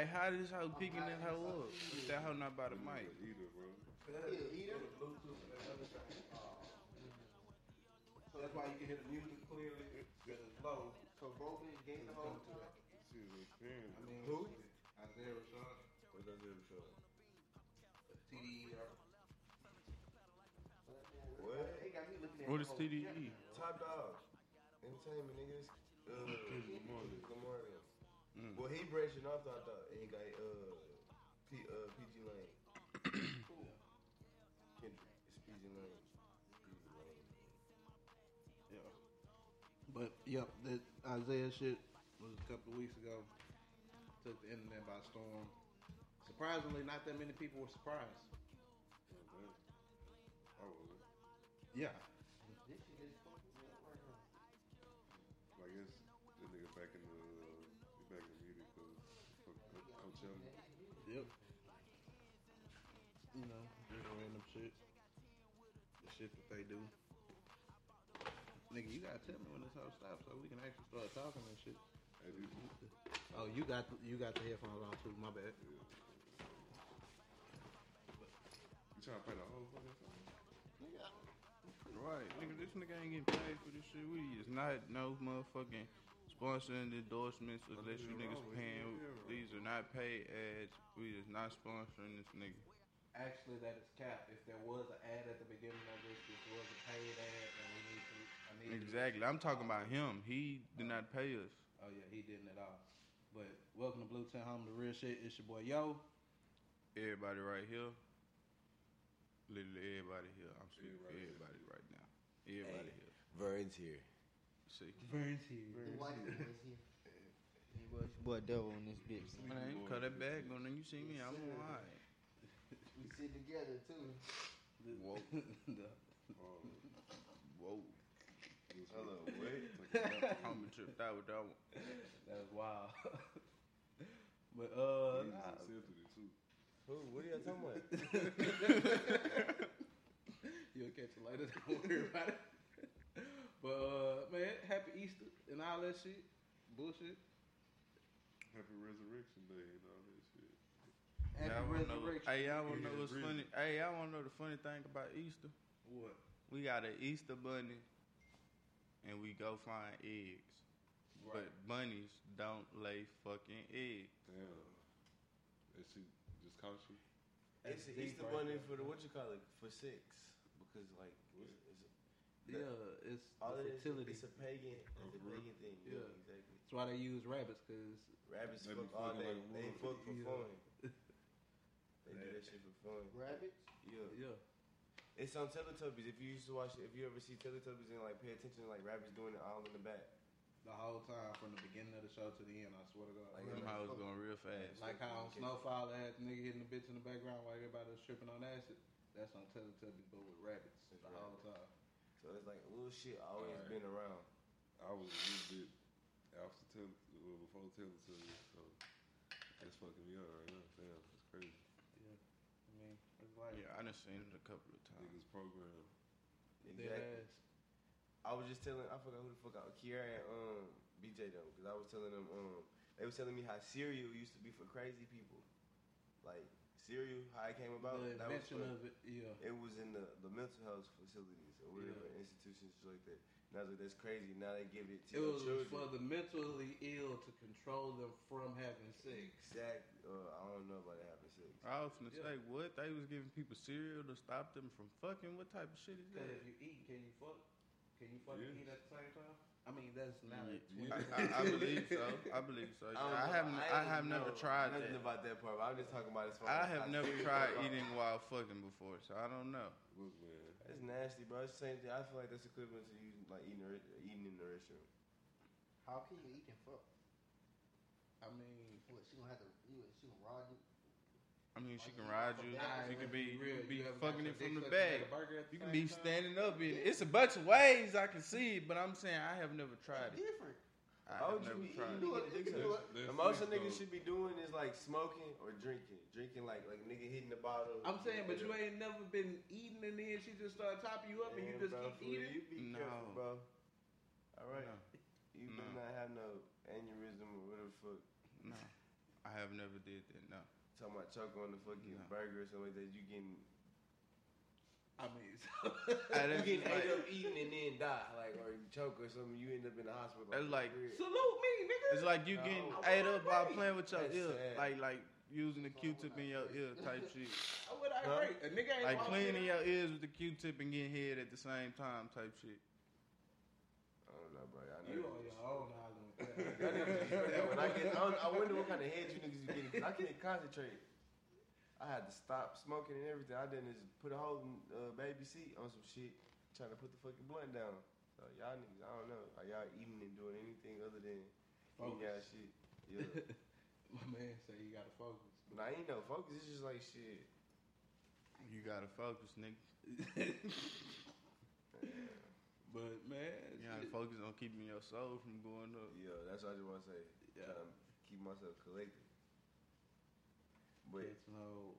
Hey, how this hoe picking that hoe up? If that hoe not by the mic. Either, bro. So that's why you can hear the music clearly because it's low. So both niggas gain the whole. I mean, who? Isaiah Rashad. What does Isaiah Rashad? TDE. What? He got me looking at What the is whole- TDE? Top Dawg. Entertainment niggas. Uh, Lamar. Mm. Well, he branching off Top Isaiah shit was a couple of weeks ago. Took the internet by storm. Surprisingly, not that many people were surprised. Yeah. Oh, like it's the nigga back in the uh, he back in the music Co- Coachella. Yep. You know, just random shit. The shit that they do. Nigga, you gotta tell me when this whole stops so we can actually start talking and shit. Oh, you got the, you got the headphones on too. My bad. You trying to play the whole fucking song? Right, nigga, this nigga ain't getting paid for this shit. We is not no motherfucking sponsoring endorsements unless you niggas paying. These are not paid ads. We is not sponsoring this nigga. Actually, that is cap. If there was an ad at the beginning of this, this was a paid ad, and we need to. I Exactly. I'm talking about him. He did not pay us. Oh yeah, he didn't at all. But welcome to Blue Ten Home, the real shit. It's your boy Yo. Everybody right here. Literally everybody here. I'm speaking for everybody right now. Everybody here. Vern's here. See. Vern's here. Vern's the white boy's here. Hey, boy, devil in this bitch. Man, you cut that bag on and you see me, I'm alright. We sit together too. Whoa. Whoa. Hello, wait. I'm tripped out with that one. That was wild. but uh, He's nah, sensitive too. Who? What are y'all talking about? you'll catch it later. Don't worry about it. But uh, man, happy Easter and all that shit. Bullshit. Happy Resurrection Day and all that shit. Happy Y'all wanna know, resurrection. hey, y'all wanna know what's funny? Hey, y'all wanna know the funny thing about Easter? What? We got an Easter bunny, and we go find eggs. But bunnies don't lay fucking eggs. Damn. That shit just cost you. It's the deep Easter right Bunny there. for the what you call it for six because like it's, it's Yeah, it's all the it is. fertility. It's a pagan. It's a uh-huh. pagan thing. Yeah, Yeah. exactly. That's why they use rabbits, cause Rabbits They fuck all day. like they wolves. fuck for Yeah. fun. They do that shit for fun. Rabbits? Yeah. yeah, It's on Teletubbies. If you used to watch, if you ever see Teletubbies and like pay attention, to like rabbits doing it all in the back. the whole time from the beginning of the show to the end. I swear to God. Like, Them hoes going real fast. Like how on Snowfall they had the nigga hitting the bitch in the background while everybody was tripping on acid. That's on Teletubbies, but with rabbits. It's the whole time. So it's like little shit always Alright. been around. I was a little bit after tell well, before telling to so that's fucking me up right now. Damn, that's crazy. Yeah. I mean, it's like Yeah, I done seen it a couple of times. Niggas program. Exactly. I was just telling, I forgot who the fuck, I, Kiara and um, BJ them, because I was telling them, um, they was telling me how cereal used to be for crazy people. Like, cereal, how it came about. the that was invention for- of it. Yeah. It was in the, the mental health facilities or whatever, institutions like that. And I was like, that's crazy. Now they give it to It was children. for the mentally ill to control them from having sex. Exactly. Uh, I don't know about having sex. I was finna say, what? They was giving people cereal to stop them from fucking? What type of shit is that? if you eat, can you fuck? Can you fucking Yeah. eat at the same time? I mean, that's not a Yeah. I, I, I believe so. I believe so. don't I, haven't. I, ain't have never tried nothing that. about that part. But I'm just talking about as far I have never tried eating while fucking before, so I don't know. Look, man. That's nasty, bro. It's the same thing. I feel like that's equivalent to you like eating, eating in the restroom. How can you eat and fuck? I mean, What, she gonna have to, you, she gonna ride you? I mean, she can ride you. Nah, You can be, be you can be You fucking it from the sucked bag. in a burger at the You can be time? standing up in it. It's a bunch of ways I can see it, but I'm saying I have never tried it. Different. I Why have would you never be tried eating it. to get dick You sucked? That's The most a nigga should be doing is like smoking or drinking. Drinking like like nigga hitting the bottle. I'm saying, but you ain't never been eating and then she just started topping you up and you just bro, keep eating. You be No. careful, bro. All right. You No. better not have no aneurysm or whatever the fuck. No, I have never did that. No. Talking about choke on the fucking No. burger or something like that. You getting I mean, I, you that's getting like, ate up eating and then die, like or you choke or something. You end up in the hospital. That's like- weird. salute me, nigga. it's like you getting No. ate up while playing with your That's ear, sad. like like using the Q-tip in your ear type shit. I would I Huh? agree. A nigga ain't Like cleaning in- your ears with the Q-tip and getting head at the same time type shit. I don't know, bro. I know You on your own when I get, I, I wonder what kind of heads you niggas is getting. 'cause I can't concentrate. I had to stop smoking and everything. I didn't just put a whole uh, baby seat on some shit, trying to put the fucking blunt down. So y'all niggas, I don't know. Are y'all eating and doing anything other than eating y'all shit? Yeah. My man say you gotta focus. nah, ain't no focus. It's just like shit. You gotta focus, nigga. But man, You gotta focus on keeping your soul from going up. Yeah, that's what I just want to say. Yeah. Trying to keep myself collected. But It's no.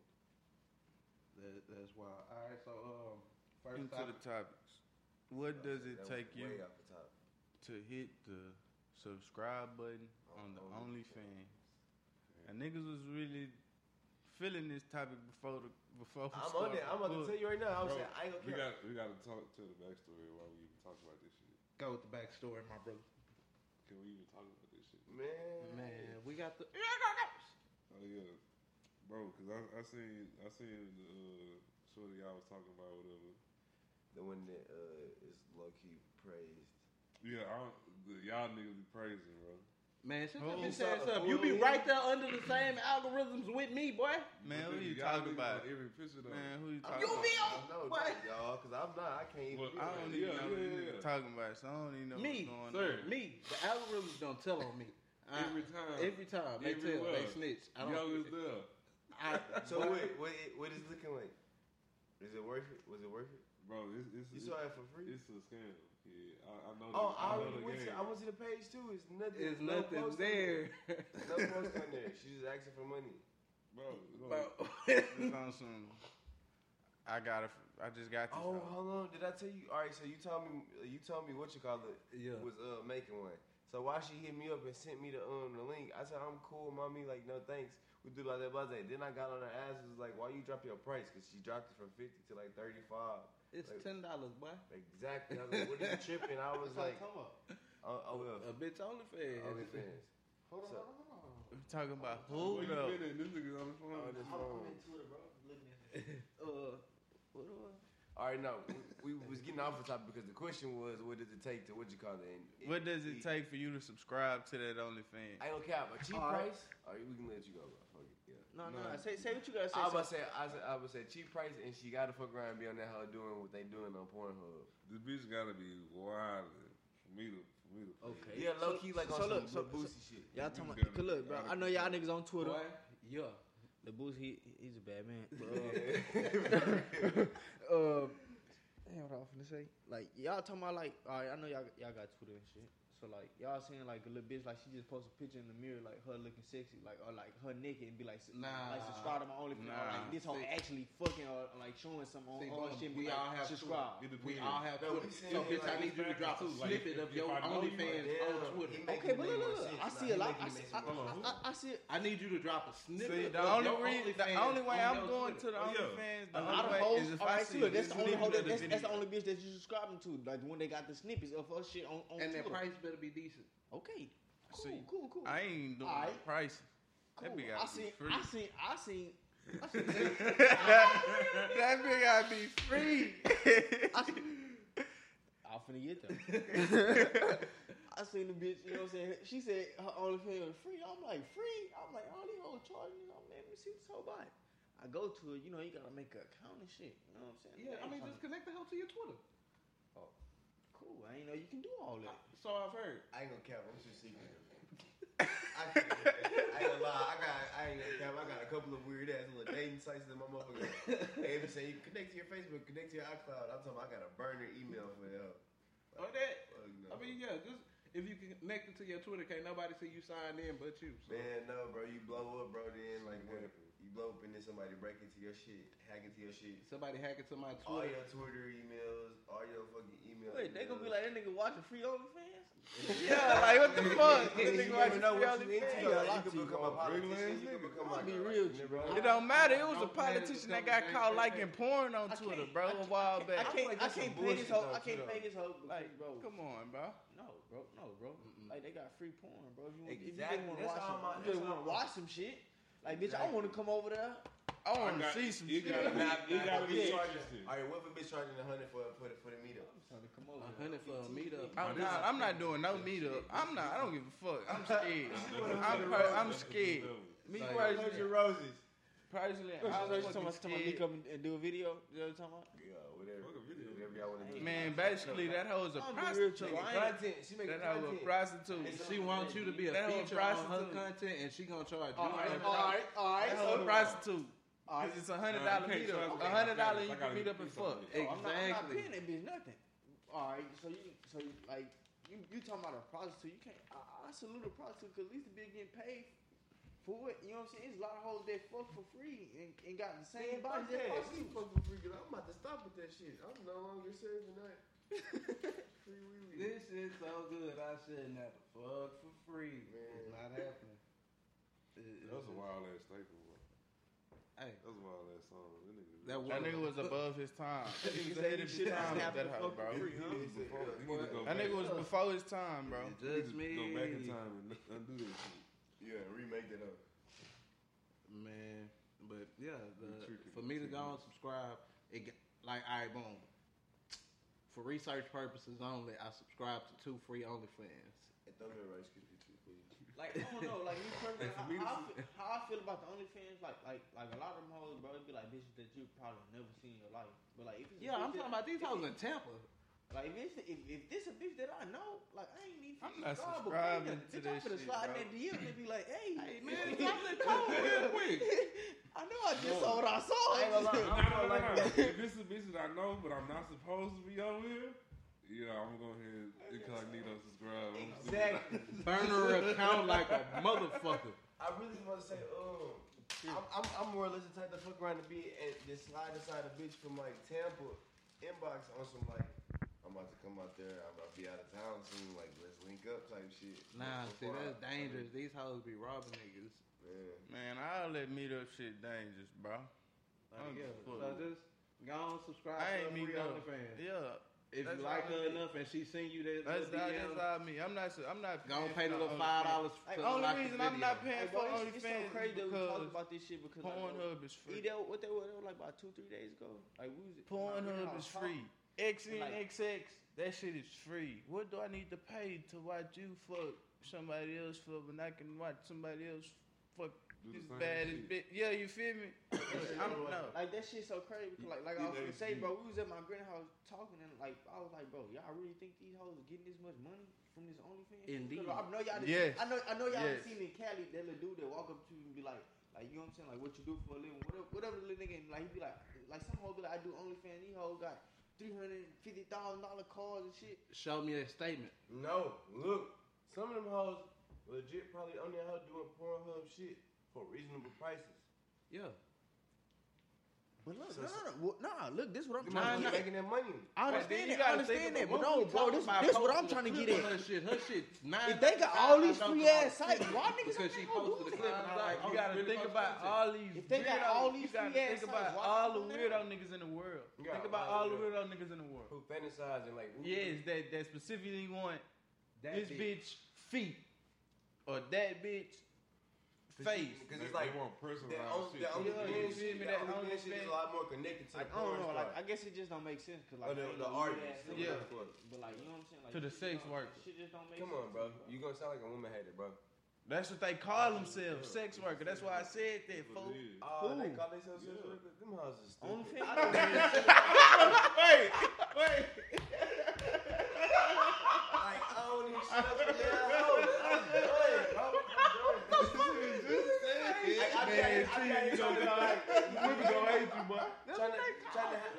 That, that's why. All right, so um, first Into the topics. What does it take you way off the top. to hit the subscribe button on the On OnlyFans? And niggas was really feeling this topic before the before. we I'm on it. I'm about to tell you right now. I'm Bro, saying I ain't gonna we care. got we got to talk to the backstory while we even talk about this shit. Go with the backstory, my brother. Can we even talk about this shit? Man, Man, we got the. Oh yeah, bro. Cause I I seen I seen uh, shorty y'all was talking about whatever. the one that uh, is low key praised. Yeah, I don't, the, y'all niggas be praising, bro. Man, shit, Who let me saw say the something. You oh, be right there under the same algorithms with me, boy. Man, But who you talking about? Every picture though. Man, who you I'm talking You about? be on. know, What? y'all, because I'm not. I can't even. Well, be I don't even Yeah, know yeah, what yeah. you're talking about, so I don't even know Me, what's going sir. on. Me, the algorithms don't tell on me. I- Every time. Every time they tell, Everywhere. they snitch. I don't. Y'all was there. I, So wait, what, what is it looking like? Is it worth it? Was it worth it? Bro, it's, it's, You it's, saw it for free? it's a scam. Yeah, I, I know. Oh, the, I I know already the went to. I went to the page too. It's nothing. It's no nothing post on there. No post on there. She's just asking for money. bro. look, Bro. It's on some. I got it. I just got this. Oh, out. hold on. Did I tell you? All right. So you told me. You told me what you call it. Yeah. Was uh making one. So why she hit me up and sent me the um the link? I said I'm cool, mommy. Like no thanks. We do like that, blah, blah. Then I got on her ass. and Was like, why you drop your price? Because she dropped it from fifty to like thirty five. It's Like- ten dollars, boy. Exactly. I was like, what are you tripping? I was like, Come up. oh, oh well. A bitch OnlyFans. OnlyFans. Hold on, So- hold on, hold on. We talking about Where who you though? been at? This nigga on the phone. On this I'm phone. on Twitter, bro. Looking at it. Uh, what do I? All right, no, we, we was getting off the topic because the question was, what does it take to what you call it? And What does it take for you to subscribe to that OnlyFans? I don't care. A cheap All right. price? All right, we can let you go, bro. Fuck it. Yeah. No, no, no. Say, say what you gotta say. I was son. about to say, I was, I would say cheap price, and she got to fuck around and be on that hoe doing what they doing on Pornhub. This bitch gotta be wild for me to for me to. Okay. Yeah, low key like on so some look, so- boosie shit. Y'all talking about? gotta- Look, bro. I know y'all niggas on Twitter. Boy, yeah. The boost, he he's a bad man. But, uh, uh, damn, hold on. I was finna say? Like y'all talking about like, all right, I know y'all y'all got Twitter and shit. So like y'all saying like a little bitch like she just post a picture in the mirror like her looking sexy like or like her naked and be like Nah. like subscribe to my OnlyFans or like this whole See- actually fucking or like showing some on, See, on boom, shit. we like, all have subscribe. Twitter. We all have No, Twitter. So, it bitch, I need you to drop a back like, snippet of your I know you, OnlyFans on Twitter. Okay, but look, look, look. I see a lot. I see, some I, more. I, I see. I need you to drop a snippet. See, the only reason, the only way on I'm going to the Oh, yeah. OnlyFans, the A only lot of way hoes. is if I see look, that's the only hoe snippet that, of the that's, that's the only bitch that you subscribing to. Like when they got the snippets of her shit on, on And their Twitter. Price better be decent. Okay, cool, See, cool, cool. I ain't doing All the prices. Cool. That bitch I gotta seen, free. I seen, I seen, I seen. that bitch gotta be free. I seen I'm finna get them. I seen the bitch, you know what I'm saying? She said her OnlyFans was free. I'm like, free? I'm like, all these hoes charging me. I'm let me see this whole body. I go to it, you know, you gotta make an account and shit. You know what I'm saying? Yeah, I mean, just connect the hell to your Twitter. Cool. I ain't know you can do all that. So I've heard. I ain't gonna cap. I'm just secret. I, can't- I ain't gonna lie. I got. I ain't gonna cap. I got a couple of weird ass little dating sites that my motherfucker. they even say you connect to your Facebook, connect to your iCloud. I'm talking. About I got a burner email for y'all. Or that. Fuck no. I mean, yeah, just if you can connect it to your Twitter, can't nobody see you signed in but you. So. Man, no, bro. You blow up, bro. Then like what? You blow up and then somebody break into your shit, hack into your shit. Somebody hack into my Twitter. All Twitter. your Twitter emails, all your fucking emails. Wait, they gonna be like that nigga watching free OnlyFans? yeah, like what the fuck? That You nigga never watching know free what you into. OnlyFans. though. Yeah, You I can see, become bro. a politician. You can become I'll like be real with you, bro. It don't matter. It was a Don't plan to politician that got caught gangster. liking porn on Twitter, bro, a while back. I back. can't, like I can't some pay this bullshit hoe. though, I can't too, pay though. this hoe. Like, bro. come on, bro. No, bro. No, bro. Like they got free porn, bro. If you, want, if you just want to watch, all some, my- you just want to watch some shit. Like, bitch, I want to come over there. I want to see some you shit. gotta- Nah, You gotta be charging charging? All right, what if a bitch charging a hundred for for the for the meetup? I'm trying to come over. A hundred for a meetup. I'm not. I'm not doing no meetup. I'm not. I don't give a fuck. I'm scared. I'm. Per- I'm scared. Me Like- personally, roses. personally, You I'm talking fucking about talking about me scared. and do a video? You know what I'm talking about? Yeah, whatever. Fuck a video. Whatever y'all want to. Man, basically, that hoe is a I'm be real prostitute. to you. Making I ain't- content. She making That hoe a content. prostitute. She wants you to be a That hoe feature on her prostitute. content, and she gonna charge you. All right, $100. all right, all right. That hoe a So, prostitute. Cause it's a hundred dollar dollar you meetup. A hundred dollar you can meet up and fuck. something. Oh, I'm not, I'm not paying that bitch nothing. All right, so you, so you, like, you, you talking about a prostitute? You can't. I, I salute a prostitute because at least the bitch getting paid for it. You know what I'm saying? There's a lot of hoes that fuck for free and, and got the same Man, body fuck that that. prostitutes. You fuck for free, 'cause I'm about to stop with that shit. I'm no longer serving that. free wee wee. This is so good. I shouldn't have to fuck for free. Man. It's not happening. It- That was a wild ass statement. bro. Hey, That was a wild ass song. That nigga. That That nigga was above his time. He was ahead of his time have with that to hoe, bro. free, huh? before. He need to go That nigga was before his time, bro. it's just me. Go back in time and undo that shit. Yeah, remake that up. Man, but yeah, the, for me to go and subscribe, it get, like I boom. For research purposes only, I subscribe to two free OnlyFans. And thumbnail rights could be too, please. Like I don't know, like me personally, Hey, how, how, I feel, how I feel about the OnlyFans, like like like a lot of them hoes, bro, it be like bitches that you probably never seen in your life. But like if it's a Yeah, I'm bitch talking about these if hoes in Tampa. Like if it's if, if this a bitch that I know, like I ain't even. I'm not subscribed, but subscribing man, to bitch, that I'm finna shit, slide in bro. that DM and be like, hey, Hey man, drop that code real quick. I know I just saw what I saw. I ain't gonna lie. No, I'm no, no, like no. that. If it's a bitch that I know, but I'm not supposed to be over here, yeah, I'm gonna go ahead and incognito subscribe. I'm stupid. Exactly. Burner account like a motherfucker. I really want to say, um, I'm, I'm, I'm more or less the type to fuck around and be and just slide inside a bitch from like Tampa inbox on some like, I'm about to come out there, I'm about to be out of town soon, like let's link up type shit. Nah, see that's I- dangerous. These hoes be robbing niggas. Man. Man, I'll let meet up shit dangerous, bro. I don't yeah, give a so fuck. just go on subscribe I to ain't her meet free no. Yeah, If That's you like her I need. enough and she send you that that's little all, DM, that's all me. I'm not. su- I'm not. go and pay the little five dollars. Hey, Only like reason I'm not paying Hey, for bro, it's, it's so crazy that we talk because about this shit because like, Pornhub is free. Either what they were, they were like about two, three days ago. Like we was Pornhub is free. X and Like- XX, that shit is free. What do I need to pay to watch you fuck somebody else for when I can watch somebody else fuck this bad as bitch? Yeah, you feel me? I don't know. Like that shit so crazy. Because like like I was Yeah, gonna say, bro, we was at my grandhouse talking and like I was like, bro, y'all really think these hoes are getting this much money from this OnlyFans? shit? Indeed. Because I know y'all. done- Yes. I know. I know y'all Yes. done seen in Cali that little dude that walk up to you and be like, like you know what I'm saying, like what you do for a living, whatever, whatever the little nigga, and like he be like, like some hoes be like, I do OnlyFans. These hoes got three hundred fifty thousand dollar cars and shit. Show me a statement. No, look, some of them hoes legit probably on their house doing Pornhub shit for reasonable prices. Yeah. But look, So- no, no, no, nah, look, this is what I'm Nah, trying to nah. get. making that money. I But then understand you that. I gotta understand that, but no, we bro, this, about this what I'm trying to get at. Her shit, her shit. Nine If they got all these free ass sites, why niggas because ain't she gonna posted do the clip and I'm like, you gotta think about all these. If they got all these free ass think about all the weirdo niggas in the world. Think about all all the the- weirdo niggas in the world. Who fantasize fantasizing like Yes, that that specifically want this bitch. bitch feet or that bitch face. Because it's like they want the personalized only, shit. the only Yeah, you thing shit, That only only shit is a lot more connected to Like, the I don't know, star. like I guess it just don't make sense because like Or the- ain't the artist. weird-ass The niggas Yeah. But like you know what I'm saying? Like To the sex don't- worker. Shit just don't make Come sense. on, bro. You gonna sound like a woman hater, bro. That's what they call themselves, sex worker. That's why I said that, fool. Oh, they Who? call themselves sex workers? Them houses stupid. OnlyFans? I don't wait, wait. like, I don't even shut up for that hoe. I'm done, bro. I'm done. Like, I Man, can't- I see, can't you trying to gonna like, women gonna hate you, boy. trying to, trying to have,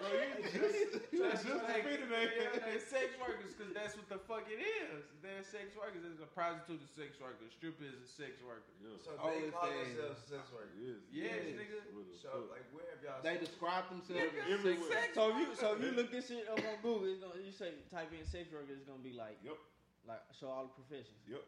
That's just like, yeah, they're sex workers because that's what the fuck it is. They're sex workers. It's a prostitute, a sex worker. A stripper is a sex worker. So they call OnlyFans. themselves sex workers. Yes, Yes. nigga. So, like, where have y'all They seen- describe themselves as Nigga, sex. sex So if you so if you look this shit up on Google, it's gonna you say type in sex worker, it's gonna be like Yep. like show all the professions. Yep.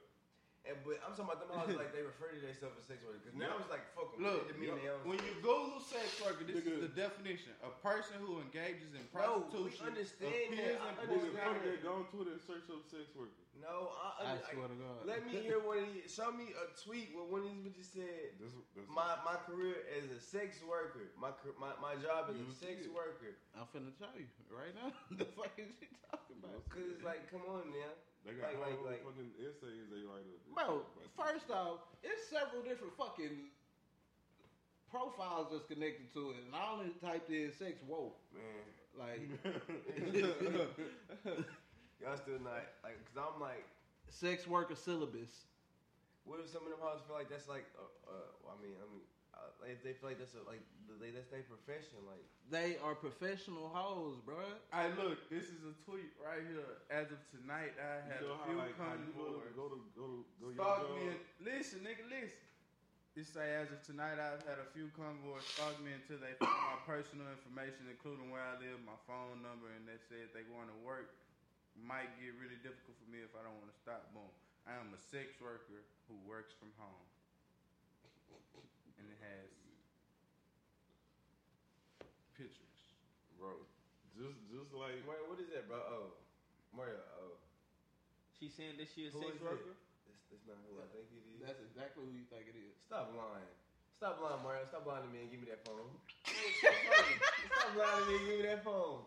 And, but I'm talking about them houses like they refer to themselves as sex workers. Because now Yep. it's like, fuck them. Look, they demean their own when shit. you Google sex worker, this is the definition: a person who engages in Bro, we prostitution, understand appears that. I in Nigga, understand fuck that. that. Go on Twitter and search up sex worker. No, I, I I, swear to God. Let me hear one of these. Show me a tweet where one of these bitches said, That's, that's "My my career as a sex worker. My my, my job as a sex worker." I'm finna tell you right now. the fuck is she talking about? Cause it's like, come on, man. They got Like, like, whole like- fucking essays they write up. Bro, first off, it's several different fucking profiles that's connected to it, and I only typed in sex woke. Man, Like, y'all still not like, cause I'm like, sex worker syllabus. what if some of them houses feel like that's like, uh, uh I mean, I mean, like, if they feel like that's a, like, they that's their profession, like, They are professional hoes, bro. Hey, look, this is a tweet right here. As of tonight, I You had know a few like how go to convoys. go to go to go your Stalk me. and- Listen, nigga, listen. This say as of tonight, I've had a few convoys stalk me until they found my personal information, including where I live, my phone number, and they said they want to work. Might get really difficult for me if I don't want to stop. Boom. I am a sex worker who works from home, and it has pictures. bro. Just just like wait, what is that, bro? Oh, Mario. Oh, She saying that she a Who sex is worker. that's, that's not who I think it is. That's exactly who you think it is. Stop lying. Stop lying, Mario. Stop lying to me and give me that phone. Stop lying to me and give me that phone.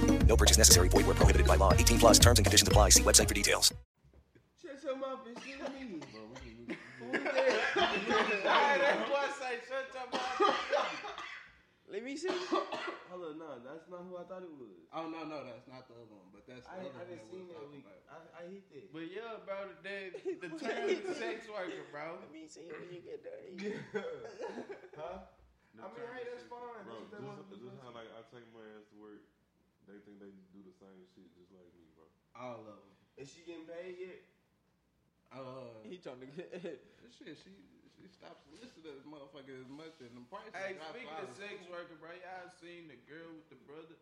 No purchase necessary. Void where prohibited by law. 18 plus terms and conditions apply. See website for details. Shut your mouth and shit me. That boy say, shut your mouth. Let me see. Hold on, no, that's not who I thought it was. Oh no, no, that's not the other one, but that's the I, other I didn't see that talking week. I, I hit that. But yeah, bro, the, the term is sex worker, bro. Let me see when you get there. huh? I mean, hey, that's fine. Bro, That's what they just, just how like I take my ass to work, they think they do the same shit just like me, bro. All of them. Is she getting paid yet? Uh, He trying to get. shit, she she stops listening to this motherfucker as much as the price. Hey, drop speaking out. of sex worker, bro, y'all seen the girl with the brother?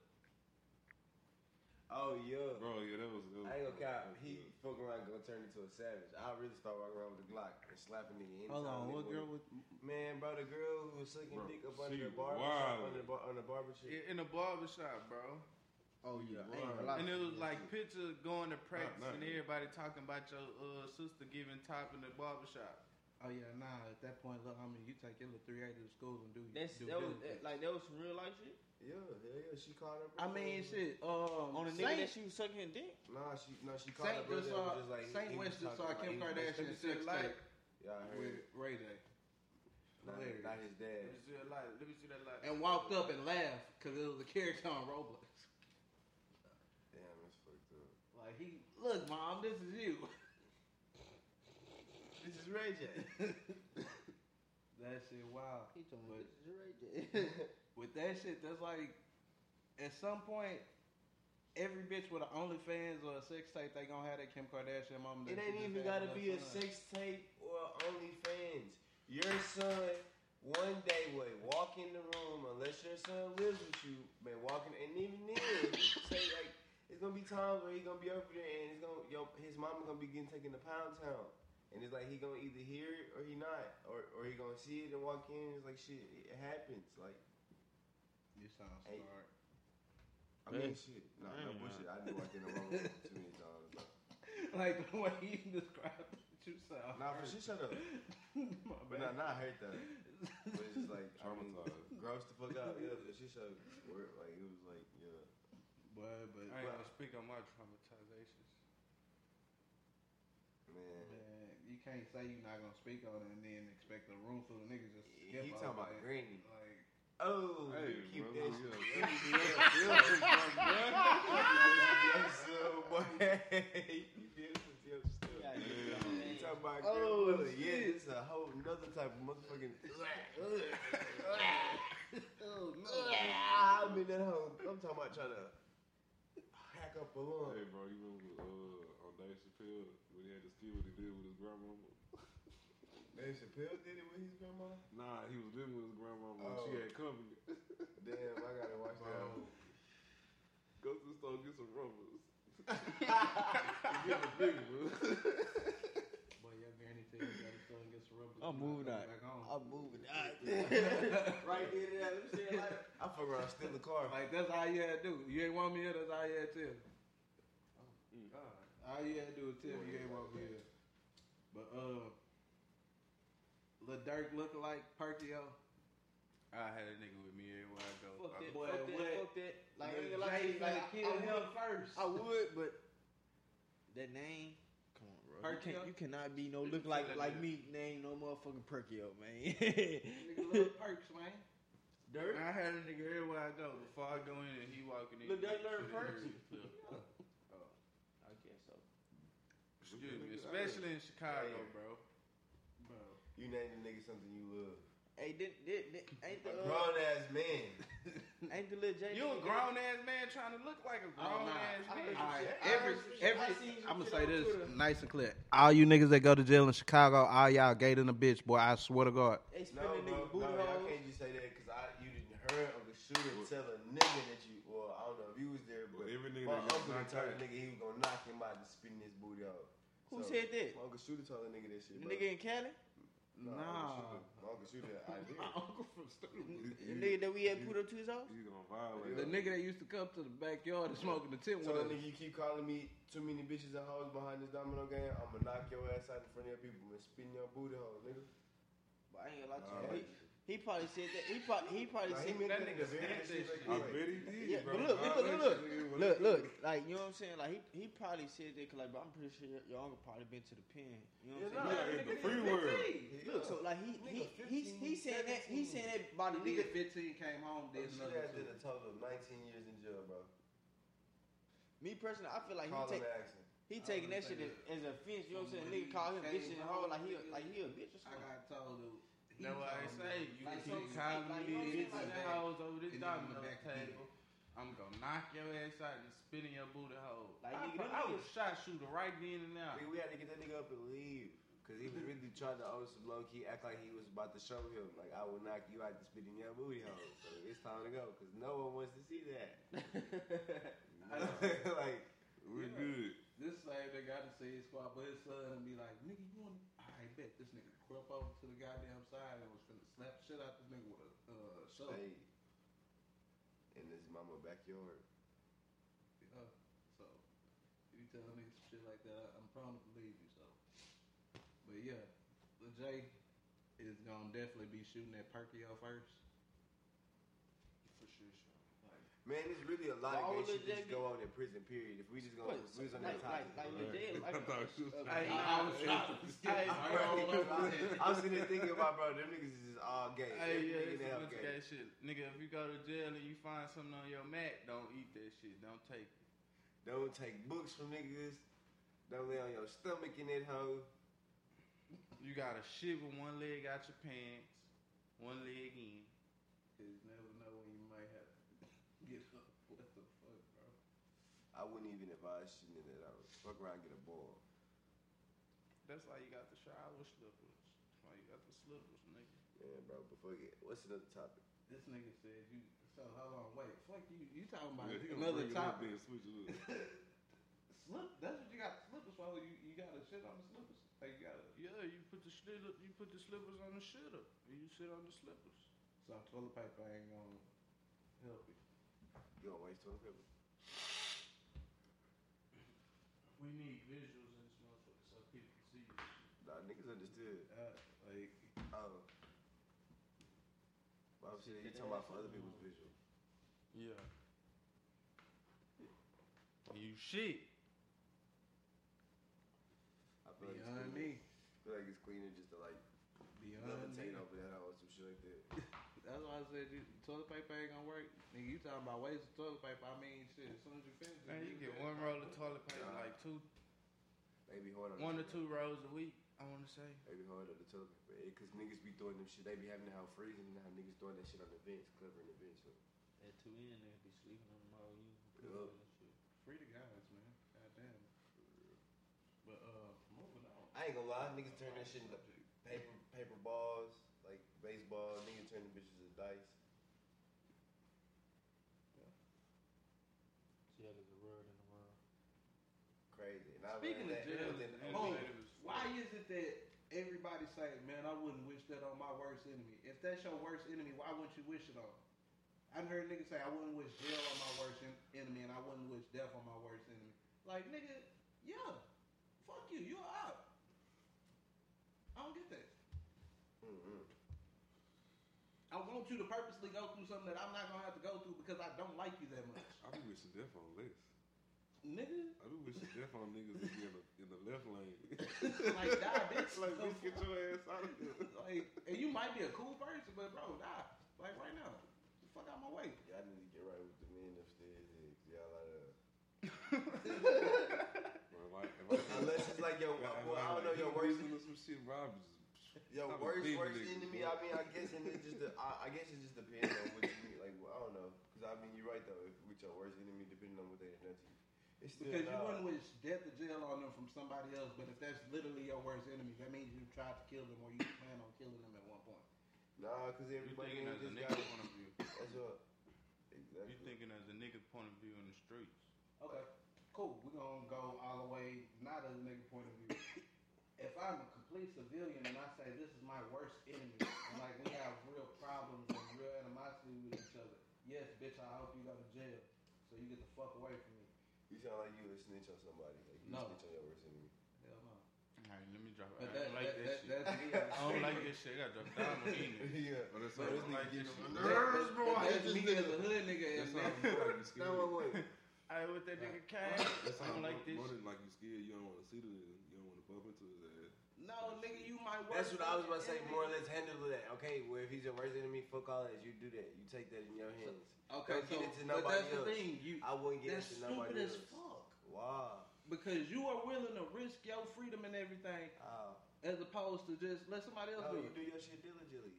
Oh yeah. Bro, yeah, that was. That was I ain't gonna cap. that He good. fucking around gonna turn into a savage. I really start walking around with a Glock and slapping nigga anytime. Hold on, what girl with? Man, bro, the girl who was sucking Bro, dick up under the barber shop, under the bar, on the barber shit. In the barbershop, bro. Oh yeah. I ain't Word. gonna lie. And it was like pictures going to practice not and yet. everybody talking about your uh, sister giving top in the barbershop. Oh yeah, nah. At that point, look, I mean, you take your little three eighty to school and do. That's do that was diligence. that, like that was some real life shit. Yeah, yeah, yeah. She called her. I mean, shit. Um, On the Saint, nigga that she was sucking dick. Nah, she no, she called Saint her just brother. saw was just like Saint he was West just saw talking Kim about- he Kardashian like, sex tape Yeah, I heard. with Ray J. Not, not his dad. Let me see that light. Let me see that light. And walked up and laughed because it was a character on Roblox. Damn, that's fucked up. Like he, look, mom, this is you. This is Ray J. that shit wild. He told me this is Ray J. with that shit, that's like, at some point, every bitch with an OnlyFans or a sex tape, they gonna have that Kim Kardashian mom. It ain't even gotta be a son. sex tape or OnlyFans. Your son, one day will walk in the room unless your son lives with you. Man, walking, and even then, say like it's gonna be times where he gonna be over there and it's gonna yo his mama gonna be getting taken to Pound Town, and it's like he gonna either hear it or he not, or or he gonna see it and walk in. It's like shit, it happens. Like You sound Hey. smart. I mean, Yeah. shit, no, I no ain't bullshit. I do walk in the wrong room too many times. But. like the way you described it, you sound. Nah, for shit, shut up. My But bad. not, not hurt though. But it's just like I mean, Traumatized. gross the fuck out. Yeah, but she showed word like it was like yeah. But, but, I ain't gonna speak on my traumatizations. Man, man, you can't say you're not gonna speak on it and then expect a room full of niggas just to skip he over talking about that. granny. Like, Oh, Hey, keep brother, that yeah. You feel some your stuff. Yeah, You yeah. talking about Oh. Yeah, it's a whole another type of motherfucking. oh no. I'm in that hole. I'm talking about trying to hack up a. Hey, bro, you remember uh, on Dave Chappelle when he had to ski what he did with his grandmama? Dave Chappelle did it with his grandma. Nah, he was living with his grandma when Oh. she had company. Damn, I gotta watch that. Go to the store get some rubbers. get a big one. Boy, your granny tell you gotta go and get some rubber. I'm moving out. Back home. I'm moving out. right there, there. Let me say it like. I fuck around, steal the car. Like that's all you had to do. You ain't want me here. That's all you had to tell. Mm. God. All you had to do is tell me you ain't want me here. But uh, Lil Durk looking like Perkio. I had a nigga with me everywhere I go. Fuck that, Boy, fuck that, what? fuck that. Like, Lil nigga, like, Jay like, finna I- kill I him would- first. I would, but that name, come on, bro. You, can't, you cannot be no look like like me. Name no motherfucking Perkio, man. Nigga Lil Perks, man. Dirt. I had a nigga everywhere I go. Before I go in and he walking in. Look, Dirk learn perks? yeah. Oh, I guess so. Excuse me, especially in Chicago, Hey. bro. Bro. You name the nigga something you love. Hey, did, did, did, ain't the A uh, grown ass man. ain't the little J? You a grown ass man trying to look like a grown nah. ass I man. All right, I every heard some shit. every I seen some I'm gonna say this nice and clear. All you niggas that go to jail in Chicago, all y'all gay than a bitch, boy. I swear to God. They No, spending nigga booty no, I holes. can't just say that because I you didn't heard Uncle Shooter tell a nigga that you. Well, I don't know if you was there, but But every nigga my that got uncle knocked told a nigga he was gonna knock him out and spin his booty out. Who said that? My Uncle Shooter told a nigga that shit. The bro. nigga in Cali? No, Nah. my Uncle Shooter, I did. My uncle from Stupid. The nigga that we had put up to his house? You gonna violate The nigga that used to come to the backyard and smoke in the tent So with that us. nigga, you keep calling me too many bitches and hoes behind this domino game. I'ma knock your ass out in front of your people and spin your booty hole, nigga. But I ain't gonna lie to you. Alright. He, he probably said that. He probably, he probably Nah, he said meant that that nigga nigga said that shit. I disrespectful. bet he did, Yeah, bro. but look, look, look, look, look, look, look, like you know what I'm saying. Like he, he probably said that because like, bro, I'm pretty sure your, your uncle probably been to the pen. You know what I'm nah, saying? in the free world. Look, so like he he Nigga, he he 15, saying that he saying that about the Nigga nigga. 15 came home, oh, did This shit another ass two. did a total of 19 years in jail, bro. Me personally, I feel like he Call take he taking that shit as, as a offense. You know what I'm saying? Nigga call him bitch and hoe like he like he a bitch or something. I got told that he That's why I told say um, you like, keep some- calling like, me you know these bitches and saying? hoes over this domino back table. I'm gonna knock your ass out and spit in your booty hole. Like, I, nigga, them I was niggas- shot shooter right then and now. Nigga, we had to get that nigga up and leave. Cause he was really trying to on some low key act like he was about to show him, like I will knock you out to spit in your booty hole. So it's time to go, cause no one wants to see that. like We're good. This same nigga got to see his squad, but his son and be like, nigga, you want I bet this nigga crept over to the goddamn side and was finna slap shit out this nigga with a uh, shovel. hey, in his mama backyard. Yeah. So, if you tell niggas some shit like that, I- I'm prone to believe you, so. But yeah, the Jay is gonna definitely be shooting at Perkio first. For sure, sure. Man, it's really a lot Why of would gay shit Lil that just go on in prison. Period. If we just go, What, if we was on like- that topic. like- like Lil J, like- I thought she was Hey, I- I was trying to skip Hey. I was sitting there thinking about, bro, them niggas is just all gay. Hey, yeah, it's a bunch of gay. gay shit. Nigga, if you go to jail and you find something on your mat, don't eat that shit. Don't take it. Don't take books from niggas. Don't lay on your stomach in that hoe. You gotta shit with one leg out your pants, one leg in. Cause you never know when you might have to get up. What the fuck, bro? I wouldn't even advise shitting in that. I would fuck around and get a ball. That's why you got the shower slippers. That's why you got the slippers, nigga. Yeah, bro, but fuck it. What's another topic? This nigga said you. So hold on, wait. Fuck you. You talking about Yeah, he gonna another bring it up topic? then switch it up. Slip. That's what you got slippers for. You you got to shit on the slippers. Like you got to. Yeah, you put the slipper, you put the slippers on the shitter, and you sit on the slippers. So toilet paper ain't gonna help you. You gonna waste toilet paper? We need visuals in this motherfucker so people can see you. Nah, niggas understood. Uh, like Oh. But I'm saying you talking about for other people's visual. Yeah. And you shit. I feel like it's Beyond cleaner. me. I feel like it's cleaner just to like Beyond levitate me. over that or some shit like that. That's why I said you, toilet paper ain't gonna work. Nigga, you talking about waste of toilet paper? I mean, shit. As soon as you finish, it, Man, you use get that. one roll of toilet paper, like two, They be hard on one the or two rolls a week. I want to say. They be hard on the toilet paper. Because niggas be throwing them shit. They be having the house freezing and how niggas throwing that shit on the vents, covering the vents. So. At two in, they'll be sleeping on them all you. Yeah. Free the guys, man. Goddamn. But uh, moving on. I ain't gonna lie, niggas turn that shit into paper paper balls, like baseball. Niggas turn the bitches into dice. Jail is a word in the world. Crazy. And I Speaking of jail, oh, why is it that everybody say, man, I wouldn't wish that on my worst enemy? If that's your worst enemy, why wouldn't you wish it on? them? I heard niggas say I wouldn't wish jail on my worst en- enemy, and I wouldn't wish death on my worst enemy. Like nigga, yeah, fuck you, you're out. I don't get that. Mm-hmm. I want you to purposely go through something that I'm not gonna have to go through because I don't like you that much, I be wishing death on less. Nigga. I be wishing death on niggas that be in the, in the left lane. Like die, bitch. like, bitch, get your ass out of here. like, and you might be a cool person, but bro, die. Like right now, the fuck out my way. Y'all need to get right with the men upstairs. here, 'cause Y'all out of. Bro, like, if I- Unless it's like your, I- well, I don't know your worst. listen some shit, bro, just Your I'm worst worst enemy. I mean, I guess it just I, I guess it just depends on what you mean. Like, well, I don't know, because I mean, you're right though. If with your worst enemy, depending on what they done to you, it's still Because you wouldn't wish death or jail on them from somebody else, but if that's literally your worst enemy, that means you tried to kill them or you plan on killing them at one point. Nah, because You everybody thinking ain't as a just nigga got point of view. That's what. Exactly. You thinking as a nigga point of view in the streets. Okay, cool. We're gonna go all the way, not as a nigga point of view. if I'm a complete civilian and I say this is my worst enemy, and like we have real problems and real animosity with each other, yes, bitch, I hope you go to jail so you get the fuck away from me. You sound like you a snitch on somebody. Like you No. snitch on your worst enemy. Hell no. Alright, let me drop. But I that- don't like that- that, that- shit. that's. I don't like this shit. I gotta drop down on these niggas. yeah. But that's I all. don't like this getting shit. on my nerves, bro. I hate That's this me nigga. as a hood nigga. That and sounds then- scared. Now what? What? I with that nigga came. That I don't like this. more shit. than like you scared. You don't want to see the. You don't want to bump into his ass. No, nigga, you might work. That's what I was about to say. More or less handle that. Okay, well if he's your worst enemy, fuck all that. You do that. You take that in your hands. Okay, Don't so get into but nobody that's else. the thing. You I wouldn't get that's to nobody else. stupid as else. fuck. Wow. Because you are willing to risk your freedom and everything, Wow. as opposed to just let somebody else No, do you do your shit diligently.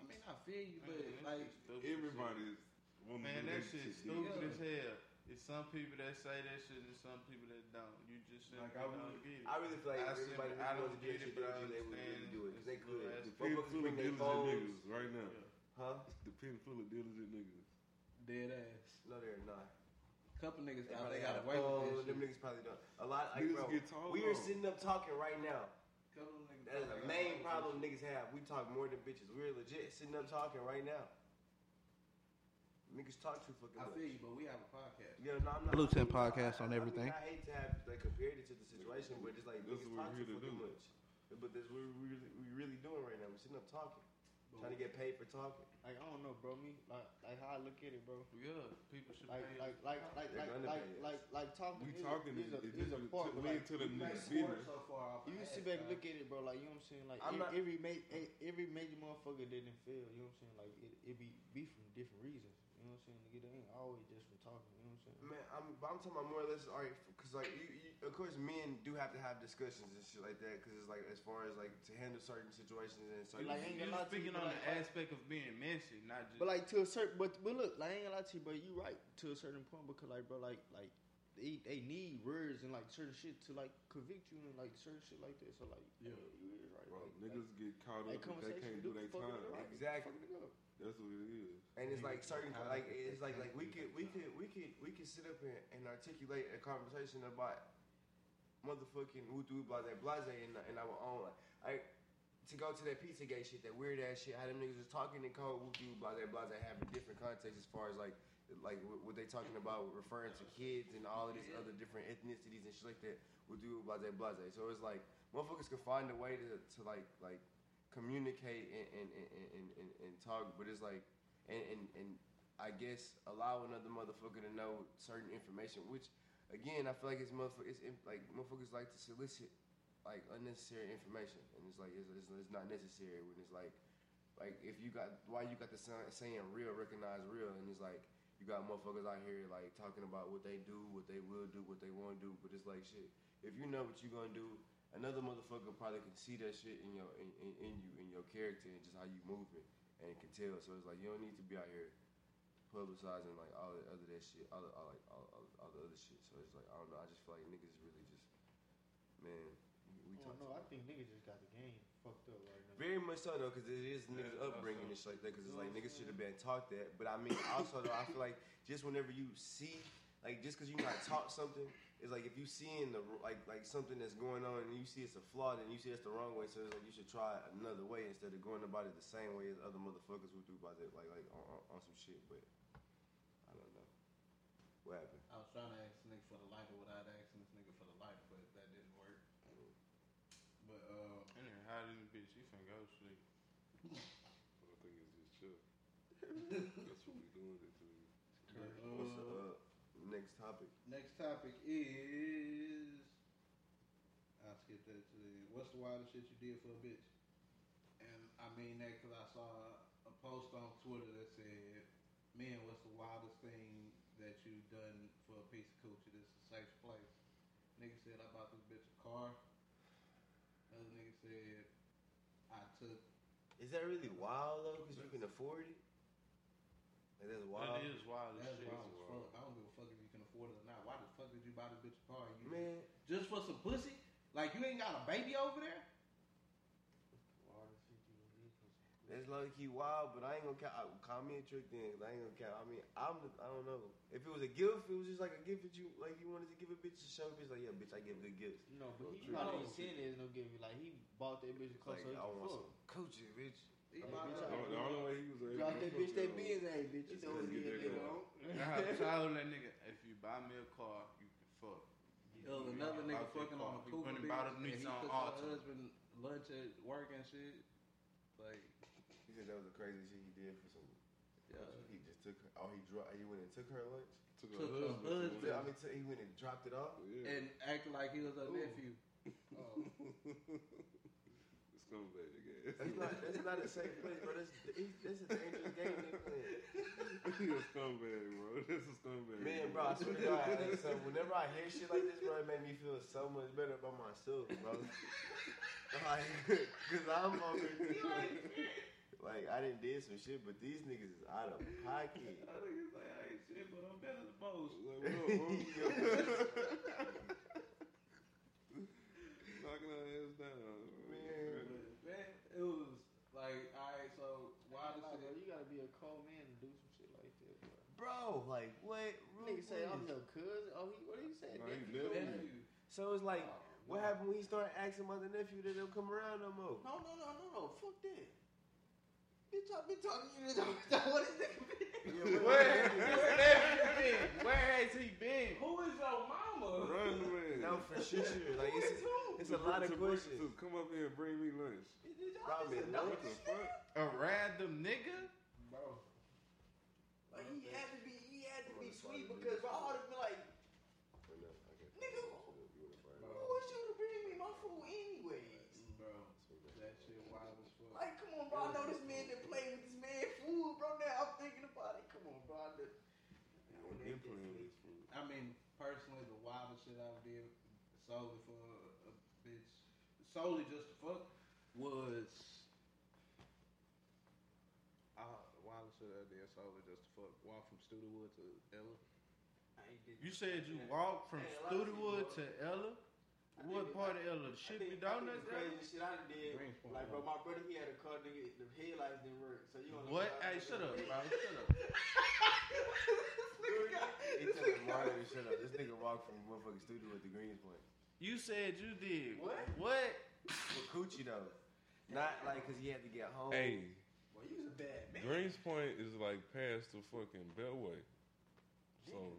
I mean, I feel you, but Man, that like, everybody's. stupid as Everybody is. wanna Man, do that that shit shit stupid Yeah. as hell. It's some people that say that shit and some people that don't. You just simply Like, I don't really- get it. I really feel like I if everybody simply- I really don't wants to do get that shit it, but I diligently, they would understand really do it. Because they it's could. little The ass pen full of diligent niggas right now. Huh? The pen full of diligent niggas. dead ass. No, they're not. A couple niggas They thought probably they got got a away phone. with Them shit. niggas probably don't. A lot. Like, Niggas bro, get told we are sitting up talking right now. Couple niggas That is thought a they got main problem niggas have. We talk more than bitches. We're legit sitting up talking right now. Niggas talk too fucking shit. I much. feel you, but we have a podcast. Yeah, no, I'm not. Blue Tint I- podcast I- on I mean, everything. I hate to have like compared it to the situation, but it's like That's niggas what talk we're too here to fucking do. much. But that's what we really, we really doing right now. We're sitting up talking, trying to get paid for talking. Like I don't know, bro. Me like like how I look at it, bro. Yeah, people should like pay like like like They're like gonna like pay us. like like talking. We is talking is a, is- is a part. to but, lead like, to the you next sit back- business. So far off. You sit back and look at it, bro. Like you know what I'm saying. Like I'm every, not- every ma- every major motherfucker didn't fail. You know what I'm saying. Like it, it be beef from different reasons. You know what I'm saying. Nigga, they ain't always just from talking. You know what I'm saying. Man, I'm, but I'm talking about more or less, all right, because like, you, you, of course, men do have to have discussions and shit like that, because it's like, as far as like to handle certain situations and certain. Like, ain't You gonna lie to speaking on but the aspect of being messy, not just. But like to a certain, but but look, like I ain't gonna lie to you, but you right to a certain point because like bro, like like they they need words and like certain shit to like convict you and like certain shit like this. So like yeah, you is right. Bro, like, niggas get caught up if they can't do do their time. up. Exactly. Fucking it up. That's what it is. And it's like certain, like it's like like we could we could we could we could sit up here and articulate a conversation about motherfucking wudu blase blase in, in our own like I to go to that Pizzagate shit, that weird ass shit, how them niggas was talking in code wudu blase blase having different context as far as like like what, they talking about referring to kids and all of these other different ethnicities and shit like that wudu blase blase. So it's like motherfuckers can find a way to, to like like communicate and and, and, and, and, talk, but it's like and, and and I guess allow another motherfucker to know certain information, which again I feel like it's motherfuckers it's like motherfuckers like to solicit like unnecessary information, and it's like it's, it's, it's not necessary when it's like like if you got why you got the saying real recognize real, and it's like you got motherfuckers out here like talking about what they do, what they will do, what they won't do, but it's like shit. If you know what you're gonna do, another motherfucker probably can see that shit in your in, in, in you in your character and just how you move it and can tell. So it's like you don't need to be out here publicizing like all the other that shit, all the all, like all, all, all the other shit. So it's like I don't know. I just feel like niggas really just man. We, we I talk don't know. I think niggas just got the game fucked up right now. very much so though, because it is niggas Yeah, upbringing and shit like that. Because it's like niggas should have been taught that. But I mean, also though, I feel like just whenever you see, like, just because you not taught something, it's like if you seeing the like like something that's going on and you see it's a flaw, then you see it's the wrong way. So it's like you should try another way instead of going about it the same way as other motherfuckers would do about it, like like on, on, on some shit. But I don't know what happened. I was trying to ask this nigga for the lighter without asking this nigga for the lighter, but that didn't work. But uh, hot in the bitch, he finna go to sleep. I think it's just chill. That's what we doing it to. What's the uh, next topic? next topic is I'll skip that to the what's the wildest shit you did for a bitch? And I mean that because I saw a post on Twitter that said, "Man, what's the wildest thing that you've done for a piece of coochie? This is a safe place." Nigga said, "I bought this bitch a car." Another nigga said, "I took." Is that really wild though? Because you can afford it. Like that's wild. That is wild as That's shit. wild as fuck. I don't give a fuck if you can afford it or not. Why the fuck did you buy this bitch a car? You Man. just for some pussy? Like you ain't got a baby over there? That's low key wild, but I ain't gonna count. I- Call me a trick then. 'cause I ain't gonna count. I mean, I'm. I don't know. If it was a gift, it was just like a gift that you like. You wanted to give a bitch to show a bitch like, yeah, bitch, I give good gifts. No, but he probably ain't saying there's no giving. Like he bought that bitch a car Like, so he I can want fuck. some coochie, bitch. He Like, bitch, I- The only way he was able Drop that bitch that that biz, hey bitch. You know gonna what get it that is, I have to that nigga, if you buy me a car, you can fuck. There was another nigga fucking car. on a We cougar went and bitch, bought a and he Nissan took her husband lunch at work and shit. Like, He said that was the crazy shit he did for some. Yeah. He just took. Her, oh, he dro- He went and took her lunch. Took Took her husband. I mean, t- he went and dropped it off. Yeah. and acted like he was her nephew. Oh. Scumbag, I That's not. That's not a safe place, bro. That's he, that's a dangerous game they playing. He a scumbag, bro. That's a scumbag. Man, bro, I swear to God. Like, so whenever I hear shit like this, bro, it made me feel so much better about myself, bro. like, cause I'm over like I didn't did some shit, but these niggas is out of pocket. I think it's like, I ain't shit, but I'm better than most. Like, what up, bro? Knocking our ass down. Man. Man, it was like, alright, so why Nah, the bro, you gotta be a cold man to do some shit like that, bro. Bro, like what? Nigga say I'm Rude your cousin. Oh, he what he say? Nah, he nephew? nephew. Nephew. So it's like, Oh, what no. happened when he started asking about the nephew that don't come around no more? No, no, no, no, no. Fuck that. Bitch, I've been talking to you this whole time. What is that? Where, where been? Where has he been? Who is your mama? Run man. No, for sure. Like it's, it's a lot of To bring- questions. to Come up here and bring me lunch. Probably What the fuck? A random nigga? Bro. Like he had to be, he had to be sweet because bro, I would have been like, nigga, who was you to bring me my food anyways? Bro. That shit wild as fuck. Like, come on, bro. I know this man that played with this man food, bro. Now I'm thinking about it. Come on, bro. I done- Been playing with this food. I mean, personally, the wildest shit I did solely for a, a bitch, solely just to fuck, was. Uh, the wildest shit I did solely just to fuck. Walk from Studewood to Ella. You said you walked from Studewood to Ella? What part of Ella? Shipley Donuts? The crazy shit I done did. Greensboro. Like, bro, my brother, he had a car, nigga. The headlights didn't work. So you don't What? Hey, shut up, bro. Shut up. He told him Mario to shut up. This nigga walked from motherfucking studio at the Greens Point. You said you did. What? What? With Coochie though. Not like because he had to get home. Hey, Boy, you was a bad man. Greens Point is like past the fucking Beltway. So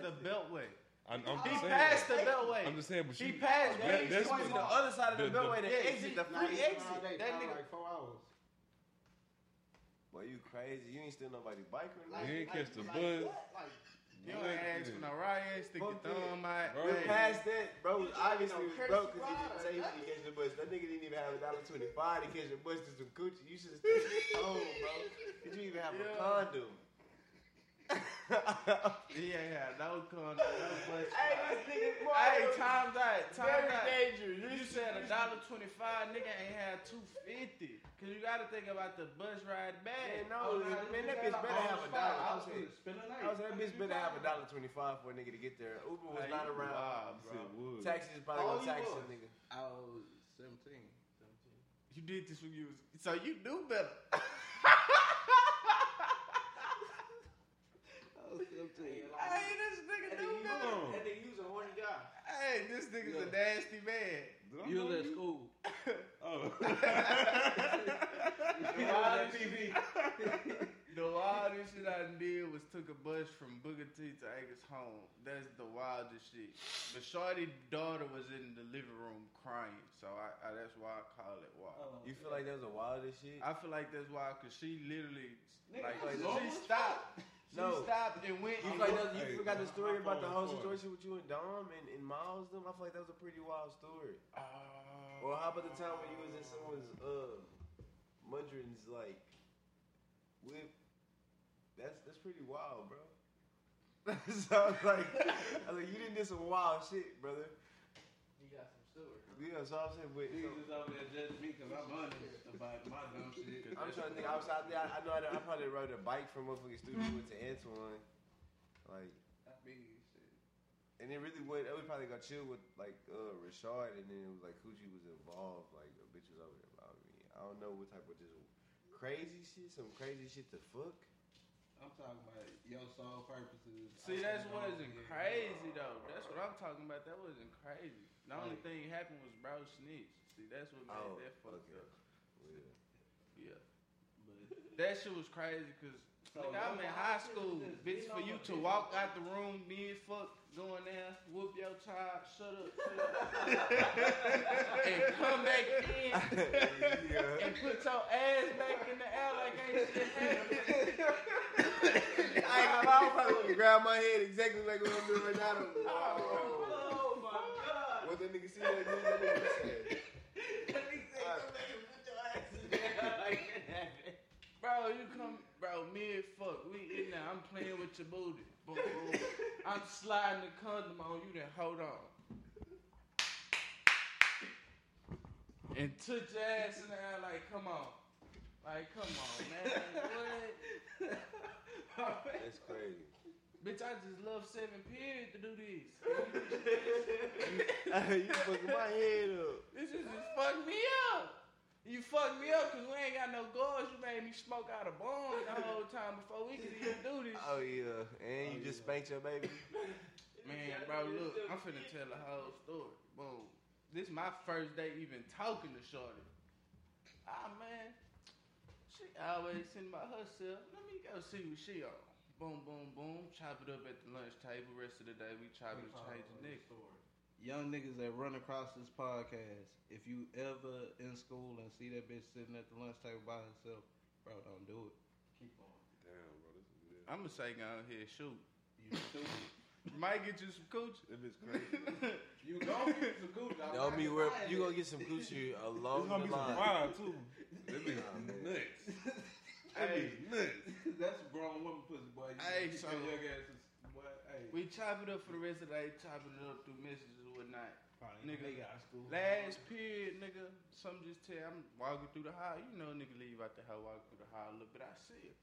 the Beltway. I'm, I'm He just saying. passed the Beltway. I'm just saying, but He you, passed that, Greens that's Point. to the other side of the, The- the- Beltway, the Yeah, exit, the free exit. That That nigga- like four hours. Boy, you crazy. You ain't steal nobody's bike or You ain't catch the bus. You don't ask for no ride, stick your Fuck that. thumb out. Bro. We passed that, bro. Obviously, was broke because he didn't say he nothing. could catch the bus. That nigga didn't even have a dollar twenty-five to catch the bus to some coochie. You should have stayed home, bro. Did you even have a condom? Yeah, yeah, no condom, no bus. Hey, this nigga, boy, Hey, bro, times out, times very out. dangerous. You said a dollar twenty-five, nigga ain't had two fifty. Cause you gotta think about the bus ride back. Oh, man, no, man, that bitch better have a dollar. I was saying, Spend a night. I was saying, that bitch better have a dollar twenty-five for a nigga to get there. Uber was Hey, not you around. wild, bro. Shit would. Taxis probably How gonna tax was? a nigga. I was 17. 17. You did this when you was so you knew better. I was 17. hey, this nigga That knew nigga, better. you- that nigga, you was a horny guy. Hey, this nigga's a nasty man. You was at school. Oh. The wildest shit I did was took a bus from Booker T to Acres home. That's the wildest shit. But Shorty's daughter was in the living room crying, so I, I that's why I call it wild. You feel like that was the wildest shit? I feel like that's wild because she literally like like she stopped. She No. stopped and went. You and like looked- that, you Hey, forgot the story about the whole phone is situation with you and Dom and, and Miles them? I feel like that was a pretty wild story. Uh, Or how about the time when you was in someone's uh Mudrin's like whip? That's that's pretty wild, bro. so I was like, I was like, you didn't do some wild shit, brother. You got some stories. Yeah, so I'm saying, but Niggas is over there judging me because I'm honest about my dumb shit. I'm trying to think. I was out there. I, I know. I, I probably rode a bike from motherfucking studio to Antoine, like, I mean, shit. and it really went. It was probably got chill with like uh Rashard, and then it was like Coochie was involved. Like a bitch was over there involved me. I don't know what type of just crazy shit, some crazy shit to fuck. I'm talking about your sole purposes. See, that's what wasn't crazy though. That's what I'm talking about. That wasn't crazy. The only thing happened was bro snitched. See, that's what made Oh, that fucked okay. up. Yeah. Yeah. But that shit was crazy because Nigga, I'm in high school. Bitch, for you to walk out the room, mid fuck, going there, whoop your child, shut up, shut up, and come back in and put your ass back in the air like ain't shit happened. I ain't gonna lie, I'm probably gonna grab my head exactly like what I'm doing right now. Oh my god. What that nigga see that nigga, that nigga said. Bro, you come, bro, mid fuck, we in there, I'm playing with your booty. Boom, boom. I'm sliding the condom on you, then hold on. And took your ass in there like, come on. Like, come on, man. what? That's crazy. Bitch, I just love seven period to do this. You fucking my head up. This is just fuck me up. You fucked me up because we ain't got no guards. You made me smoke out a bong the whole time before we could even do this. Oh yeah, and you just spanked your baby. Man, bro, look, I'm finna tell the whole story. Boom. This my first day even talking to Shorty. Ah, man. She always sitting by herself. Let me go see what she on. Boom, boom, boom. Chop it up at the lunch table. Rest of the day, we chop it, change the nigga. Young niggas that run across this podcast, if you ever in school and see that bitch sitting at the lunch table by herself, bro, don't do it. Keep on. Damn, bro, this is good. I'm gonna say go ahead, shoot. You stupid. Might get you some coochie. That bitch crazy. you gon' get some coochie. I'm Don't be worried. You gonna get some coochie along It's gonna the be some line. fire too. That bitch nuts. That Hey. nuts. That's a grown woman pussy, boy. You Hey, so- tell your ass is, boy, hey. We chop it up for the rest of the day, chopping it up through messages or whatnot. Probably Nigga, nigga out school. Last period, nigga, some just tell I'm walking through the hall. You know, nigga leave out the house, walking through the hall a little bit. I see her.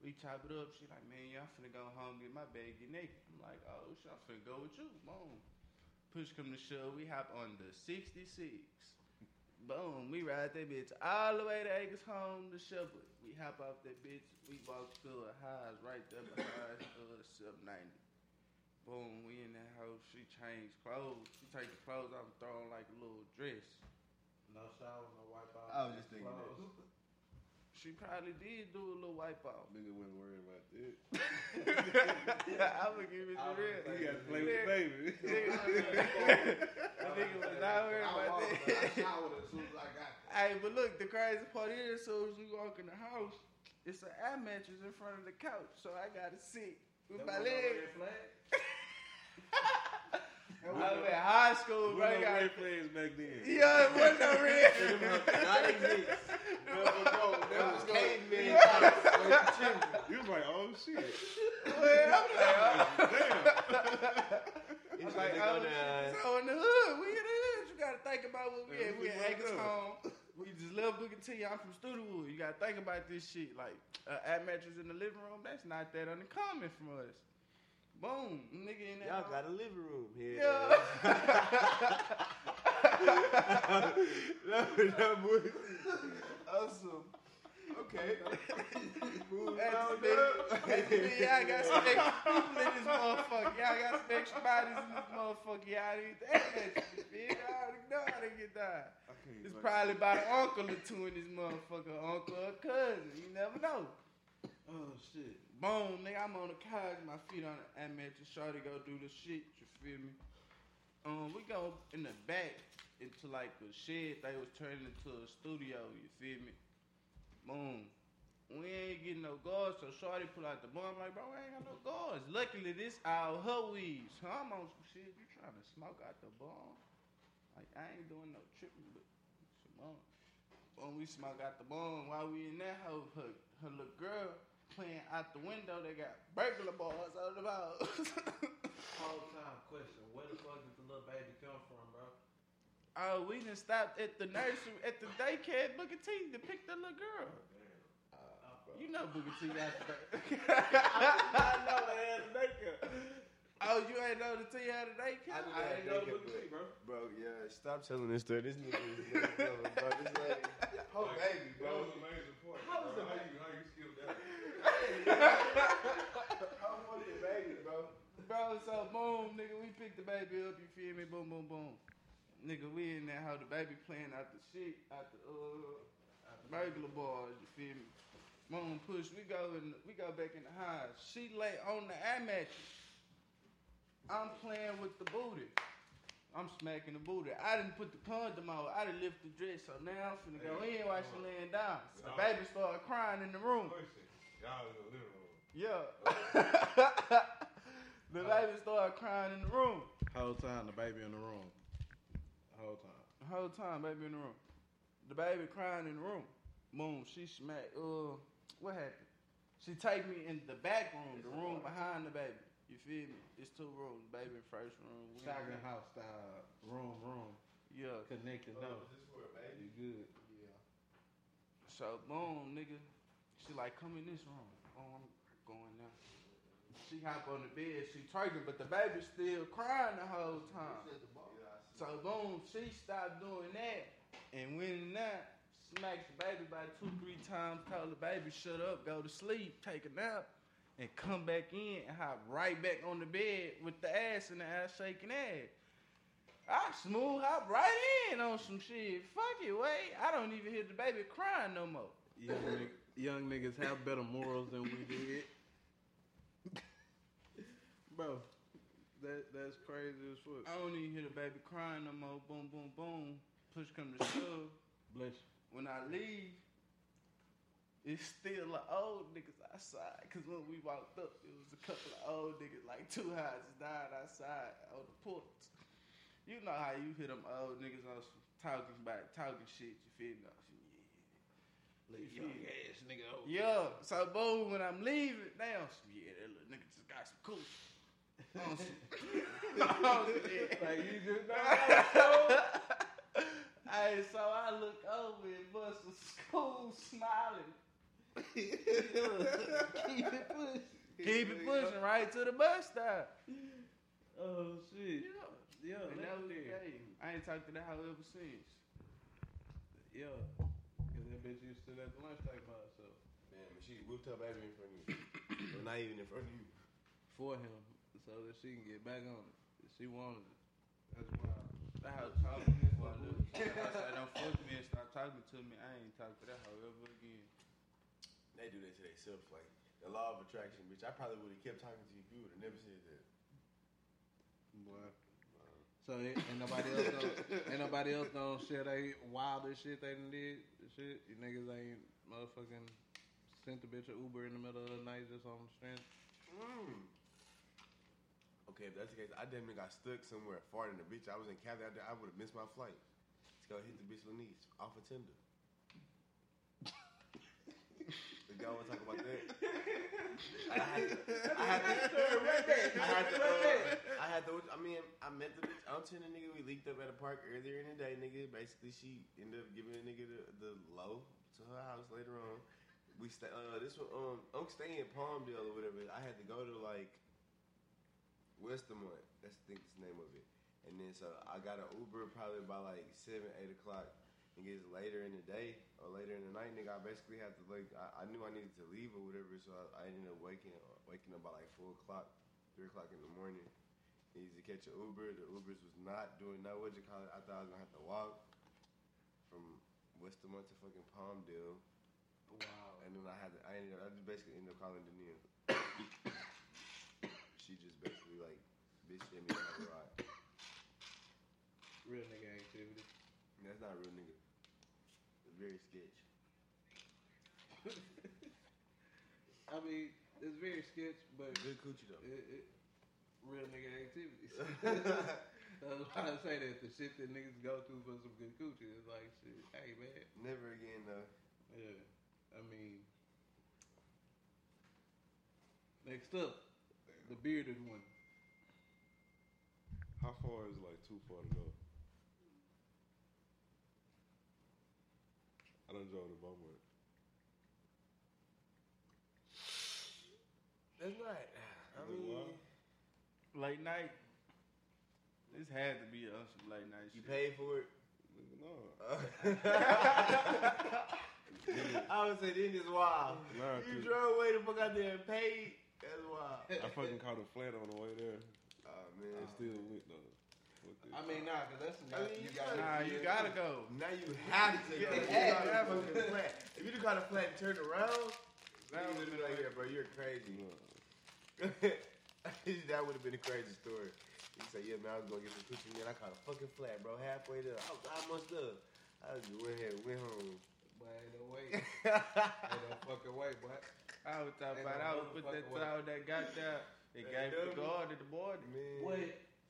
We chop it up. She like, man, y'all finna go home, get my bag, get naked. I'm like, oh, shit, I'm finna go with you. Boom. Push come to shove. We hop on the 66. Boom. We ride that bitch all the way to Acres home to Shepherd. We hop off that bitch. We walk through a house right there behind uh, 790. Boom, we in that house. She changed clothes. She take the clothes off and throw on like a little dress. No shower, no wipe out. I was just thinking that. Clothes. She probably did do a little wipe out. Nigga wasn't worried about that. I would give it to real. You gotta play with the baby. The nigga was not worried about that. I showered as soon as I got there. Hey, but look, the crazy part is, as soon as we walk in the house, it's an air mattress in front of the couch, so I gotta sit with That my wasn't legs. Red flag? I was in high school, There bro. no red flags back then. Yeah, it wasn't no red. Not exist. No, no, that was caveman. You was like, oh shit. Well, I'm like, oh. It's I'm like, like, oh, so in the hood, we in the hood. You gotta think about what we Yeah, at. we We at fucked Acres up. home. We just love Booker T. I'm from Studewood. You gotta think about this shit. Like, uh, air mattress in the living room, that's not that uncommon from us. Boom, nigga in that. Y'all house. got a living room here. Yeah. no, no, boy. Awesome. Okay. Move That's on the big, that's the y'all got some extra people in this motherfucker. Y'all got some extra bodies in this motherfucker. Y'all need to add that shit, bitch. I already know how to get down. It's probably about an uncle or two in this motherfucker, uncle or cousin. You never know. Oh, shit. Boom, nigga, I'm on the couch, my feet on the mattress. Shorty go do the shit, you feel me? Um, we go in the back into like a shed. They was turning into a studio, you feel me? Boom. We ain't getting no guards, so Shorty pull out the bomb like, bro, we ain't got no guards. Luckily, this all her weeds. So I'm on some shit. You trying to smoke out the bomb? Like, I ain't doing no tripping, but some on. When we smoke out the bomb, while we in that hoe, her, her little girl playing out the window, they got burglar bars out the house. Whole time question. Where the fuck did the little baby come from, bro? Oh, we done stopped at the nursery, at the daycare at Booker T to pick the little girl. Oh, you know Booker T got the I know they had a daycare. Oh, you ain't know the T had a daycare? I I ain't know the Booker T, bro. Bro, yeah, stop telling this story. This nigga is never telling, bro. This lady, oh baby, That was the amazing part. How was bro. the how you how you skipped that? How the baby, bro? Bro, so boom, nigga, we picked the baby up, you feel me? Boom, boom, boom. Nigga, we in there, how the baby playing out the shit, out the, uh, out the burglar bars, you feel me? Mom push. We go in. We go back in the house. She lay on the air mattress. I'm playing with the booty. I'm smacking the booty. I didn't put the condom on. I didn't lift the dress. So now I'm finna go in while she laying down. The baby started crying in the room. Y'all in the living room. Yeah. the baby started crying in the room. Whole time the baby in the room. The whole time. The whole time, baby in the room. The baby crying in the room. Boom, she smacked. Uh, what happened? She take me in the back room, the room behind the baby. You feel me? It's two rooms. Baby first room. we Shotgun house style. Room, room. Yeah. Connected Oh, no. You good. Yeah. So boom, nigga. She like, come in this room. Oh, I'm going now. She hop on the bed, she twerking, but the baby still crying the whole time. So boom, she stopped doing that and went in there, smacks the baby about two, three times, told the baby shut up, go to sleep, take a nap, and come back in and hop right back on the bed with the ass in the ass shaking ass. I smooth hop right in on some shit. Fuck it, wait. I don't even hear the baby crying no more. Nig- young niggas have better morals than we did. Bro, that that's crazy as fuck. I don't even hear the baby crying no more. Boom, boom, boom. Push come to shove. Bless you. When I leave, it's still the old niggas outside. Cause when we walked up, it was a couple of old niggas, like two houses down outside on the porch. You know how you hear them old niggas on talking about talking shit. You feel me? You young ass nigga over Yeah. So boom, when I'm leaving, some yeah, that little nigga just got some cool. On oh, some- oh, Like you just know. Hey, so I look over and bust a school smiling. Keep it pushing. Keep it pushing right to the bus stop. Oh shit. Yeah. Yeah, And that was the I ain't talked to that hoe ever since. Yeah. Cause that bitch used to sit at the lunch table by herself. Man, but she whipped her baby in front of you. or not even in front of you. For him. So that she can get back on it. If She wanted it. That's wild. That hoe talking to me for a little. I said, don't fuck me and stop talking to me. I ain't talking to that hoe ever again. They do that to themselves. Like the law of attraction, bitch. I probably would have kept talking to you if you would have never said that. Boy. So ain't ain't nobody else don't, ain't nobody else don't share they wildest shit they done did. Shit, you niggas ain't motherfucking sent the bitch a Uber in the middle of the night just on the strength. Mm. Okay, if that's the case, I definitely got stuck somewhere far in the bitch. I was in Cali there. I would have missed my flight. Let's go hit the bitch Lanice off of Tinder. If y'all want to talk about that, I had to. I had to. I had to. Uh, I had to. I mean, I met the bitch on Tinder, nigga. We leaked up at a park earlier in the day, nigga. Basically, she ended up giving a nigga the, the low to her house later on. We stay. Uh, this one. Um, I'm staying in Palmdale or whatever. I had to go to like Westamont. That's I think the name of it. And then so I got an Uber probably by like seven, eight o'clock. Gets later in the day or later in the night, nigga. I basically had to like I, I knew I needed to leave or whatever, so I, I ended up waking waking up by like four o'clock, three o'clock in the morning. Needed to catch an Uber. The Ubers was not doing that. What you call it? I thought I was gonna have to walk from Westamont to fucking Palmdale. Wow. And then I had to. I ended up. I just basically ended up calling Dania. she just basically like bitch let me have a ride. Real nigga activity. That's not a real nigga. It's very sketch. I mean, it's very sketch, but Good coochie though. It, it, real nigga activities. That's why I say that the shit that niggas go through for some good coochie is like shit. Hey man, Never again though. yeah. I mean, next up, the bearded one. How far is like too far to go? I done drove to Beaumont. That's not. I mean, Late night. This had to be on some late night you shit. paid for it. No. I would say then it's wild. Nah, you too. drove away the fuck out there and paid. That's wild. I fucking caught a flat on the way there. Oh I man. still went though. Fuck it. I mean, nah, cause that's I mean, you gotta- Nah, you gotta go. Now you have to go. Yeah, You gotta yeah. fucking flat. If you just got a flat and turn around, That would be like, yeah, bro, you're crazy. that would have been a crazy story. He said, yeah, man, I was going to get some coochie, man. I caught a fucking flat, bro, halfway there. I was almost there. I just went ahead and went home. Boy, ain't no way. ain't no fucking way, boy. I was talking Ain't about no I would put that motherfucking towel that got there. It gave the guard at the board. What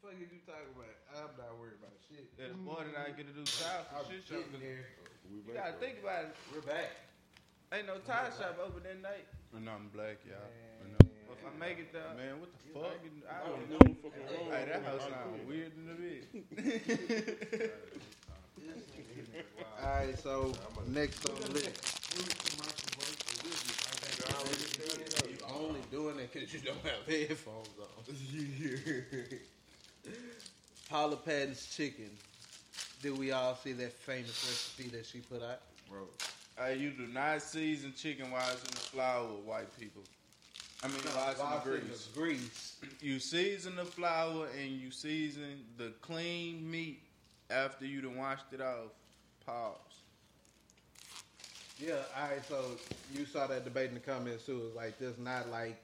fuck is you talking about? I'm not worried about shit. Yeah, the boy that I get to do towel for shit shop. getting there. You gotta think about it. We're back. Ain't no tire shop open that night. And I'm black, y'all. If I make it there, man, what the fuck? I don't know. Hey, that house sound weird in the bit. All right, so next on the list. You only doing it because you don't have headphones on. Paula Patton's chicken. Did we all see that famous recipe that she put out? Bro. Hey, you do not season chicken while it's in the flour with white people. I mean, No, while it's in the grease. grease. You season the flour and you season the clean meat after you done washed it off. Pause. Yeah, all right, so you saw that debate in the comments too. It's like this not like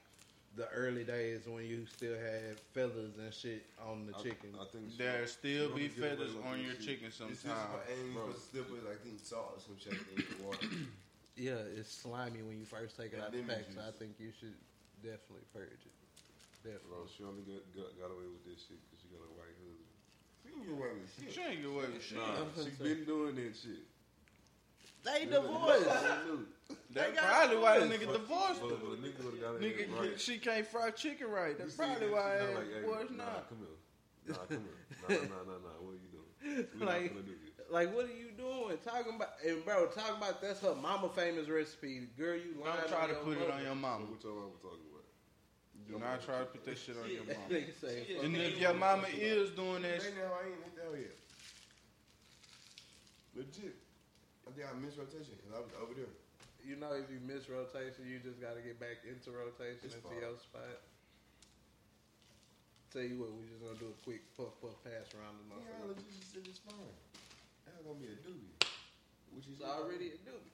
the early days when you still had feathers and shit on the chicken. I think There still be feathers on your shit. chicken sometimes. for- and you Bro. supposed still put like I think salt or some shit in the water. Yeah, it's slimy when you first take it Yeah, out of the lemon pack, so I think you should definitely purge it. Bro, Definitely. she only got, got, got away with this shit because she got a white husband. You can get away with shit. She ain't get away with shit. Nah, she been doing that shit. They divorced. That's got probably why the divorced. nigga divorced her. but nigga would have got it Nigga, right. she can't fry chicken right. That's probably that why shit, I nah, like, hey, divorced nah, now. come here. Nah, come here. Nah, nah, nah, nah. What are you doing? We're like, not gonna do this. like, what are you doing? Talking about, and bro, talking about that's her mama famous recipe. Girl, you lying Don't try to your put it on your mama. What your mama talking about? Do not try to put that shit on your mama. Nigga say, fuck And if your mama is doing that Right shit, now, I ain't hit that yet. Legit. I think I missed rotation because I was over there. You know, if you miss rotation, you just got to get back into rotation It's into fine. your spot. Tell you what, we just gonna do a quick puff puff pass around the Yeah, I motherfucker. just said it's fine. That's gonna be a doobie. Which is already a doobie.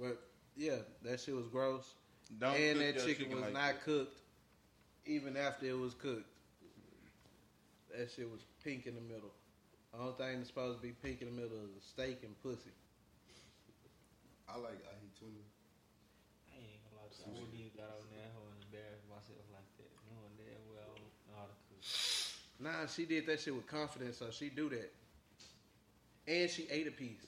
But yeah, that shit was gross. Don't and that chicken, chicken was like not that. cooked, even after it was cooked. That shit was pink in the middle. The only thing that's supposed to be pink in the middle is a steak and pussy. I like I hate tuna. I ain't gonna lie to you. I wouldn't even got on that hoe and embarrass myself like that. Knowing damn well I don't know how to cook. Nah, she did that shit with confidence, so she do that. And she ate a piece.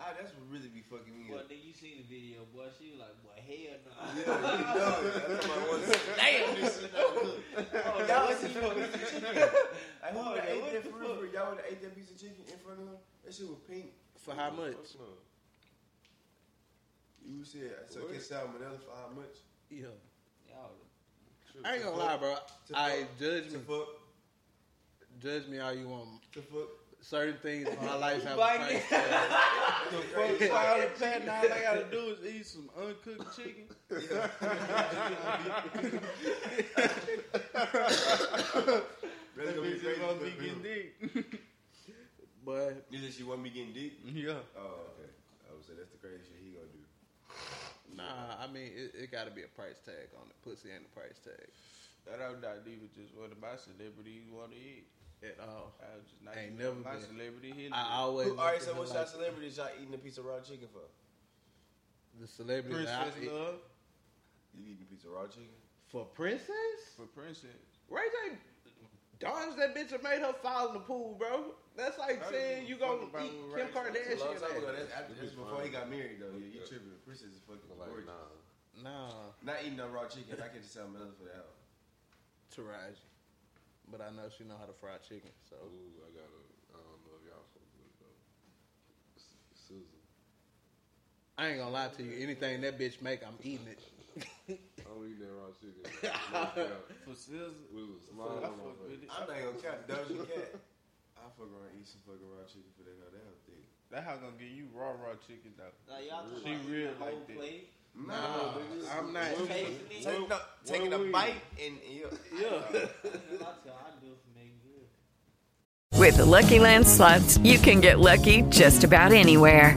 Ah, that's what really be fucking me Well, up. then you seen the video, boy. She was like, boy, hell no. Yeah, you know. That's what I want to say. Damn, this shit not good. Oh, Y'all what's see the fucking fuck? chicken. Like, who would have ate that the for real? for real? Y'all would have ate that piece of chicken in front of her? That shit was pink. For how much? Fuck no. You said, so get salmonella for how much? Yeah. Y'all, I ain't gonna lie, bro. To I fuck. judge To me. fuck. Judge me all you want. To fuck. Certain things in my life have a Bang price it. tag. the fuck Tyler Patton, all I gotta do is eat some uncooked chicken. Really That gonna be bitch is crazy gonna be getting people. dick. But You said she want me getting deep? Yeah. Oh, okay. I would say that's the crazy shit he gonna do. Nah, I mean it, it got to be a price tag on it. Pussy and a price tag That I'm not even just one of my celebrities want to eat. at all. I was just not Ain't never my been. celebrity hit. I always. Who, all right, so at what's her y'all celebrities y'all eating a piece of raw chicken for? The celebrity that Princess I eat- Love You eating a piece of raw chicken? for princess. for Princess. Ray J dodged that bitch and made her fall in the pool, bro. That's like I saying you give gonna eat what Kim Ray J- That's a long Kardashian. time ago. That's, after, that's It's before he got married, though. Yeah, you Yeah. tripping. Princess is fucking Like, gorgeous. nah. Nah, Not eating no raw chicken. I can just tell salmonella for that. Taraji. But I know she know how to fry chicken, so Ooh, I got a. I don't know if y'all fuck with it though. S- Susan. I ain't gonna lie to you. Anything that bitch make, I'm eating it. I'm eating that raw chicken. For Scissor. We was I smiling on with my it. I'm not gonna count Doja Cat. I fuck around eat some fucking raw chicken for that goddamn thing. That how gonna get you raw raw chicken though. like, y'all talking She about real the like whole that. plate, Nah, I'm not. tasting it. Take, no, taking a bite and yeah. Yeah. I ain't gonna lie to y'all, I do it for making good. With the Lucky Land slots, you can get lucky just about anywhere.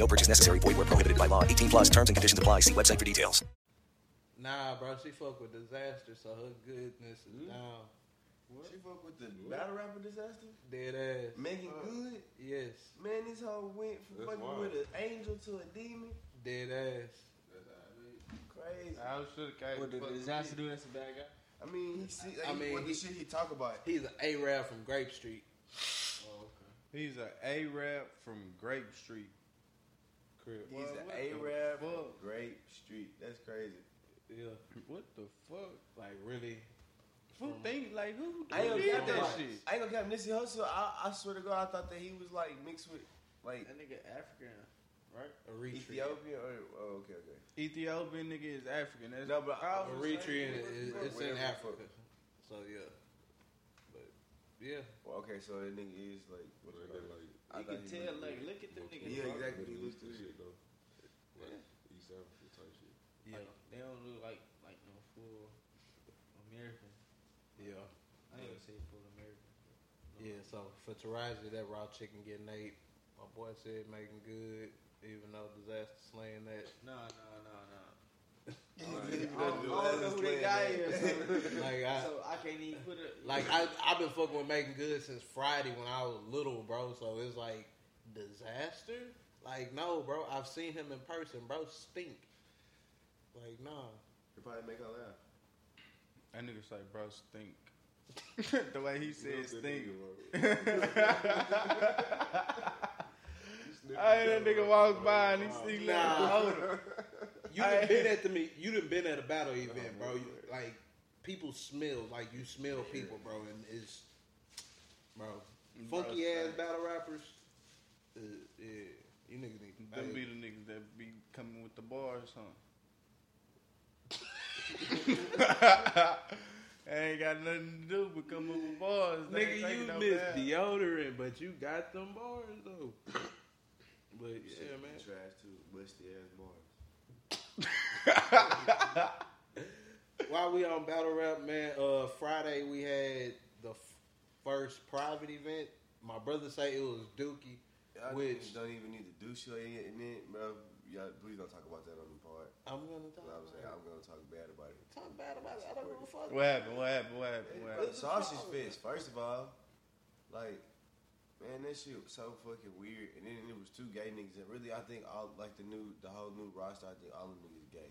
No purchase necessary. Void where prohibited by law. 18 plus terms and conditions apply. See website for details. Nah, bro, she fuck with Dizaster, so her goodness is hmm? down. She fuck with the battle rapper Dizaster? Dead ass. Making good? Yes. Man, this hoe went from That's fucking wild. with an angel to a demon. Dead ass. That's Crazy. I should have came. What the Dizaster do? That's a bad guy. I mean, he see, I I mean, mean, what the he- shit he talk about. He's an A-Rab from Grape Street. Oh, okay. He's an A-Rap from Grape Street. Crib. He's What- an what the A-Rap fuck? from Grape Street. That's crazy. Yeah. What the fuck? Like, really? Who think like who, I ain't who gonna cap that that shit? I ain't gonna cap Nipsey Hussle. I, I swear to God, I thought that he was like mixed with like That nigga African, right? Eritrean. Ethiopian. Or, oh, okay, okay. Ethiopian nigga is African. That's No, but uh, I was Eritrean saying, is it's in Africa. So, yeah. But, yeah. Well, okay, so that nigga is like what you call it? I You can tell, was- like, look at them niggas. Yeah, exactly. He He looks looks to to shit though. Like East Africa type shit. Like, they don't look like like no full American. Yeah. I ain't gonna say full American. Yeah, so for Taraji, that raw chicken getting ate. My boy said making good, even though Dizaster slaying that. No, no, no, no. I I don't, know who they got here, so, Like, I- so I can't even put it. Like I, I've been fucking with making good since Friday when I was little, bro. So it's like Dizaster. Like no, bro. I've seen him in person, bro. Stink. Like nah. You probably make her laugh. That nigga say, bro, stink. the way he said stink. Hey, that nigga walks by and he see Nah, like, hold on. You done been at the me. You done been at a battle event, bro. You, like people smell, like you smell people, bro, and it's, bro, funky ass battle rappers. Uh, yeah, you niggas need to. Them be the niggas that be coming with the bars, huh? I ain't got nothing to do but come up with bars. They Nigga, you no miss bath. deodorant, but you got them bars though. But yeah, man. Trash too, musty ass bars. While we on battle rap, man, uh, Friday we had the f- first private event. My brother say it was Dookie, Y'all which niggas don't even need to do shit in it, bro. Y'all, please don't talk about that on the part. I'm gonna talk. I was saying I'm gonna talk bad about it. Talk bad about it. I don't give a fuck. What happened? What happened? What happened? What happened? Sausage fest. First of all, like, man, that shit was so fucking weird. And then it was two gay niggas. And really, I think all like the new, the whole new roster. I think all of them niggas gay.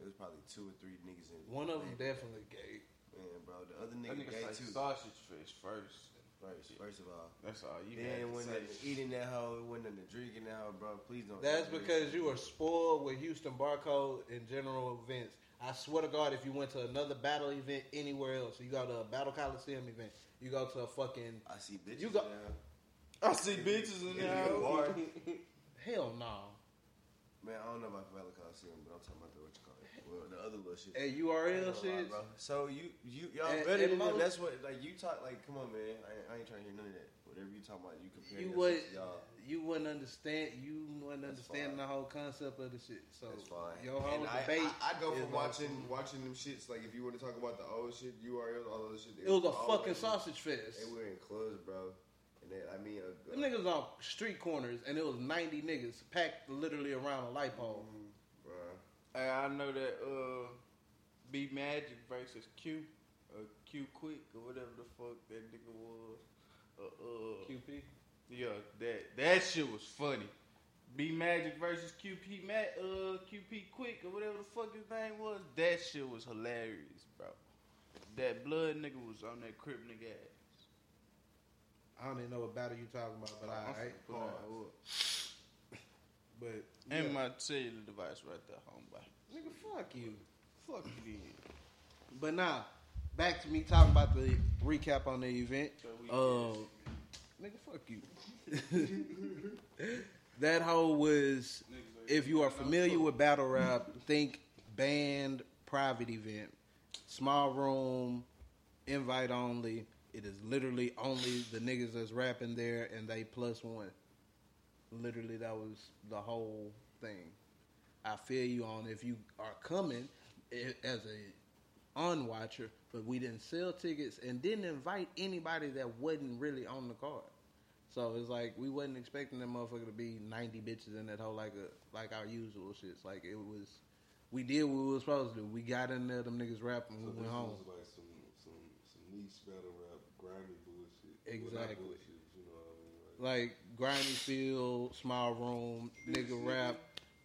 It was probably two or three niggas in. One of them definitely gay. Man, bro, the other That nigga, nigga gay say too. sausage fish first. First, first of all, That's all you then when to the eating that hoe, it wasn't the drinking that hoe, bro. Please don't. That's because you that. are spoiled with Houston Barcode and general events. I swear to God, if you went to another battle event anywhere else, you got a Battle Coliseum event, you go to a fucking I see bitches. You go- now. I see bitches in there. hell no. Man, I don't know about Valley Coliseum, but I'm talking about the what you call it. Well, the other little shit. Hey, URL shit. bro. So you you y'all And- better and than That's what like you talk like. Come on, man. I, I ain't trying to hear none of that. Whatever you talking about, you compare. You would to y'all. you wouldn't understand you wouldn't understand the whole concept of the shit. So That's fine. your whole And debate. I, I go is from like- watching watching them shits. Like if you want to talk about the old shit, URL, all those shit. It was a fucking that- sausage fest. They were in clubs, bro. And they, I mean, uh, Them niggas on street corners, and it was ninety niggas packed literally around a light pole. bruh. Hey, I know that uh, B Magic versus Q, uh, Q Quick or whatever the fuck that nigga was. Uh, uh, QP. Yeah, that that shit was funny. B Magic versus QP Mac, uh, QP Quick or whatever the fuck his name was. That shit was hilarious, bro. That blood nigga was on that crib nigga ass. I don't even know what battle you talking about, but I'm I, I finna pull that but And my cellular device right there, homeboy. nigga, fuck you. Fuck you then. But nah, back to me talking about the recap on the event. Uh, nigga, fuck you. that whole was, if you are familiar with battle rap, think band private event, small room, invite only. It is literally only the niggas that's rapping there and they plus one. Literally, that was the whole thing. I feel you on if you are coming as a unwatcher, but we didn't sell tickets and didn't invite anybody that wasn't really on the card. So it's like we wasn't expecting that motherfucker to be ninety bitches in that whole like a like our usual shits. Like it was, we did what we were supposed to do. We got in there, them niggas rapping, we went home. was like some some some niche battle rap, grimy bullshit. Well, Exactly. bullshit, you know what I mean? Like, Like grimy feel, small room, nigga rap,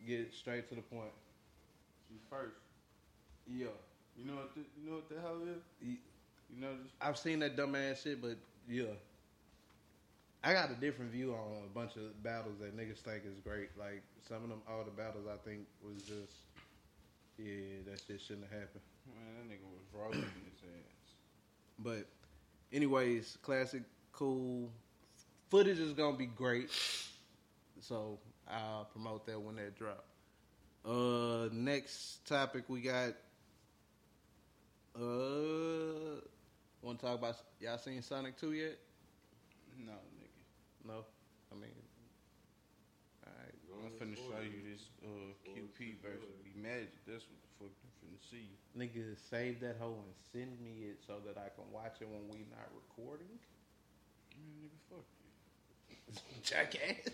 get straight to the point. You first. Yeah. You know what? The, you know what the hell is? You, know this? I've seen that dumbass shit, but yeah. I got a different view on a bunch of battles that niggas think is great. Like some of them, all the battles I think was just, yeah, that shit shouldn't have happened. Man, that nigga was rolling his ass. But, anyways, classic, cool. Footage is gonna be great, so I'll promote that when that drop. Uh, next topic we got. Uh, want to talk about y'all seen Sonic Two yet? No, nigga. No, I mean, all right. I'm finna show you this uh, QP versus Be Magic. That's what the fuck I'm finna see. Nigga, save that hoe and send me it so that I can watch it when we not recording. Man, nigga, fuck you. Jackass.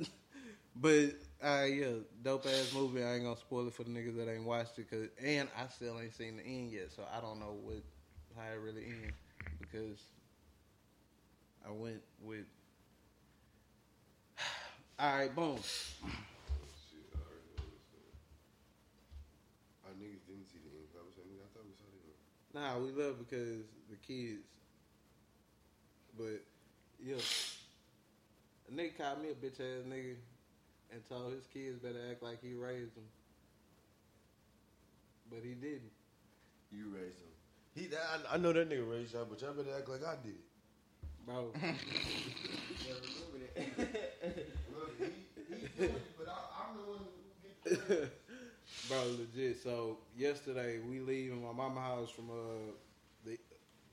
but uh, yeah, dope ass movie. I ain't gonna spoil it for the niggas that ain't watched it, cause and I still ain't seen the end yet, so I don't know what how it really ends because I went with. All right, boom. shit, I already know this. Man. Our niggas didn't see the end. I was saying, I thought we saw the end. Nah, we love because the kids. But yeah, a nigga called me a bitch ass nigga and told his kids better act like he raised them. But he didn't. You raised him. He, I, I know that nigga raised y'all, but y'all better act like I did. Bro. Look, he, he it, but I, I'm the one Bro, legit. So yesterday we leaving my mama house from uh the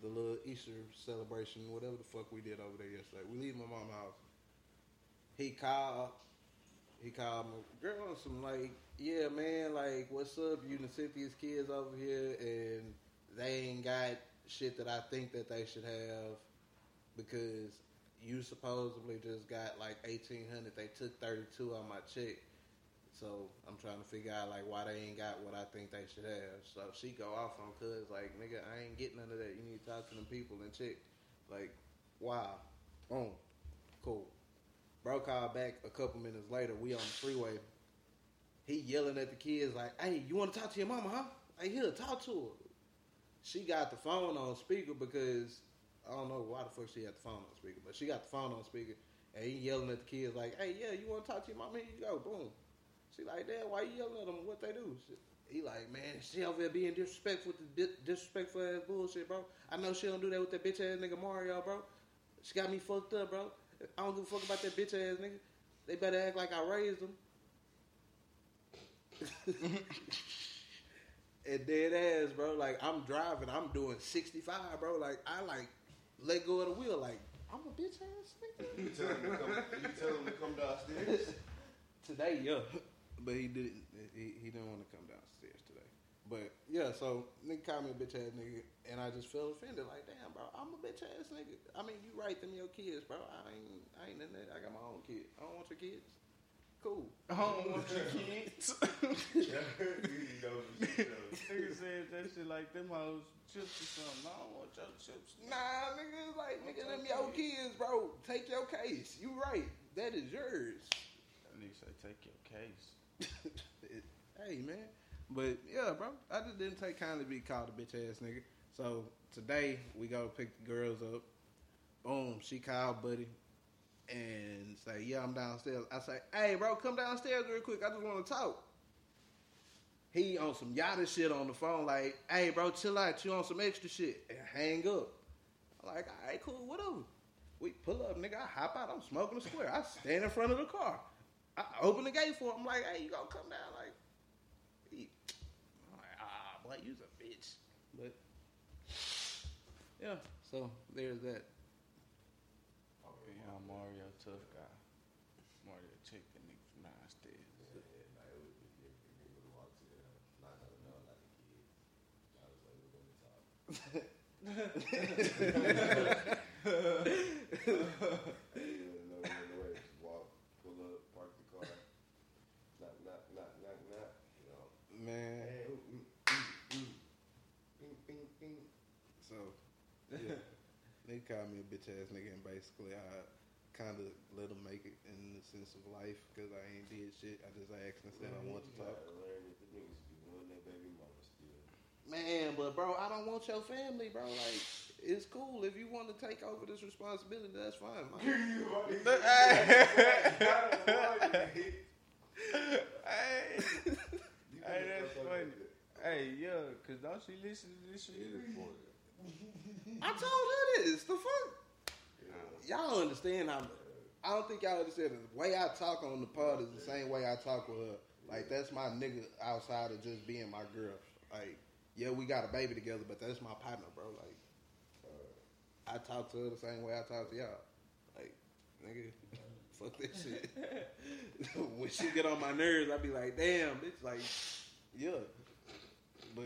the little Easter celebration, whatever the fuck we did over there yesterday. We leave my mama house. He called. He called me, girl, on some like, yeah, man, like, what's up? You and Cynthia's kids over here, and they ain't got shit that I think that they should have because you supposedly just got like eighteen hundred. They took thirty two on my check. So I'm trying to figure out like why they ain't got what I think they should have. So she go off on cuz like nigga, I ain't getting none of that. You need to talk to them people and check. Like, wow. Boom. Cool. Bro called back a couple minutes later. We on the freeway. He yelling at the kids like, "Hey, you want to talk to your mama, huh? Hey, here, talk to her." She got the phone on speaker because I don't know why the fuck she had the phone on speaker, but she got the phone on speaker, and he yelling at the kids like, "Hey, yeah, you want to talk to your mama? Here you go, boom." She like, "Dad, why you yelling at them? What they do?" She, he like, "Man, she over there being disrespectful with the di- disrespectful ass bullshit, bro. I know she don't do that with that bitch ass nigga Mario, bro. She got me fucked up, bro. I don't give a fuck about that bitch ass nigga. They better act like I raised them." and dead ass, bro. Like I'm driving, I'm doing 65, bro. Like I like let go of the wheel, like I'm a bitch ass nigga. You tell him to come, you tell him to come downstairs. today, yeah. But he didn't. He, he didn't want to come downstairs today. But yeah, so nigga called me a bitch ass nigga, and I just felt offended. Like, damn, bro, I'm a bitch ass nigga. I mean, you right them your kids, bro. I ain't, I ain't in that. I got my own kid. I don't want your kids. Cool. I don't want your kids. Nigga said that shit like them hoes chips or something. I don't want your chips. Nah, nigga, it's like nigga, them your kids, bro. Take your case. You right. That is yours. That nigga say take your case. Hey man, But yeah, bro, I just didn't take kindly to be called a bitch ass nigga. So today we go pick the girls up. Boom, she called Buddy and say, "Yeah, I'm downstairs." I say, "Hey, bro, come downstairs real quick. I just want to talk." He on some yada shit on the phone, like, "Hey, bro, chill out. You on some extra shit?" And hang up. I'm like, "All right, cool, whatever." We pull up, nigga. I hop out. I'm smoking a square. I stand in front of the car. I open the gate for him. I'm like, "Hey, you gonna come down?" Like, like, "Ah, boy, you's a bitch." But yeah, so there's that. Yeah, Mario tough guy. Mario check the nigga from downstairs. Walk, pull up, park the car. Knock, knock, knock, knock, knock. You know. Man. Hey, ooh, mm, mm, mm. Bing, bing, bing. So, yeah, they called me a bitch ass nigga, and basically I kind of let them make it in the sense of life because I ain't did shit. I just asked and said I want to You talk. gotta learn that the niggas be wanting their baby mama still. Man, but bro, I don't want your family, bro. Like, it's cool if you want to take over this responsibility. That's fine. man. hey, hey, that's funny. Hey, yeah, cause don't she listen to this shit? I told her this. The fuck? Y'all understand how? I don't think y'all understand the way I talk on the pod is the same way I talk with her. Like that's my nigga outside of just being my girl. Like, yeah, we got a baby together, but that's my partner, bro. Like, I talk to her the same way I talk to y'all. Like, nigga, fuck that shit. when she get on my nerves, I be like, damn, bitch. Like, yeah, but.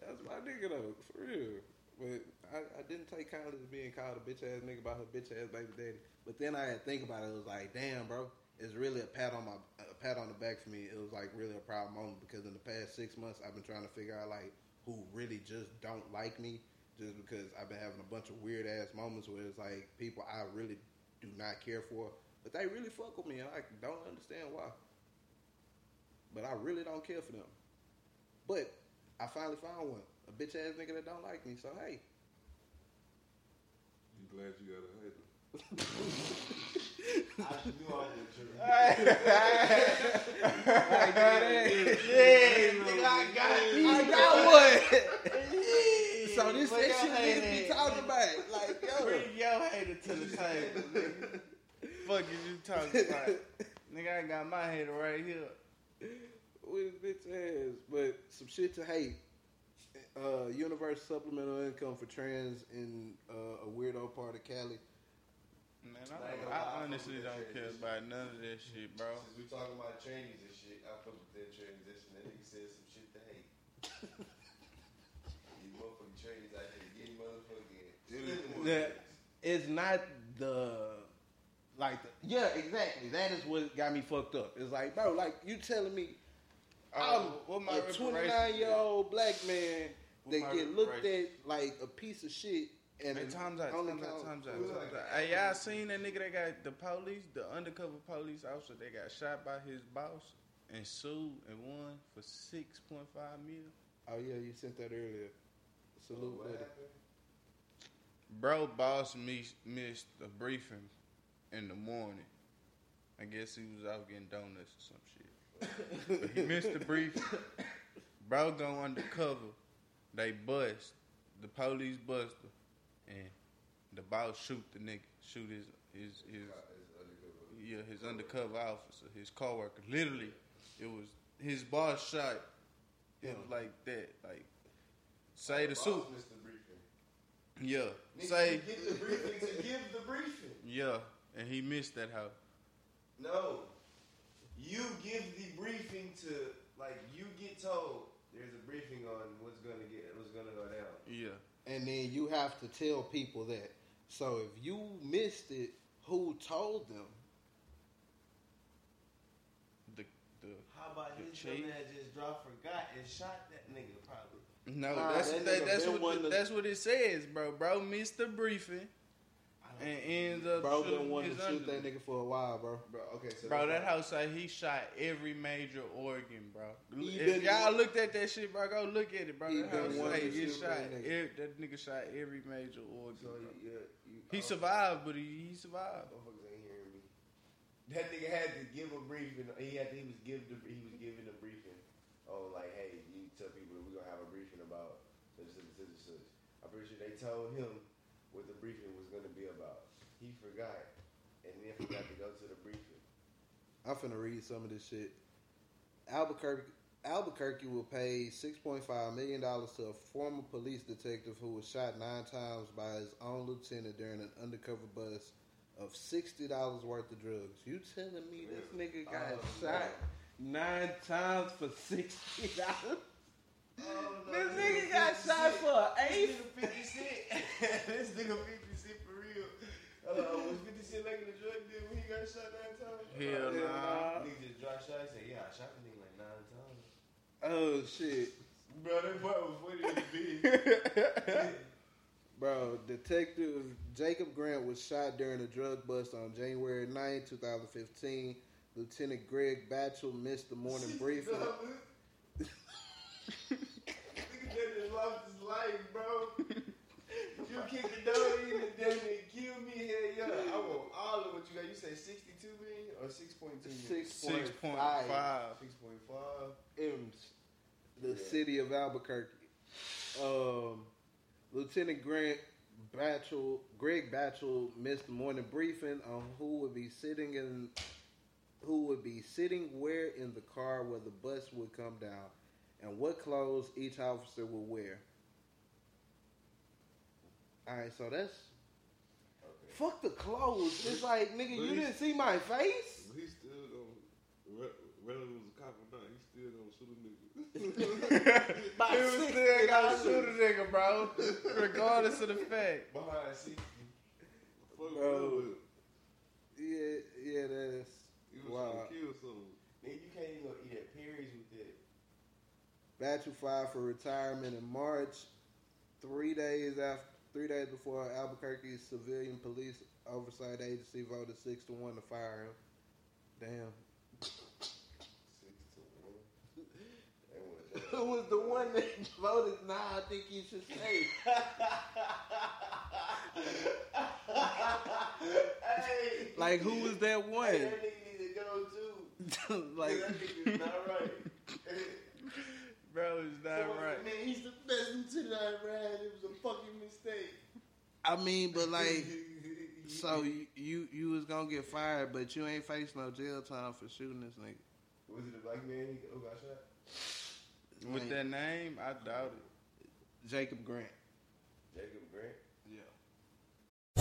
That's my nigga though, for real. But I, I didn't take kindly to being called a bitch ass nigga by her bitch ass baby daddy. But then I had to think about it. It was like, damn, bro, it's really a pat on my a pat on the back for me. It was like really a proud moment because in the past six months I've been trying to figure out like who really just don't like me, just because I've been having a bunch of weird ass moments where it's like people I really do not care for, but they really fuck with me and I don't understand why. But I really don't care for them. But I finally found one. A bitch ass nigga that don't like me. So hey. You glad you got a hater? I knew I would trip. Yeah, nigga, I got, it. I got one. so this Bring that shit niggas hater be in. talking about. Like, yo. Bring your hater to the table, nigga. Fuck is you talking about? nigga, I got my hater right here. With bitch ass, but some shit to hate. Uh, universal supplemental income for trans in uh, a weirdo part of Cali. Man, I, don't, I honestly don't care about none of this shit, bro. Since we talking about trannies and shit, I fuck with that transition. That nigga said some shit to hate. These motherfucking trannies out here getting motherfucking. Yeah, it's not the like the, yeah exactly that is what got me fucked up. It's like bro, like you telling me Uh, I'm my a 29 year old black man What that get looked at like a piece of shit and Hey, times out, times out, times out, times. Hey, y'all seen that nigga that got the police, the undercover police officer that got shot by his boss and sued and won for six point five mil? Oh yeah, you sent that earlier. Salute, buddy. Bro, boss miss, missed a briefing in the morning. I guess he was out getting donuts or some shit. but he missed the briefing. Bro go undercover. They bust. The police bust her. And the boss shoot the nigga. Shoot his his his yeah, his undercover officer, his coworker. Literally, it was his boss shot. It was like that. Like say the suit. Missed the briefing. Yeah. Nigga, Say you get the briefing to give the briefing. Yeah, and he missed that hoe. No. You give the briefing to like you get told there's a briefing on what's gonna get what's gonna go down. Yeah. and then you have to tell people that. So if you missed it, who told them? The the How about The his chief? dumb ass just dropped, forgot, and shot that nigga probably. no, Nah, that's that that, nigga that's what wanting to- that's what it says, bro. Bro missed the briefing, and ends up Bro shooting been wanting to shoot that nigga for a while, bro. Bro, okay, so Bro, that house say he shot every major organ, bro. He if been- y'all looked at that shit, bro, go look at it, bro. He That been house wanting to he shoot shot. that nigga. Every, that nigga shot every major organ. So, bro. yeah, you, He oh, survived, but he, he survived. Motherfuckers ain't hearing me. That nigga had to give a briefing. He had to, he was give the, he was giving a briefing. Oh, like, hey, you tell people we're gonna have a briefing about such such and such. I'm pretty sure they told him what the briefing was gonna be about. He forgot, and then forgot to go to the briefing. I'm finna read some of this shit. Albuquerque Albuquerque will pay $6.5 million to a former police detective who was shot nine times by his own lieutenant during an undercover bust of $60 worth of drugs. You telling me this nigga got Oh, shot nine times for $60? Oh, This nigga got shot for an eighth? This nigga 50 Cent. this nigga 50 Cent for real. Uh, was 50 Cent making the drug deal when he got shot nine times? Hell nah. Nigga just dropped shot. He said, yeah, I shot the nigga like nine times. Oh, shit. Bro, that boy was funny as a. Bro, Detective Jacob Grant was shot during a drug bust on January 9, 2015. Lieutenant Greg Batchel missed the morning briefing. Just lost his life, bro. You kicked the door in and then they killed me. Hell yeah. I want all of what you got. You say 62 million or 6.2 million? 6.5. 6.5. in the city of Albuquerque. Um, Lieutenant Grant Batchel, Greg Batchel missed the morning briefing on who would be sitting in, who would be sitting where in the car where the bus would come down, and what clothes each officer will wear. All right, so that's fuck the clothes. It's like nigga, But you didn't see my face. He still gonna whether it was a cop or not, he still gonna shoot a nigga. By He was still gotta shoot a nigga, bro. Regardless of the fact. Behind 60. Fuck Bro. Yeah, yeah, that's He was wow. trying to kill someone. Nigga, you can't even go eat at Perry's with that. Batchel filed for retirement in March, three days after, three days before Albuquerque's civilian police oversight agency voted six to one to fire him. Damn. Six to one. Who was the one that voted? Nah, I think you should stay. hey. like, who was that one? Hey, that nigga need to go too. like, that not right. Bro, it's not Someone right. said, Man, he's the best lieutenant I ever had. It was a fucking mistake. I mean, but like, so you, you you was gonna get fired, but you ain't face no jail time for shooting this nigga. Was it a black man who got shot? With Like, that name, I doubt it. Jacob Grant. Jacob Grant.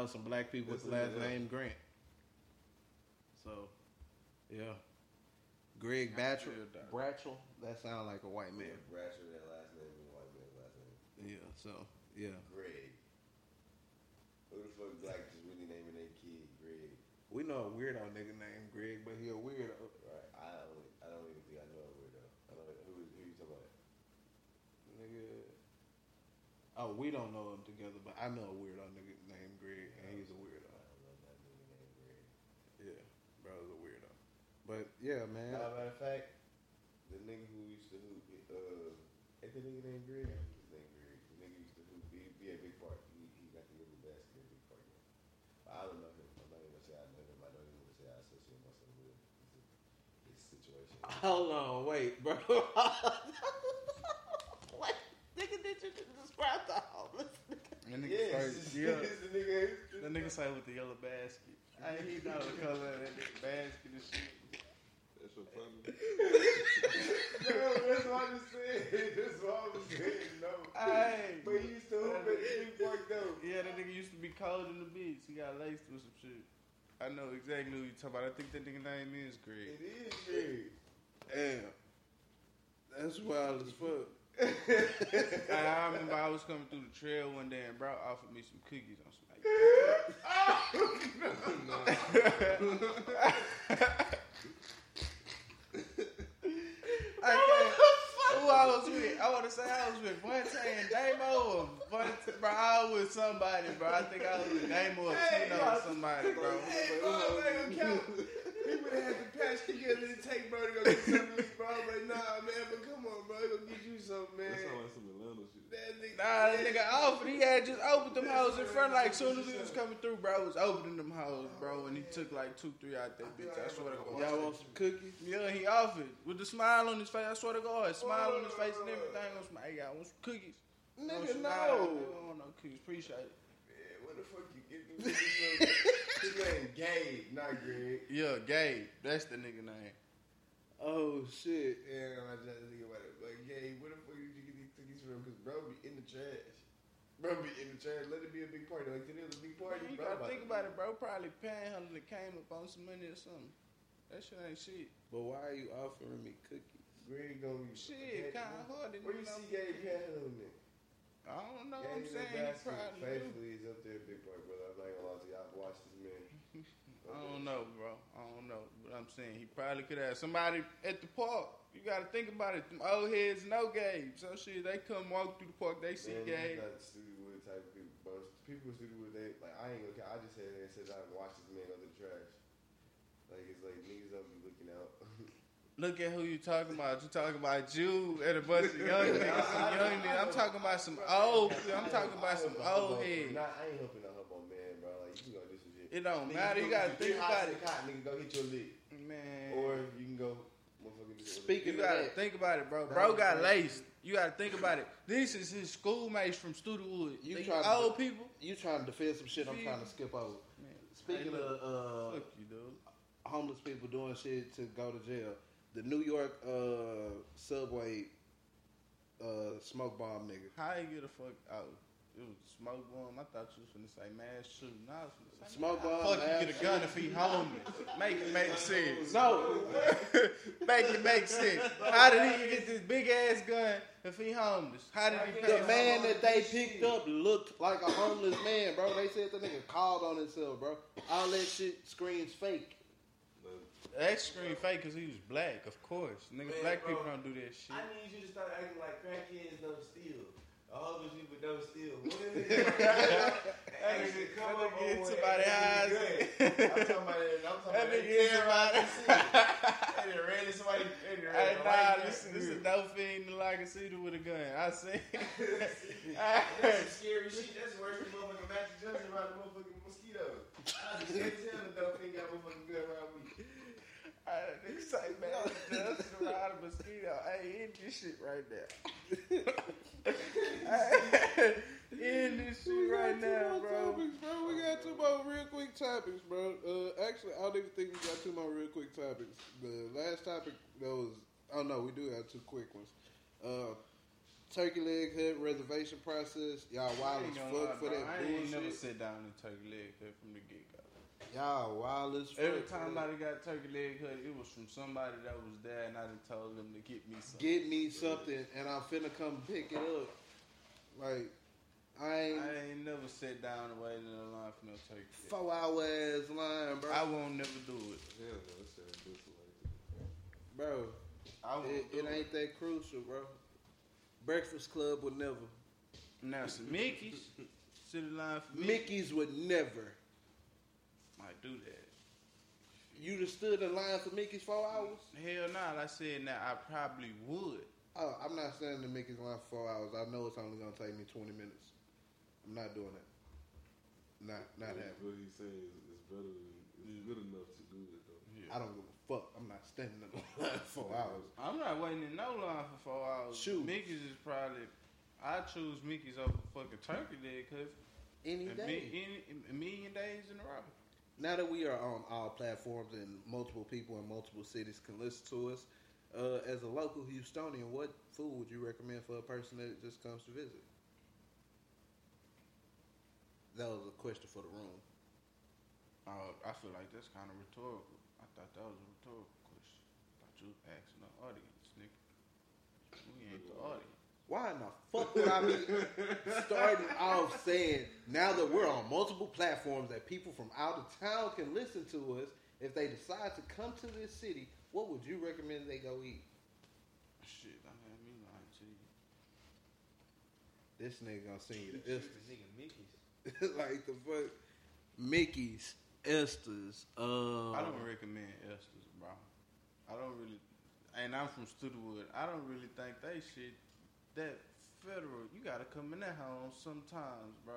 know some black people with the last name Grant. So, yeah. Greg Batchel. Bratchel. That sounds like a white man. Ratchet, that last name is white man's last name. Yeah. So, yeah. Greg. Who the fuck black just really naming their kid Greg? We know a weirdo nigga named Greg, but he a weirdo. Right. I don't. I don't even think I know a weirdo. I don't. Who, who you talking about? Nigga. Oh, we don't know him together, but I know a weirdo nigga named Greg, and he's a weirdo. Yeah, bro's a weirdo. But yeah, man. Nah, matter of fact, the nigga who used to hoop, uh, ain't the nigga named Greg? I think his name Greg. The nigga used to hoop, he be at Big Park. He, he got the little basket at Big Park. But I don't know him. I'm not even gonna say I know him. I don't even want to say I associate myself with him. His, his situation. Hold on, wait, bro. what nigga did you just describe the homeless nigga? That nigga Yes, say, yeah. it's the nigga. That nigga say with the yellow basket. I ain't he know the color of that nigga basket and shit. That's what I'm saying. That's what I'm saying. No. Hey. But he used to hoop at the street though. Yeah, that nigga used to be cold in the beach. He got laced with some shit. I know exactly who you're talking about. I think that nigga name is Greg. It is Greg. Damn. That's wild as fuck. I, remember I was coming through the trail one day and Brock offered me some cookies on some. Oh, no. Can't. Who I was with? I want to say I was with Vontae and Damo or Vontae, bro. I was with somebody, bro. I think I was with Damo or Tino or somebody, bro. Hey, bro, I ain't gonna count. We would have had to patch together and take bro to go get something bro. I'm like, nah, man, but come on, bro. Go get you something, man. Nah, that nigga offered. He had just opened them hoes in front. Like, soon as he was coming through, bro, was opening them hoes, bro. And he took like two, three out that bitch. I swear to God. Y'all want some cookies? Yeah, he offered with the smile on his face. I swear to God, smile on his face and everything. On some, hey, I want some cookies. Nigga, no. I don't want no cookies. Appreciate it. Man, what the fuck you get me from? His name Gabe, not Greg. Yeah, Gabe. That's the nigga name. Oh shit. Yeah, I just think about it. Like, Gabe, where the fuck did you get these cookies from? Because bro be in the trash. Bro be in the trash. Let it be a big party. Like, today was a big party. You bro. gotta think about it, bro. Probably panhandling and came up on some money or something. That shit ain't shit. But why are you offering me cookies? Greg gonna be Shit, kind of hard. Where you see Gabe panhandling it? I don't know. Gabe I'm saying he Nebraska probably faithfully is up there, big party, brother. I'm not gonna lie to you. I've watched this man. I don't know, bro. I don't know. But I'm saying he probably could have somebody at the park. You gotta think about it. Them old heads know Gabe. So shit, they come walk through the park, they see Gabe. he's not the Studewood type of people, bro. People with Studewood, they like I ain't gonna. I just said there and said I watched this man go to the trash. Like it's like niggas don't be looking out. Look at who you talking about. You talking about you and a bunch of young niggas. Some young niggas. I'm talking about some old. I'm talking about some old heads. Nah, I ain't helping no hobo man, bro. Like you can go do some shit. It don't Nigga, matter. You gotta think hot about it. the nigga, go hit your lick. Man. Or you can go, some- you gotta think about it, bro. Bro got laced. You gotta think about it. This is his schoolmates from Studewood. You They trying old to, people. You trying to defend some shit I'm trying to skip over. Man, Speaking of uh, fuck you, dude. homeless people doing shit to go to jail, the New York uh, subway uh, smoke bomb nigga. How you get a fuck out? It was smoke bomb. I thought you was finna say mass shooting. I was finna say Smoke how the bomb, Fuck you mass get a gun if he homeless. Make it make sense. No, make it make sense. How did he get this big ass gun if he homeless? How did he? the man that they picked up looked like a homeless man, bro. They said the nigga called on himself, bro. All that shit screams fake. That screen fake because he was black, of course. Nigga, Man, black bro, people don't do that shit. I need you to start acting like crackheads don't steal. All those people don't steal. What is it? Actually, come that up nigga on get one somebody eyes. I'm talking about it. I'm talking That about nigga it. get somebody- And ran into somebody. and then Hey, ran nah, right this, this is a dope fiend that like a cedar with a gun. I see. That's some scary shit. That's worse than motherfucking Magic Johnson around the motherfucking mosquito. I just can't tell the dope thing got motherfucking gun around me. I nigga say, man, just around a mosquito. Hey, end this shit right there. end this shit We got right two now, more bro. Topics, bro. We got two more real quick topics, bro. Uh, actually, I don't even think we got two more real quick topics. The last topic that was, oh no, we do have two quick ones. Uh, turkey leg hut reservation process. Y'all wild as gonna lie, fuck for bro. that I ain't never sit down and turkey leg cut from the get go. Y'all wild as fuck. Every time bro. I got turkey leg cut, it was from somebody that was there, and I done told them to get me something. Get me something, and I'm finna come pick it up. Like, I ain't I ain't never sat down and waited in a line for no turkey. leg. four hour ass line, bro. I won't never do it. Hell no, that shit ain't built like bro. I won't It, do it ain't that crucial, bro. Breakfast Club would never. Now some Mickey's sit in line for me. Mickey's would never. Might do that. You just stood in line for Mickey's four hours? Hell nah. I said now I probably would. Oh, I'm not standing in Mickey's line for four hours. I know it's only gonna take me 20 minutes. I'm not doing it. Not, not What- happening. What he's saying is, is better than, it's good enough to do it though. I don't give a fuck. I'm not standing in line for four hours. I'm not waiting in no line for four hours. Shoot. Mickey's is probably. I choose Mickey's over fucking turkey leg because Any day. any, a million days in a row. Now that we are on all platforms and multiple people in multiple cities can listen to us, uh, as a local Houstonian, what food would you recommend for a person that just comes to visit? that was a question for the room. Uh, I feel like that's kind of rhetorical. I thought that was a rhetorical question. I thought you asking the audience, nigga. We ain't the audience. Why in the fuck would I be starting off saying now that we're on multiple platforms that people from out of town can listen to us? If they decide to come to this city, what would you recommend they go eat? Shit, I had me lying to you. This nigga gonna send you the This Esther's. nigga Mickey's. like the fuck, Mickey's, Esther's. Uh, I don't recommend Esther's, bro. I don't really, and I'm from Studewood. I don't really think they shit that federal. You gotta come in that home sometimes, bro.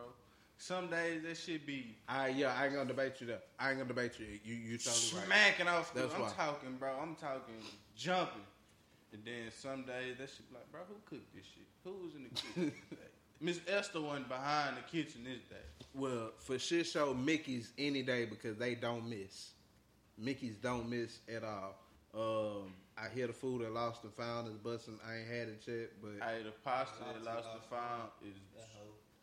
Some days that shit be I yeah, I ain't gonna debate you there. I ain't gonna debate you. You you totally right. smacking off. The, That's I'm why. talking, bro. I'm talking jumping. And then some days that shit be like, bro, who cooked this shit? Who was in the kitchen? Miss Esther wasn't behind the kitchen this day. Well, for shit show, Mickey's any day because they don't miss. Mickey's don't miss at all. Um, I hear the food at Lost and Found is busting. I ain't had it yet, but I Hey, the pasta that Lost and Found is.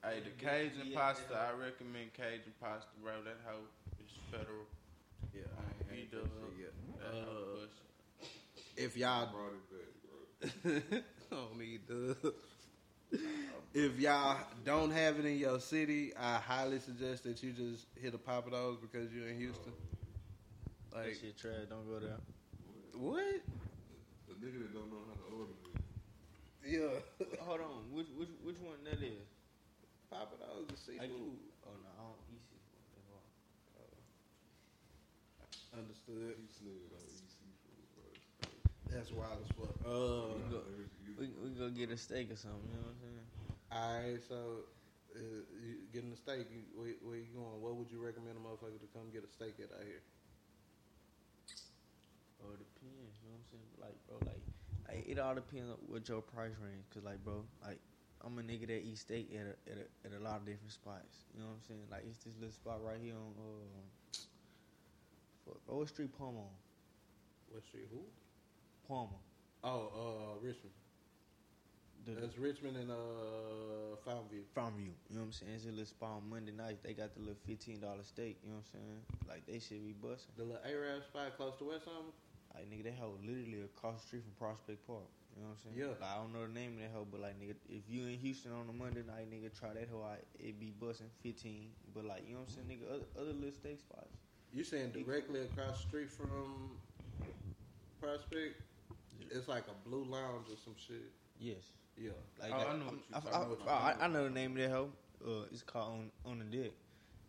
Hey, the Cajun pasta, I recommend Cajun pasta, bro. That hoe is federal. Yeah, I ain't that dub. shit yet. Uh, if y'all Brought it back, bro. don't need dub. If y'all don't have it in your city, I highly suggest that you just hit a Pappadeaux because you're in Houston. That Like shit trash. Don't go there. What? The nigga that don't know how to order it. Yeah, Hold on. Which which which one that is? Pappadeaux is I seafood. can- Oh no, I don't eat seafood. That's why. Understood. These niggas don't eat seafood, bro. That's wild as fuck. Uh, We go, we, we go get a steak or something. You know what I'm saying? Alright, so uh, you getting a steak, you, where, where you going? What would you recommend a motherfucker to come get a steak at out here? Oh, it depends. You know what I'm saying? Like, bro, like, like it all depends on what your price range. Cause, like, bro, like, I'm a nigga that eat steak at a, at a, at a lot of different spots. You know what I'm saying? Like, it's this little spot right here on, uh, fuck, what street Palmer? What street? Who? Palmer. Oh, uh, Richmond. The, That's Richmond and uh, Fountview. Farmview. You know what I'm saying? It's a little spot on Monday nights. They got the little fifteen dollar steak. You know what I'm saying? Like they should be busting. The little Arab spot close to Westheimer. Like nigga, that hoe literally across the street from Prospect Park. You know what I'm saying? Yeah. Like, I don't know the name of that hoe, but like nigga, if you in Houston on a Monday night, nigga, try that hoe out. It be busting fifteen. But like you know what I'm saying, nigga, other, other little steak spots. You saying directly across the street from Prospect? It's like a blue lounge or some shit. Yes. Yeah. Like Oh, that- I know what I'm- I, I know I- I- I know the name of that hoe. Uh, it's called on on the dick.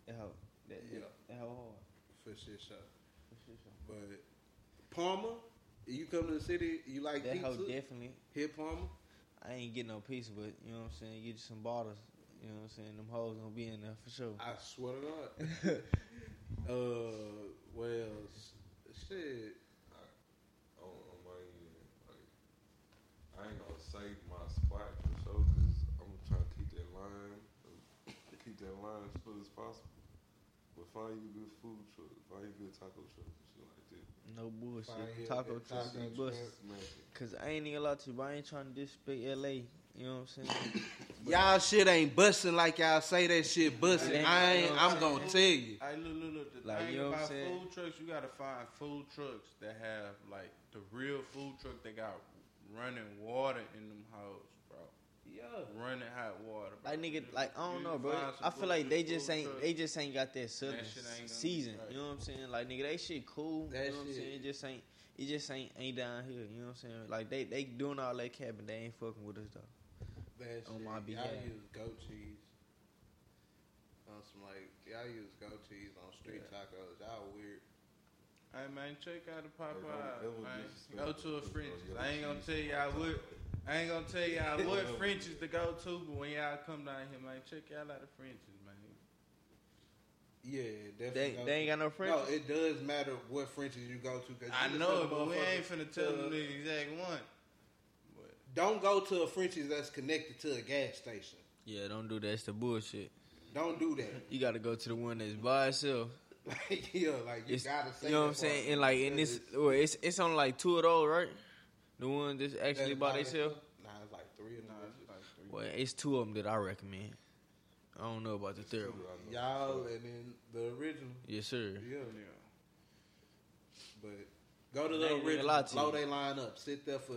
That hoe. That, Yeah. That hoe hard. For shit show. For shit show. But Palmer, you come to the city, you like That pizza? hoe definitely. Hit Palmer. I ain't getting no pizza, but you know what I'm saying. Get you some bottles. You know what I'm saying. Them hoes gonna be in there for sure. I swear to God. uh, well, s- shit. on, on my end, like, I ain't gonna save my spot for sure, cause I'm trying to keep that line, keep that line as full as possible. But find you a good food truck, find you a good taco truck, and shit like that. No bullshit. Fire, taco yeah, trucks taco be busting. truck. Smash it. Cause I ain't even allowed to but I ain't trying to disrespect LA. You know what I'm saying? Y'all shit ain't busting like y'all say that shit busting. It ain't- I you ain't. know what I'm I'm gonna tell you. Hey, look, look, look. The Like, thing you know what I'm about food trucks, you gotta find food trucks that have like the real food truck. that got running water in them hoes, bro. Yeah. Running hot water. Bro. Like nigga, like I don't You know, bro. I feel like they just ain't truck. they just ain't got that southern shit season. right. You know what I'm saying? Like nigga, they shit cool. That you know what I'm saying? It just ain't it just ain't ain't down here. You know what I'm saying? Like they they doing all that capping, they ain't fucking with us though. That On shit. my Y'all use goat cheese. On some like y'all use goat cheese on street tacos. Y'all weird. Hey man, check out the Popeye. Hey, don't- don't man. disrespect Go to a people, Frenchy's. I ain't gonna tell y'all what. I ain't gonna tell y'all what Frenchy's to go to, but when y'all come down here, man, check y'all out the Frenchy's, man. Yeah, definitely. They- they ain't got no Frenchy's? No, it does matter what Frenchy's you go to. Cause I you know it, but we ain't motherfuckers, finna tell uh, them the exact one. Don't go to a Frenchy's that's connected to a gas station. Yeah, don't do that. It's the bullshit. Don't do that. You gotta go to the one that's by itself. like, yeah, like you It's, gotta say. you know what I'm saying? part. And like in this, well, it's it's on like two of those, right? The one that's actually by themselves. Nah, it's like three or nine. It's like three. Well, it's two of them that I recommend. I don't know about the third one. Y'all and then the original. Yes, sir. Yeah. Yeah. But go to the original. Blow they line up. Sit there for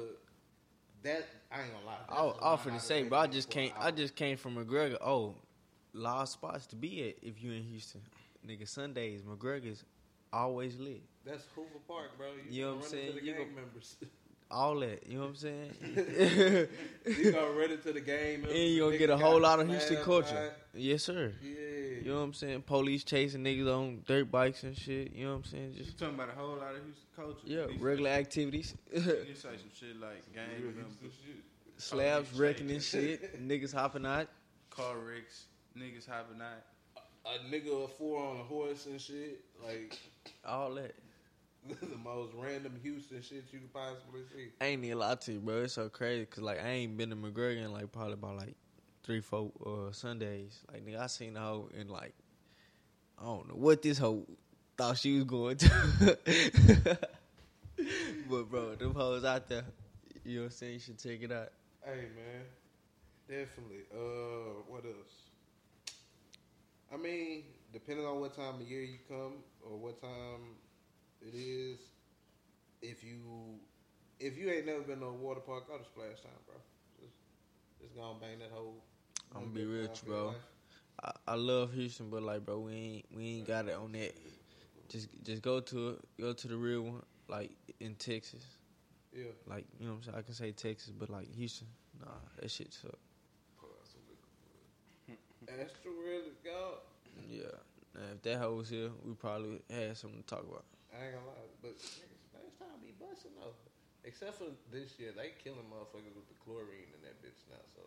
that. I ain't gonna lie. I was That's a off line to I say, bro. I just came. I just came from MacGregor. Oh, lot of spots to be at if you in Houston. Nigga, Sundays MacGregor's always lit. That's Hoover Park, bro. You, You know what I'm saying? The You gang go- members. All that. You know what I'm saying? you gonna run into the game and you gonna get a whole lot of Houston culture. by- Yes, sir. Yeah. You know what I'm saying? Police chasing niggas on dirt bikes and shit. You know what I'm saying? You Just talking about a whole lot of Houston culture? yeah, At least regular activities. You say some shit like gang Real members, Houston shit. Slabs wrecking and shit. Niggas hopping out. car wrecks, niggas hopping out. A nigga a four on a horse and shit. Like All that. the most random Houston shit you could possibly see. I ain't even lie to you, bro. It's so crazy because like I ain't been to MacGregor in like probably about like three, four uh, Sundays. Like nigga, I seen the hoe in like I don't know what this hoe thought she was going to. but bro, them hoes out there. You know what I'm saying? You should check it out. Hey man, definitely. Uh, what else? I mean, depending on what time of year you come or what time it is, if you if you ain't never been to a water park, go to Splashtown, bro. Just just gonna bang that whole. I'm gonna be good real, time with for you, your bro. I, I love Houston, but like, bro, we ain't we ain't got it on that. Just just go to it. Go to the real one, like in Texas. Yeah. Like you know what I'm saying. I can say Texas, but like Houston, nah, that shit suck. Astro really go. Yeah. Now, if that hoe was here, we probably had something to talk about. I ain't gonna lie, but nigga, Splashtown be busting though. Except for this year, they killing motherfuckers with the chlorine in that bitch now. So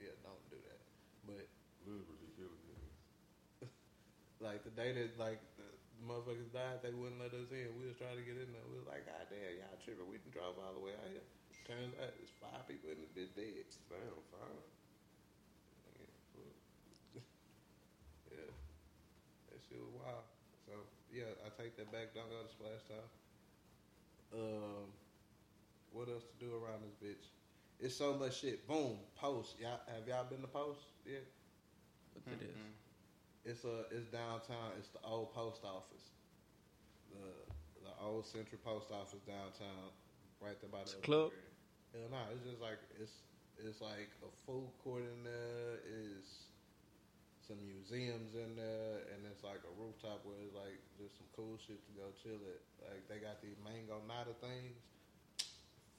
yeah, don't do that. But Literally killing niggas. like the day that like the motherfuckers died, they wouldn't let us in. We was trying to get in there. We was like, God damn, y'all tripping. We done drive all the way out here. Turns out it's five people in this bitch dead. Damn, five. Yeah. That shit was wild. So yeah, I take that back. Don't go to Splashtown. Um, what else to do around this bitch? It's so much shit. Boom, post. Y'all have y'all been to post? Yeah. What it is? It's a it's downtown. It's the old post office. The the old Central Post Office downtown, right there by the club? Hell no, it's just like it's it's like a food court in there. Is some museums in there, and it's like a rooftop where it's like just some cool shit to go chill at. Like they got these mangonada things.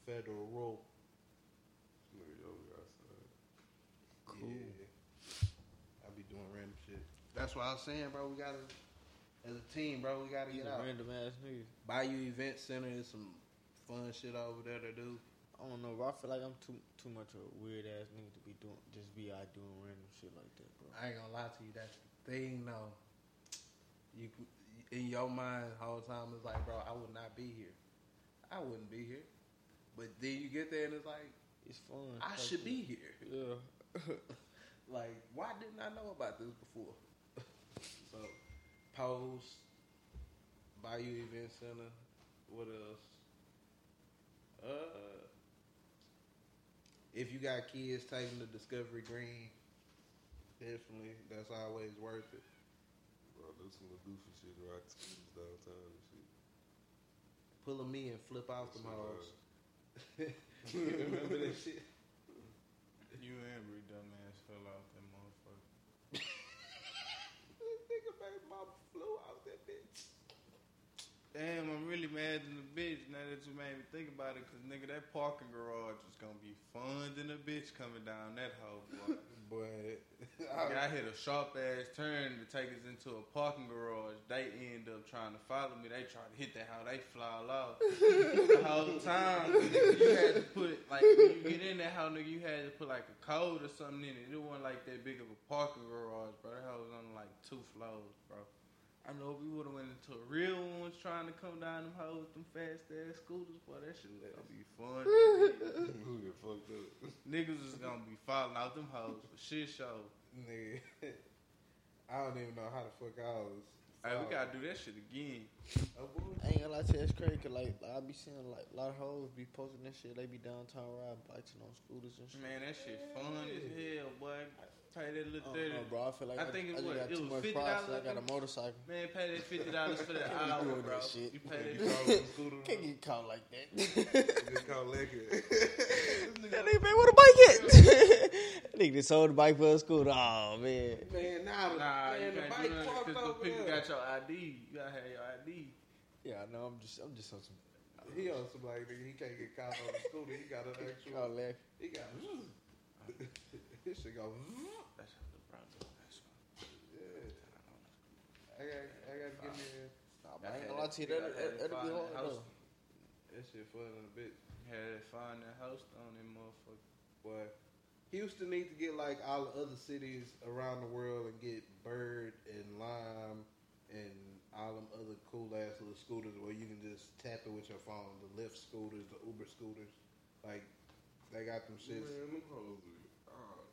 Federal Row. Nigga, yoga I be doing random shit. That's what I was saying, bro. We gotta, as a team, bro, we gotta These get are out. random ass niggas. Bayou Event Center is some fun shit over there to do. I don't know, bro. I feel like I'm too too much of a weird ass nigga to be doing just be out doing random shit like that, bro. I ain't gonna lie to you. That's the thing, though. You in your mind the whole time it's like, bro, I would not be here. I wouldn't be here. But then you get there and it's like, it's fun. I should be here. Yeah. like, why didn't I know about this before? so, Post, Bayou Event Center. What else? Uh, if you got kids taking the Discovery Green, definitely that's always worth it. Bro, do some goofy shit, rock schools downtown and shit. Pull a me and flip off the Shit hoes. remember that shit? You and Bree dumbass fell off that motherfucker. this Nigga, baby mama flew out that bitch. Damn, I'm really mad at the bitch now that you made me think about it, cause nigga, that parking garage is gonna be fun than a bitch coming down that boy. But Nigga, I hit a sharp ass turn to take us into a parking garage. They end up trying to follow me. They try to hit that how they fly off. the whole time, nigga, you had to put like when you get in that how nigga, you had to put like a code or something in it. It wasn't like that big of a parking garage, bro. That hoe was on like two floors, bro. I know if we would have went into a real ones trying to come down them hoes with them fast ass scooters, boy, that shit was gonna be fun. Who get fucked up? Niggas is gonna be falling out them hoes for shit show. Nigga, I don't even know how the fuck I was. Hey, we gotta do that shit again. I ain't gonna lie to you, it's crazy. Cause like I be seeing like a lot of hoes be posting that shit. They be downtown riding bikes and on scooters and shit. Man, that shit fun as hell, boy. Pay that little Oh, thirty. no, bro, I feel like I- think it just was got it too was much fifty dollars. so I got a motorcycle. Man, pay that fifty dollars for that Can't hour, doing bro. that shit. You pay You that. drove some scooter, Can't get caught like that. Just call Lecky. That nigga, man, where the bike at? that nigga just sold the bike for a scooter. Oh man. Man, nah, Nah, man, you the can't bike do that parked because over people there. got your ID. You gotta have your ID. Yeah, I know. I'm just, I'm just on some. He on some like nigga, he can't get caught on the scooter. He got an actual. Oh, call Lecky. He got. His shit go. That's how the Bronco. That's Yeah. I got, I got to get me. a- I ain't gonna lie to you, that- that- that'd be hard, though. That shit fun in a bit. Had that fine that house on that motherfucker. Boy, Houston needs to get like all the other cities around the world and get Bird and Lime and all them other cool ass little scooters where you can just tap it with your phone. The Lyft scooters, the Uber scooters, like they got them shits. Man,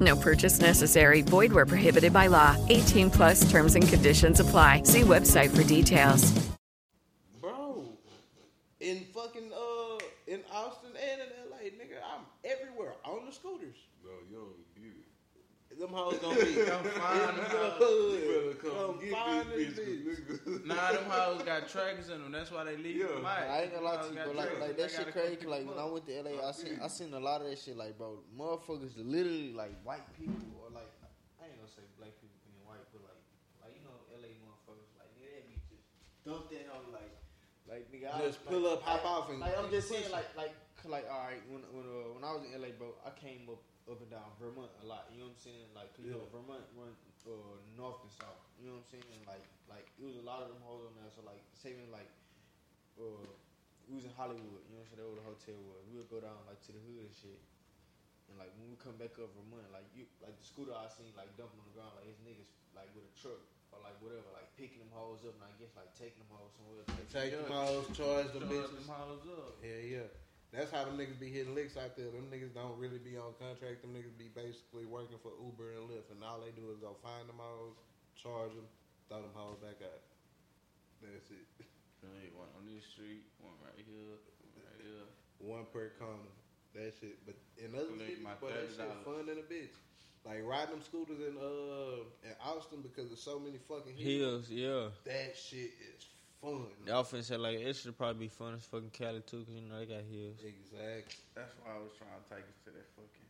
No purchase necessary. Void where prohibited by law. 18 plus terms and conditions apply. See website for details. Bro, in fucking uh in Austin and in LA, nigga, I'm everywhere on the scooters. No, you don't get it. Them hoes gonna be Come find them the hoes. hood. Come Come get find this this bitch, bitch. Nah, them hoes got trackers in them. That's why they leave Yeah. them. I ain't gonna lie to you, Them bro. hoes Like, got like trackers. that They shit gotta crazy. come Like pick when them I up. went to LA, I seen, I seen a lot of that shit. Like, bro, motherfuckers literally like white people or like I ain't gonna say black people being white, but like, like you know, LA motherfuckers like nigga, they be just dump that on like, like nigga, I Just was, pull like, up, hop like, off, and like I'm just saying, like, like, like, all right, when when uh, when I was in LA, bro, I came up up and down Vermont a lot. You know what I'm saying? Like, 'cause, you know, Vermont run uh, north and south. You know what I'm saying? And like, like it was a lot of them hoes on there. So like, saving like, uh, we was in Hollywood. You know what I'm saying? That where the hotel was. We would go down like to the hood and shit. And like when we come back up Vermont, like you, like the scooter I seen like dumping on the ground, like his niggas like with a truck or like whatever, like picking them hoes up, and I guess like taking them hoes somewhere. Take them hoes, charge them bitches. them hoes up. Yeah, yeah. That's how them niggas be hitting licks out there. Them niggas don't really be on contract. Them niggas be basically working for Uber and Lyft, and all they do is go find them hoes, charge them, throw them hoes back out. That's it. One on this street, one right here, one right here. One per corner. That shit. But in other Collect cities, my boy, that shit fun in a bitch. Like riding them scooters in uh in Austin because there's so many fucking hills. Hills, yeah. That shit is fun. Y'all finna say like it should probably be fun as fucking Cali too, cause you know they got hills. Exactly. That's why I was trying to take us to that fucking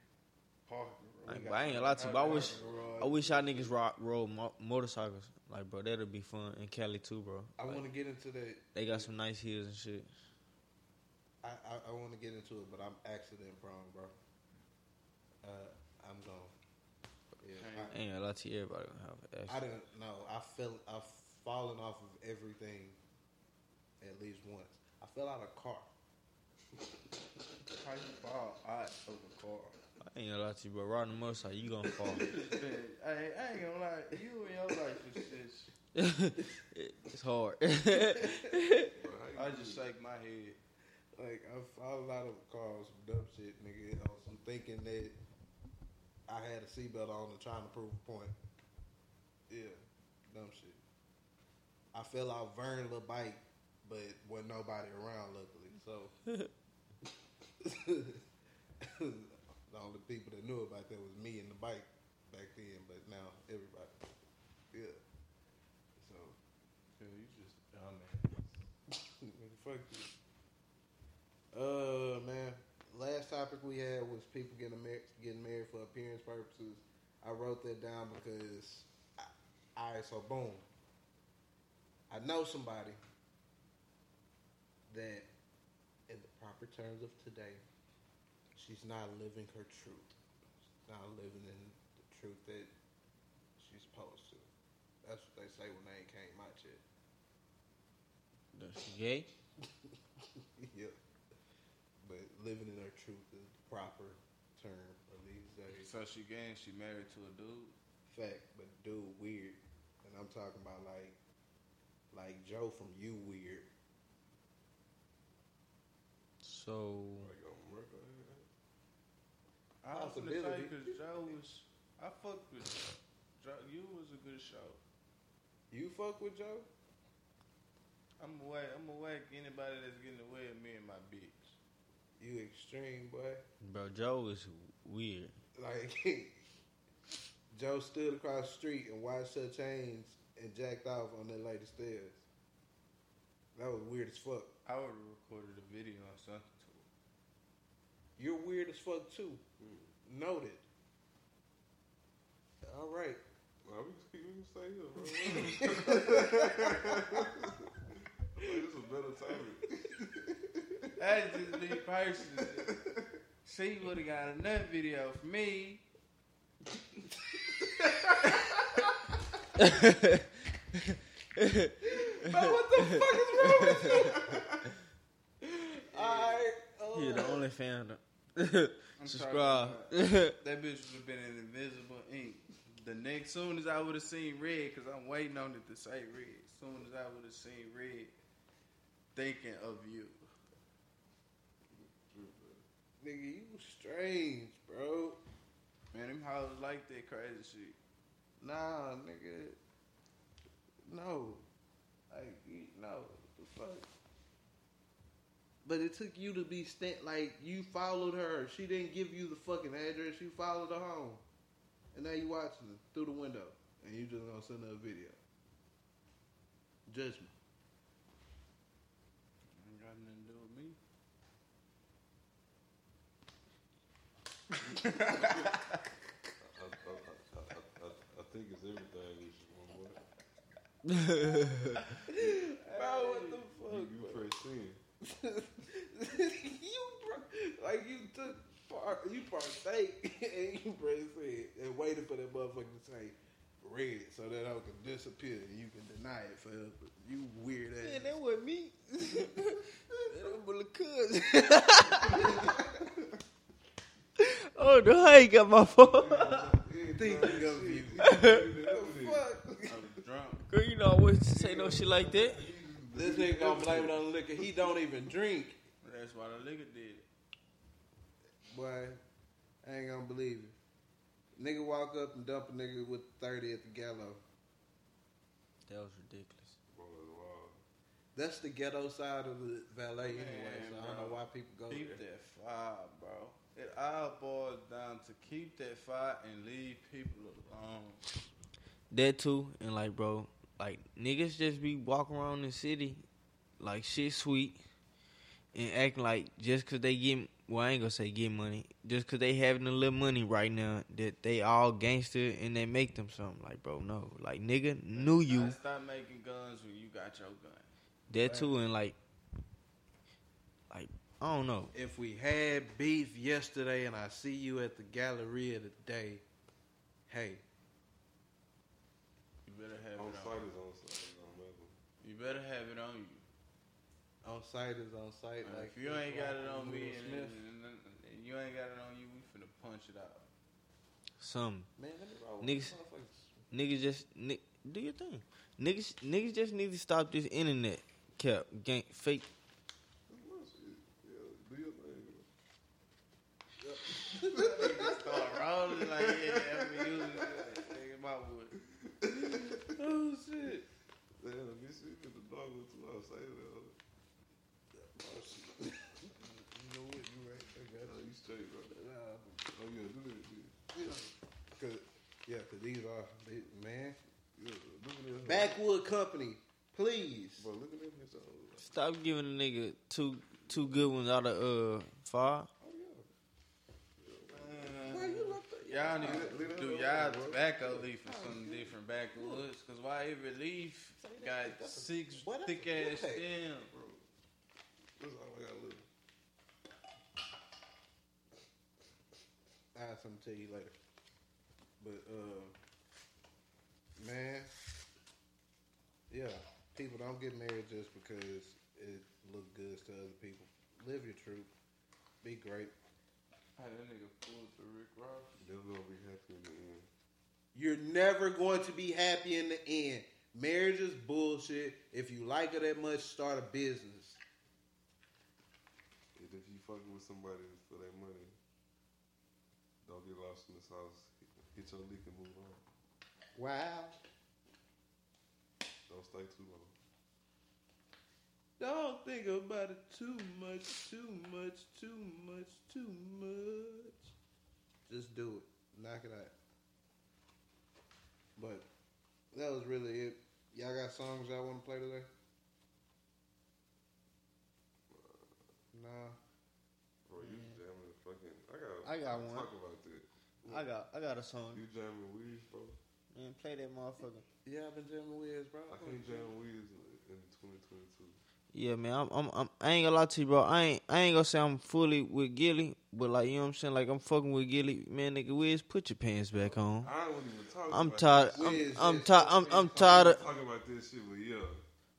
parking Like, but I ain't gonna lie to you, but I wish I wish y'all niggas rock rode mo- motorcycles. Like, bro, that'd be fun in Cali too, bro. I Like, want to get into that. They got some nice hills and shit. I, I, I want to get into it, but I'm accident prone, bro. Uh, I'm gone. Yeah, I ain't gonna lie to you, everybody gonna have an I, I didn't know. I fell. I've fallen off of everything at least once. I fell out of a car. How you fall out of a car? I ain't gonna lie to you, but Riding a motorcycle, you gonna fall. I, ain't- I ain't gonna lie, you and your life is just. it's hard. I just shake my head. Like I fallen out of a car on some dumb shit, nigga. On some thinking that I had a seatbelt on and trying to prove a point. Yeah, dumb shit. I fell out Vern little bike, but wasn't nobody around luckily. So the only people that knew about that was me and the bike back then. But now everybody, yeah. So Yeah, you just dumb man. fuck you. Uh man, last topic we had was people getting married, getting married for appearance purposes. I wrote that down because, I, all right, so boom. I know somebody that, in the proper terms of today, she's not living her truth. She's not living in the truth that she's supposed to. That's what they say when they ain't came out yet. She gay? yeah. but living in her truth is the proper term of these days. So she gang, she married to a dude. Fact, but dude weird, and I'm talking about like, like Joe from You Weird. So I was gonna say Possibility. because Joe was, I fucked with Joe. You was a good show. You fuck with Joe? I'm away. I'm away. Anybody that's getting away with me and my bitch. You extreme boy. Bro, Joe is weird. Like Joe stood across the street and watched her change and jacked off on that lady stairs. That was weird as fuck. I would have recorded a video or something to her. You're weird as fuck too. Hmm. Noted. All right. Well, we can, we can stay here, bro. this is a better topic. That's just me personally. She would have got another video for me. Bro, what the fuck is wrong with you? Alright. He the only fan. I'm Subscribe. that bitch would have been in invisible ink. The next, soon as I would have seen red, because I'm waiting on it to say red. Soon as I would have seen red, thinking of you. Nigga, you was strange, bro. Man, them hoes like that crazy shit. Nah, nigga. No. Like, you- no. What the fuck? But it took you to be stand like you followed her. She didn't give you the fucking address. You followed her home, and now you watching her through the window, and you just gonna send her a video. Judgment. Ain't got nothing to do with me. I, I, I, I, I think it's everything we should Bro, what the fuck? You, you press in. you like you took part, you partake and you press it and waited for that motherfucker to say red so that I can disappear and you can deny it forever. You weird ass. Man, that wasn't me. that was my cousin. oh no, I ain't got my phone. Thinking of you. I'm drunk. Girl, you know I wouldn't say no shit like that. This nigga gonna blame it on the liquor. He don't even drink. That's why the nigga did it. Boy, I ain't gonna believe it. Nigga walk up and dump a nigga with 30 at the gallows. That was ridiculous. That's the ghetto side of the valet anyway, Man, so I don't bro. know why people go Keep there. that fire, bro. It all boils down to keep that fire and leave people alone. That too, and like, bro, like niggas just be walking around the city like shit sweet and acting like just cause they get, well, I ain't gonna say get money, just cause they having a little money right now that they all gangster and they make them something. Like, bro, no, like nigga knew you. Stop making guns when you got your gun. That too, and like, like I don't know. If we had beef yesterday and I see you at the Galleria today, hey, better have On it site on. is on site. No. You better have it on you. on site is on site. Like, Like if you ain't got it on Will me and, Smith. and, and, and you ain't got it on you, we finna punch it out. Some Man, let me niggas, niggas just ni- do your thing. Niggas, niggas just need to stop this internet cap gang fake. Do your thing. Start rolling like, yeah, I'm gonna use it. Take my wood. Oh shit! Damn, let me see if the dog was too loud. Say that. You know what? You right. I got No, you. you straight, bro. Nah, Oh yeah, do that. dude. yeah. Cause yeah, cause these are they, man. Yeah, look at this. Backwood Company, please. Bro, look at this. Stop giving a nigga two two good ones out of uh five. Why you look at Y'all need to do y'all bro. tobacco leaf in some different backwoods. Cause why every leaf got six thick ass good stems? That's all I got to look. I have something to tell you later. But uh, man, yeah, people don't get married just because it look good to other people. Live your truth. Be great. How that nigga pulled to Rick Ross. Never gonna be happy in the end. You're never going to be happy in the end. Marriage is bullshit. If you like her that much, start a business. And if you fucking with somebody for that money, don't get lost in this house. Hit your lick and move on. Wow. Don't stay too long. Don't think about it too much, too much, too much, too much. Just do it. Knock it out. But that was really it. Y'all got songs y'all want to play today? Nah. Bro, you jamming fucking. I got. I got one. Talk about that. I got I got a song. You jamming weeds, bro? Man, play that motherfucker. Yeah, I've been jamming weeds, bro. I can't jam weeds in 2022. Yeah, man, I'm, I'm, I'm, I ain't gonna lie to you, bro. I ain't, I ain't gonna say I'm fully with Gillie, but like, you know what I'm saying? Like, I'm fucking with Gillie, man. Nigga, Wiz, put your pants back on. I don't even talk I'm about tired. I'm, I'm tired. I'm, I'm tired of. About this shit, but yeah.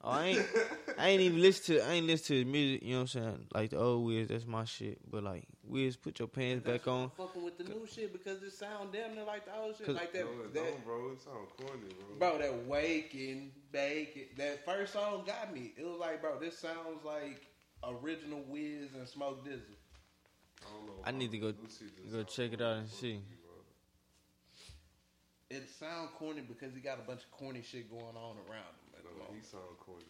Oh, I ain't, I ain't even listen to, I ain't listen to his music. You know what I'm saying? Like the old Wiz, that's my shit. But like, Wiz, put your pants back on. fucking with the new shit because it sound damn near like the old shit. 'Cause- Like that, No, that don't, bro. It sound corny, bro. bro, that waking, bacon. That first song got me. It was like, bro, this sounds like original Wiz and Smoke Dizzle. I don't know. I need to go, go check it out and see. It sound corny because he got a bunch of corny shit going on around him. At the No, he moment. sound corny.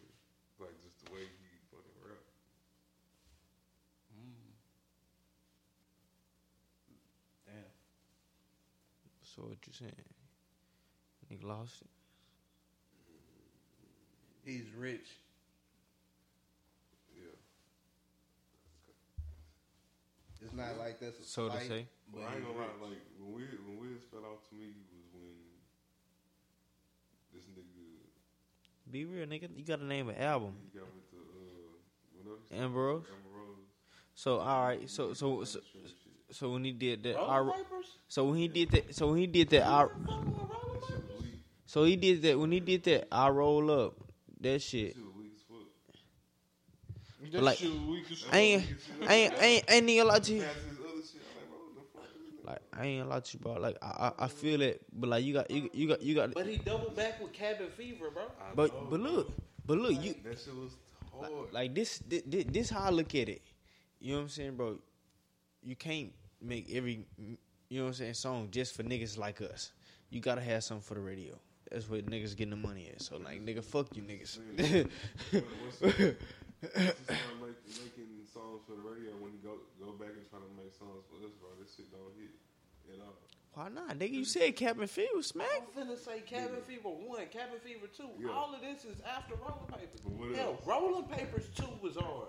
Like just the way he fucking rap. Damn. So what you saying? Nigga lost it. He's rich. Yeah. It's not like that's a So to say? but But I ain't he's gonna lie, like when we when Wiz fell out to me was when this nigga Be real, nigga. You gotta name an album. he got with the uh whatever Amber Rose? Amber Rose. So all right, so so so, so when he did that, I, so when he did that, so when he did that, I, so he did that when he did that, I roll up that shit. Shit was weak as fuck. But like, I ain't, I ain't, I ain't, I ain't even lie to you. Past his other shit, I'm like, bro, what the fuck is this? Like, I ain't gonna lie to you, bro. Like, I, I, I feel it, but like, you got, you, you got, you got. But he doubled back with Cabin Fever, bro. But, but look, but look, you, That shit was hard. like this, this, this how I look at it. You know what I'm saying, bro? You can't make every, you know what I'm saying, song just for niggas like us. You gotta have something for the radio. That's where niggas getting the money at. So like, nigga, fuck you niggas. What's the- what's like making songs for the radio when you go go back and try to make songs for us, bro? This shit don't hit at all. Why not, nigga? You said Captain Field smack. I'm finna say Cabin Fever one, Cabin Fever two. Yeah. All of this is after Rolling Papers. But what Hell, else? Rolling Papers two was hard.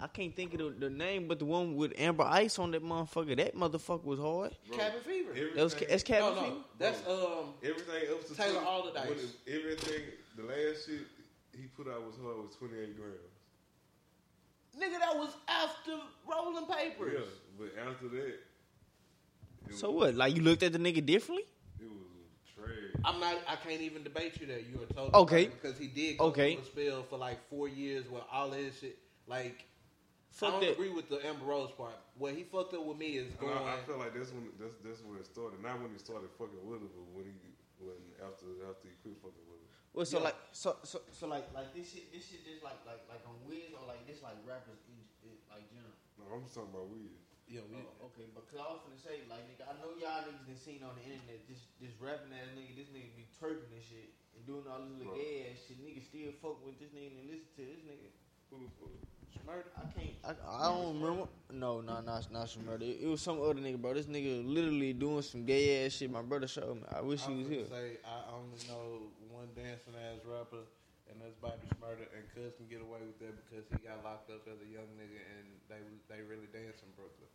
I can't think of the, the name, but the one with Amber Ice on that motherfucker, that motherfucker was hard. Cabin Fever. That was Everything- that's Cabin no, no, Fever. that's um. Everything else to Taylor two- Allderdice. when it- Everything, the last shit he put out was hard was 28 grams. Nigga, that was after Rolling Papers. Yeah, but after that, So was, what? Like you looked at the nigga differently? It was trash. I'm not. I can't even debate you that you were told. Okay. Because he did go Okay. through a spell for like four years with all of his shit. Like, Fuck I don't that. agree with the Amber Rose part. What he fucked up with me is And going. I, I feel like that's when that's that's when it started. Not when he started fucking with her, but when he when after after he quit fucking with her. Well, so Yeah. like, so so so like like this shit, this shit just like like like on Wiz or like this like rappers in, in like general. No, I'm just talking about weed. Yeah, we, Oh, okay, but cause I was finna say like nigga, I know y'all niggas done seen on the internet this this rapping ass nigga, this nigga be twerking and shit and doing all this little Bro. gay ass shit. Nigga still fuck with this nigga and listen to this nigga. Murder. I can't. I, I don't remember. No, no, not not some murder. It, it was some other nigga, bro. This nigga literally doing some gay ass shit. My brother showed me. I wish I he was here. say I only know one dancing ass rapper, and that's Bobby Shmurda, and Cuz can get away with that because he got locked up as a young nigga, and they they really dance in Brooklyn.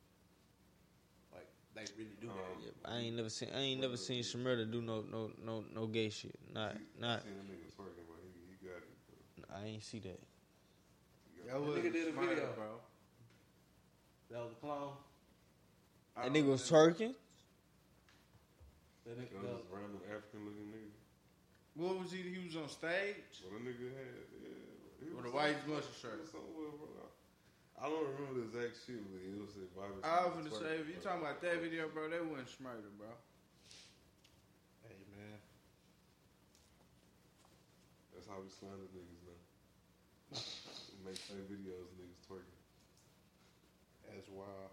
Like they really do that. Oh, yeah, I ain't never seen. I ain't never seen Shmurda do no no no no gay shit. Not not. Seen a nigga twerking, but he, he got it. I ain't see that. That was nigga did a Shmurda, video. bro. That was a clone. That nigga was twerking. That nigga, that that was random African looking nigga. What was he? He was on stage Well, the nigga had yeah. he with was a white somewhere- muscle shirt. was Somewhere, bro. I don't remember the exact shit, but it was a Bobby. I was gonna say, if you talking about that video, bro, that wasn't Shmurda, bro. Hey man, That's how we slander niggas now. Make fake videos, of niggas twerking. that's wild.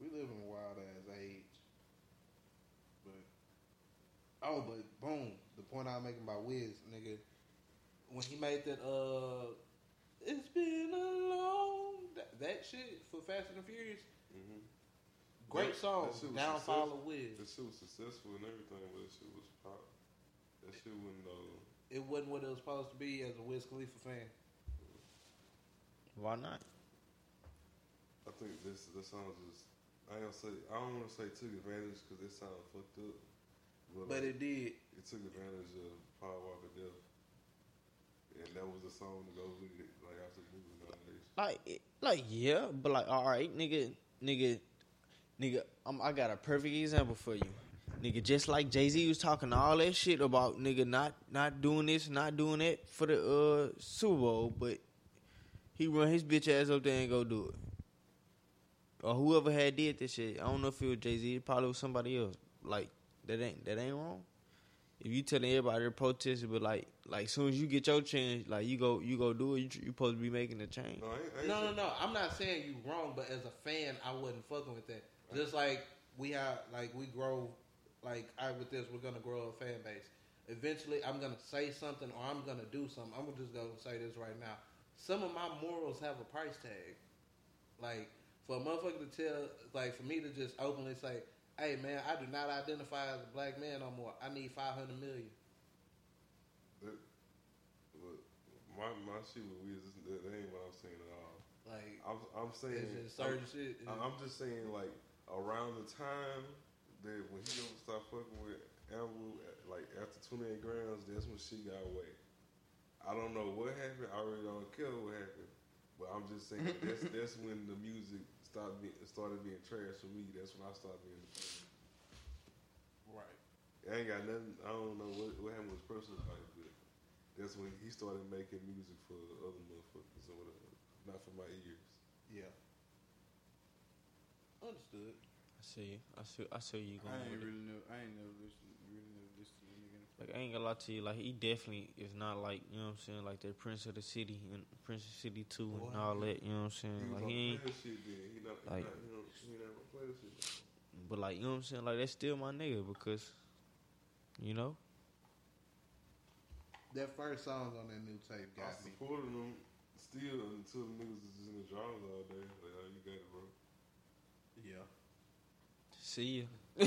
We live in a wild ass age. But oh, but boom, the point I'm making about Wiz, nigga, when he made that uh, it's been a long that, that shit for Fast and the Furious. Great That- song, that Downfall success- of Wiz. That shit was successful and everything, but that shit was pop. That shit wasn't uh, It wasn't what it was supposed to be as a Wiz Khalifa fan. Why not? I think this this song just I ain't gonna say I don't want to say took advantage because it sounded fucked up, But it did. It took advantage of Paul Walker Death, and that was the song to go with it. Like after the movie. Like, like yeah, but like, all right, nigga, nigga, nigga, I'm, I got a perfect example for you, nigga. Just like Jay Z was talking all that shit about nigga not not doing this, not doing that for the uh Super Bowl, but he run his bitch ass up there and go do it. Or whoever had did this shit, I don't know if it was Jay Z, it probably was somebody else. Like that ain't that ain't wrong. If you telling everybody to protest, but like like soon as you get your chance, like you go you go do it, you, you supposed to be making a change. No, no, no. I'm not saying you wrong, but as a fan, I wasn't fucking with that. Just like we have, like we grow, like I with this, we're gonna grow a fan base. Eventually, I'm gonna say something or I'm gonna do something. I'm just gonna just go and say this right now. Some of my morals have a price tag. Like for a motherfucker to tell, like for me to just openly say, "Hey man, I do not identify as a black man no more. I need 500 million." That, but my my shit with Wiz, is- that, ain't what I'm saying at all. Like I'm I'm saying it's just certain I'm, shit. I'm- I'm just saying like around the time that when he gonna start fucking with Amber, like after 28 grams, that's when she got away. I don't know what happened. I really don't care what happened. But I'm just saying that's that's when the music started being, started being trash for me. That's when I started being. Right. I ain't got nothing. I don't know what, what happened with his personal life, but that's when he started making music for other motherfuckers or whatever, not for my ears. Yeah. Understood. I see you. I see. I see you going. I ain't really know. I ain't never listened. Really never listened to a nigga. Like I ain't gonna lie to you, like he definitely is not like you know what I'm saying, like that Prince of the City and Prince of the City Two and all that. You know what I'm saying? He Like he ain't. shit. He not, he like- not, he don't, he not play that shit. But like you know what I'm saying, like that's still my nigga because, you know. That first song on that new tape I got me. supported him still until the niggas is in the drawers all day. Like, oh, you got it, bro. Yeah. See ya.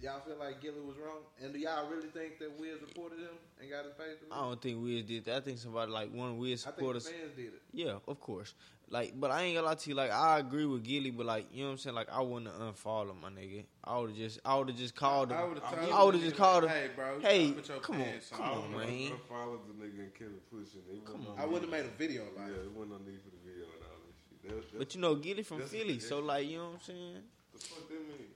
Y'all feel like Gillie was wrong? And do y'all really think that Wiz reported him and got his face? I don't think Wiz did that. I think somebody like one of Wiz I think the fans did it. Yeah, of course. Like, but I ain't gonna lie to you. Like, I agree with Gillie, but like, you know what I'm saying? Like, I wouldn't have unfollowed my nigga. I would have just, I would have just called him. I would've told I would have the just called him. "Hey, bro, hey, gotta put your come on, pants on." come I on, would've- man. I followed the nigga and kept pushing. Come on. I wouldn't have made a video like Yeah, it. it wasn't no need for the video and all this shit. That, that, But you know, Gillie from Philly, so like, you know what I'm saying? the fuck that mean?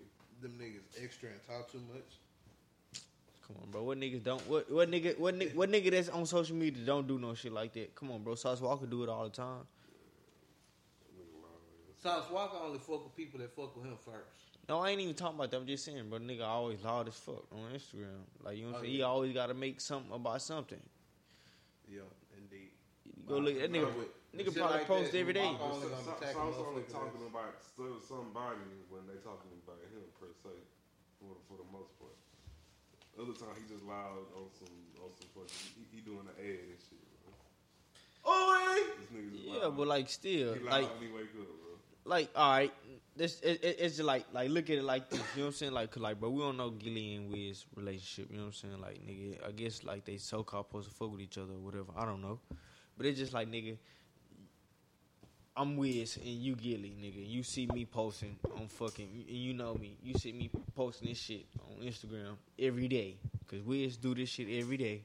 Them niggas extra and talk too much. Come on, bro. What niggas don't? What what nigga? What nigga? What nigga that's on social media don't do no shit like that? Come on, bro. Sauce Walker do it all the time. Sauce Walker only fuck with people that fuck with him first. No, I ain't even talking about that. I'm just saying, bro. Nigga always loud as fuck on Instagram. Like you know what I'm Oh, saying? He always got to make something about something. Yeah, indeed. You go look. That nigga, nigga probably like post every day. Walker only So- so I was only talking that's- about so- somebody when they talking about him per se, for the, for the most part. Other time he just loud on some on some fucking he, he doing the ad and shit. Bro. Oh, This nigga Yeah, loud. but like still, he like when he wake bro. like all right, this it, it, it's just like like look at it like this. You know what I'm saying? Like, 'cause, like, bro, we don't know Gillie and Wiz relationship. You know what I'm saying? Like, nigga, I guess like they so called supposed to fuck with each other or whatever. I don't know, but it's just like nigga. I'm Wiz and you Gillie, nigga. You see me posting on fucking, and you know me. You see me posting this shit on Instagram every day, cause Wiz do this shit every day.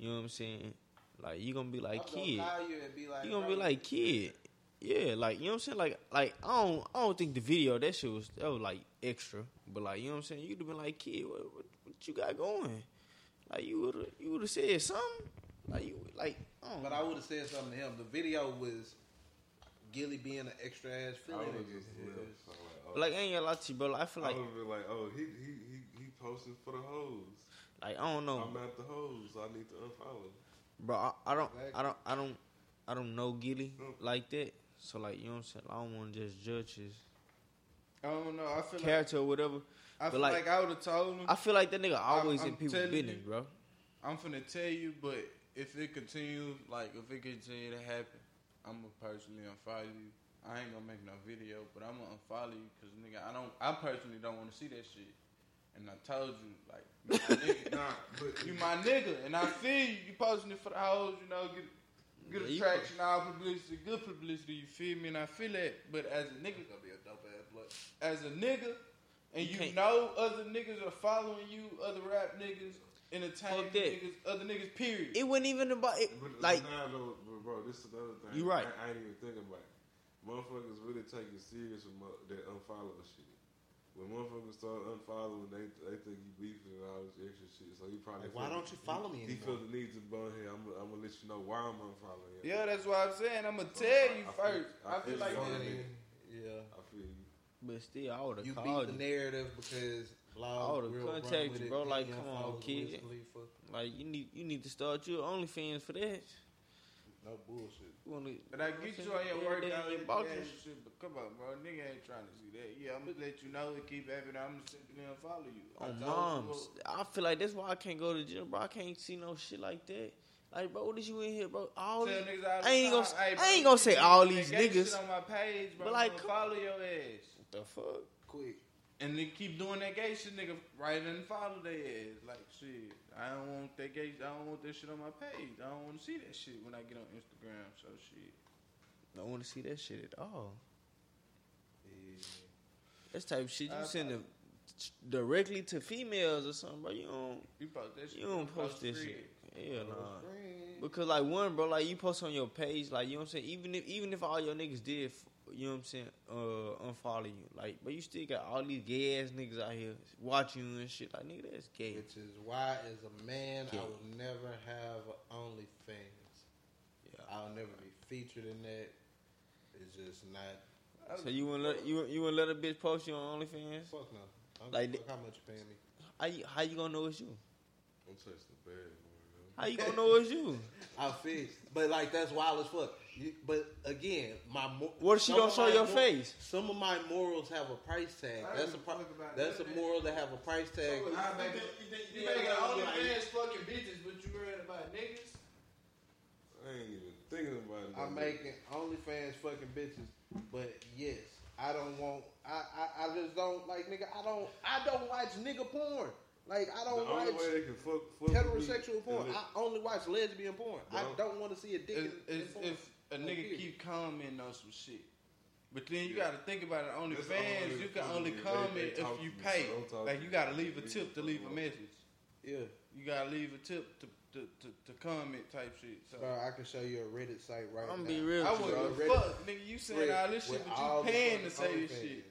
You know what I'm saying? Like you gonna be like I'm gonna kid. you and be like, You gonna be like kid. Yeah, like you know what I'm saying? Like like I don't I don't think the video that shit was that was like extra. But like you know what I'm saying? You'd have been like, kid, what, what, what you got going? Like you would have you would have said something. Like you like. I don't But know. I would have said something to him. The video was Gillie being an extra ass I feeling. would just left. Like, oh, Like I ain't gonna lie to you, bro. Like, I feel I like would have been like, oh, he he he he posting for the hoes. like I don't know. I'm not the hoes. I need to unfollow. Bro, I, I don't, I don't, I don't, I don't know Gillie like that. So like, you know what I'm saying? I don't want to just judge his I don't know. I feel character or whatever. like I but feel like, like, I would have told him. I feel like that nigga always I'm- in I'm people's business, you, bro. I'm finna tell you, but if it continues, like if it continue to happen, I'm gonna personally unfollow you. I ain't gonna make no video, but I'm gonna unfollow you because nigga, I don't, I personally don't want to see that shit. And I told you, like, you my nigga, Nah, but you my nigga, and I feel you. You posting it for the hoes, you know, get good Yeah, attraction, all publicity, good publicity. You feel me? And I feel that. But as a nigga, gonna be a dope ass blood. as a nigga, and You you, know other niggas are following you, other rap niggas, entertainment Fuck that. niggas, other niggas, period. It wasn't even about it. But Like, nah, though, but bro, this is another thing. You right. I, I ain't even thinking about it. Motherfuckers really take it serious with mo- that unfollow shit. When motherfuckers start unfollowing, they they think you beefing and all this extra shit. So he probably Like, why don't you follow me He anymore? felt the need to bone here. I'm, I'm gonna let you know why I'm unfollowing you. yeah, that's what I'm saying. I'm gonna tell you I feel- first. I I feel feel like you. this. Yeah. I feel you. but still, I would have You have beat the narrative because I blog would've real run contacted you, it, bro. Like, come on, kid. Like, you need, you need to start your OnlyFans for that. No bullshit. You wanna, But I get you on your Every work day out in your box and and shit. But come on, bro, nigga ain't trying to see that. Yeah, I'm gonna let you know and keep having. I'm gonna simply unfollow you. I on told you. I feel like that's why I can't go to the gym, bro. I can't see no shit like that. Like, bro, what is you in here, bro? All Tell these, niggas I ain't gonna, "Hey, bro, I ain't gonna say all these that gay niggas. shit on my page, bro. But I'm like, gonna follow your ass. What the fuck? Quick. And they keep doing that gay shit, nigga. Right and follow their ass. Like shit, I don't want that gay. I don't want that shit on my page. I don't want to see that shit when I get on Instagram. So shit. I don't want to see that shit at all. Yeah. That's type of shit you I- send them directly to females or something, bro. You don't, You post that shit. you don't on post this shit. Hell nah. Because like one, bro, like you post on your page, like you know what I'm saying. Even if even if all your niggas did, you know what I'm saying, uh, unfollow you, like, but you still got all these gay ass niggas out here watching you and shit. Like nigga, that's gay. Which is why, as a man, Yeah. I will never have OnlyFans. Yeah. I'll never be featured in that. It's just not. So you wouldn't let you you wouldn't let a bitch post you on OnlyFans? Fuck no. I don't Like fuck how much you paying me? How you how you gonna know it's you? I'm touching the one. How you gonna know it's you? I feel, but like that's wild as fuck. You, but again, my mo- What if she some don't show your mor- face? Some of my morals have a price tag. I That's a don't pri- give a fuck about that's a none of moral that have a price tag. You make you make OnlyFans fucking bitches, but you worried about niggas. I ain't even thinking about it. I'm making OnlyFans fucking bitches, but yes, I don't want. I, I I just don't like nigga. I don't I don't watch nigga porn. Like I don't only watch way they can fuck, fuck heterosexual porn. I only watch lesbian porn. I Don't- don't want to see a dick. If, in, in if, porn. if a nigga period. keep commenting on some shit, but then you Yeah. gotta think about it. That's the only OnlyFans, you can only with me. They- comment they if you pay. so Like you gotta leave a tip to leave a message. yeah. You gotta leave a tip to to, to, to comment type shit. So Bro, I can show you a Reddit site right now. I'm now. be real I you, wouldn't bro. give fuck, nigga. You saying With- all this shit, but you paying to say this OnlyFans. shit.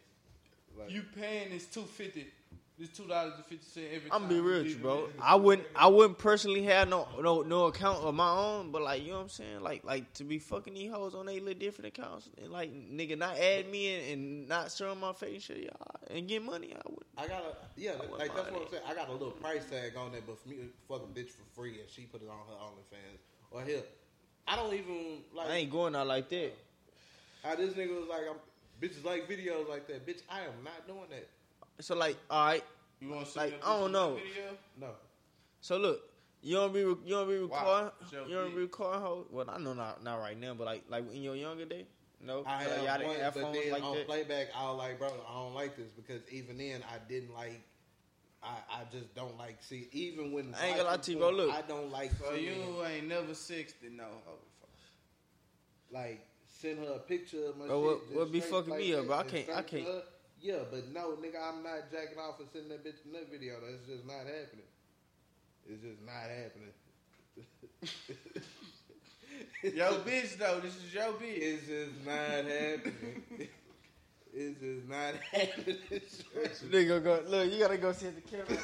Like, You paying this two fifty, this two dollars and fifty cent every I'm time. be real you with you, bro. a. I wouldn't I wouldn't personally have no no no account of my own, but like you know what I'm saying, like like to be fucking these hoes on they little different accounts and like nigga not add me in and not showing my face, shit, y'all, and get money. I would. I got a yeah, like that's what I'm saying. I got a little price tag on there, but for me to fuck a bitch for free and she put it on her OnlyFans or hell, I don't even like. I ain't going out like that. How this nigga was like, I'm, bitches like videos like that. Bitch, I am not doing that. So like, all right, You want to see like I don't know. Video? No. So look, you don't be you don't be recording Show you don't be me. recording hoes. Well, I know not not right now, but like like in your younger day, no. I So, have y'all didn't one, but then like on that. playback, I was like, bro, I don't like this because even then, I didn't like. I, I just don't like see even when I ain't gonna lie to you, bro, look. I don't like So you ain't never sexted no hoe before. like send her a picture of my Bro, shit. what- just what be fucking like me up, bro? I can't- I can't. her. Yeah, but no, nigga, I'm not jacking off and sending that bitch in that video. That's just not happening. It's just not happening. Yo, bitch, though, this is your bitch. It's just not happening. it's just not happening. Nigga, go look. You gotta go see the camera.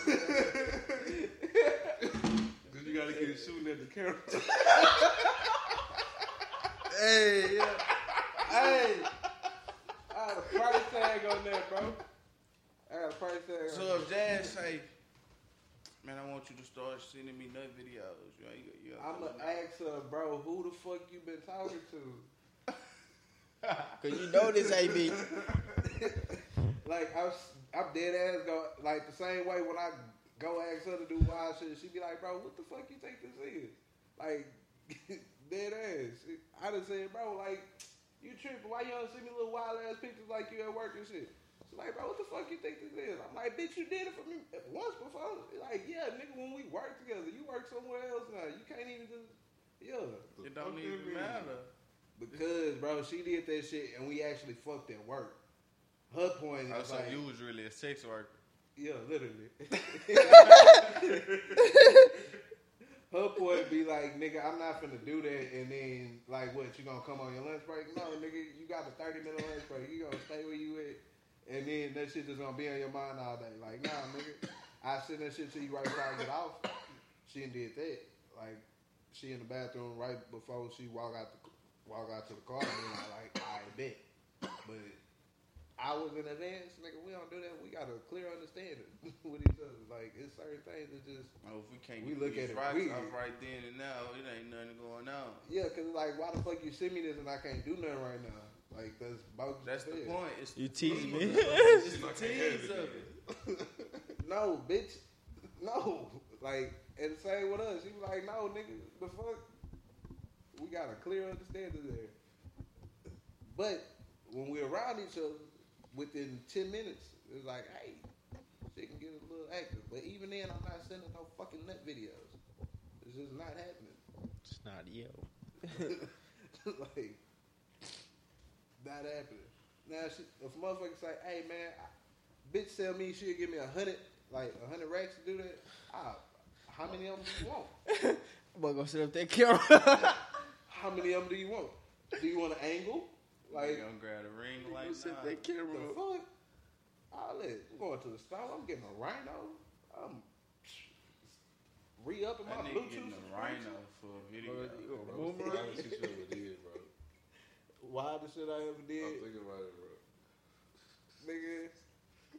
Cause You gotta get it shooting at the camera. Hey, yeah. hey. I got a price tag on there, bro. I got a price tag So there. if Jazz say, man, I want you to start sending me nut videos, you, know, you, you I'm gonna ask her, bro, who the fuck you been talking to? Cause you know this ain't me. like I was, I'm dead ass go like the same way when I go ask her to do wild shit, she be like, bro, what the fuck you think this is? Like dead ass. I done said, bro, like you tripping? Why you don't send me little wild ass pictures like you at work and shit? She's like, bro, what the fuck you think this is? I'm like, bitch, you did it for me once before. Like, yeah, nigga, when we work together, you work somewhere else now. You can't even just, yeah. It don't even matter. Because, bro, she did that shit and we actually fucked at work. Her point Oh, is so like, you was really a sex worker. yeah, literally. Her point be like, nigga, I'm not finna do that, and then like, what? You gonna come on your lunch break? No, nigga, you got a 30 minute lunch break. You gonna stay where you at, and then that shit just gonna be on your mind all day. Like, nah, nigga, I send that shit to you right before I get off. She did that. Like, she in the bathroom right before she walk out the walk out to the car, and I like, I bet, but. Hours in advance, nigga, we don't do that. We got a clear understanding with each other. Like it's certain things that just Oh, if we can't we get look at it rocks weird. off right then and now, it ain't nothing going on. Yeah, cause like, why the fuck you send me this and I can't do nothing right now? Like that's bogus. That's the as point. It's You tease me. it's the tease of it. no, bitch. No. Like, and the same with us. She was like, no, nigga, the fuck. We got a clear understanding there. But when we're around each other, within ten minutes, it's like, hey, she can get a little active. But even then, I'm not sending no fucking nut videos. It's just not happening. It's not yo. like, not happening. Now, she, if a motherfucker say, hey, man, I, bitch tell me she'll give me a hundred, like a hundred racks to do that, ah, how many of them do you want? I'm gonna sit up that camera. How many of them do you want? Do you want an angle? Like, Like, gonna grab a ring like sit nah. that camera. the fuck? All that. I'm going to the store. I'm getting a rhino. I'm re-upping my That nigga Bluetooth. getting a rhino for a video. Bro, it's the wildest shit you ever did, bro. Wildest shit I ever did. I'm did, thinking about it, bro. nigga.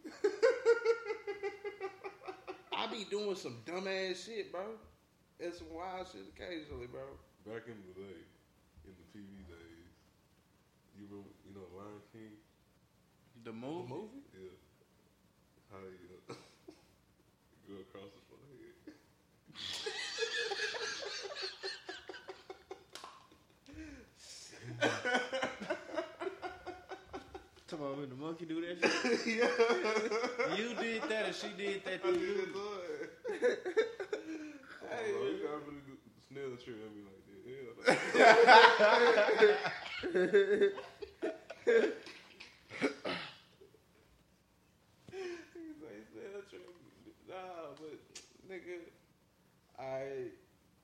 I be doing some dumbass shit, bro. And some wild shit occasionally, bro. Back in the day, in the TV days, you remember, you know, Lion King? The movie? movie? Yeah. How you uh, go across the forehead. Come on, when the monkey do that shit. You did that or she did that to you? I Hey, bro, you got really good snail trip at me like that. Yeah, like, He's like, "Yeah, that's true." Nah, but nigga, I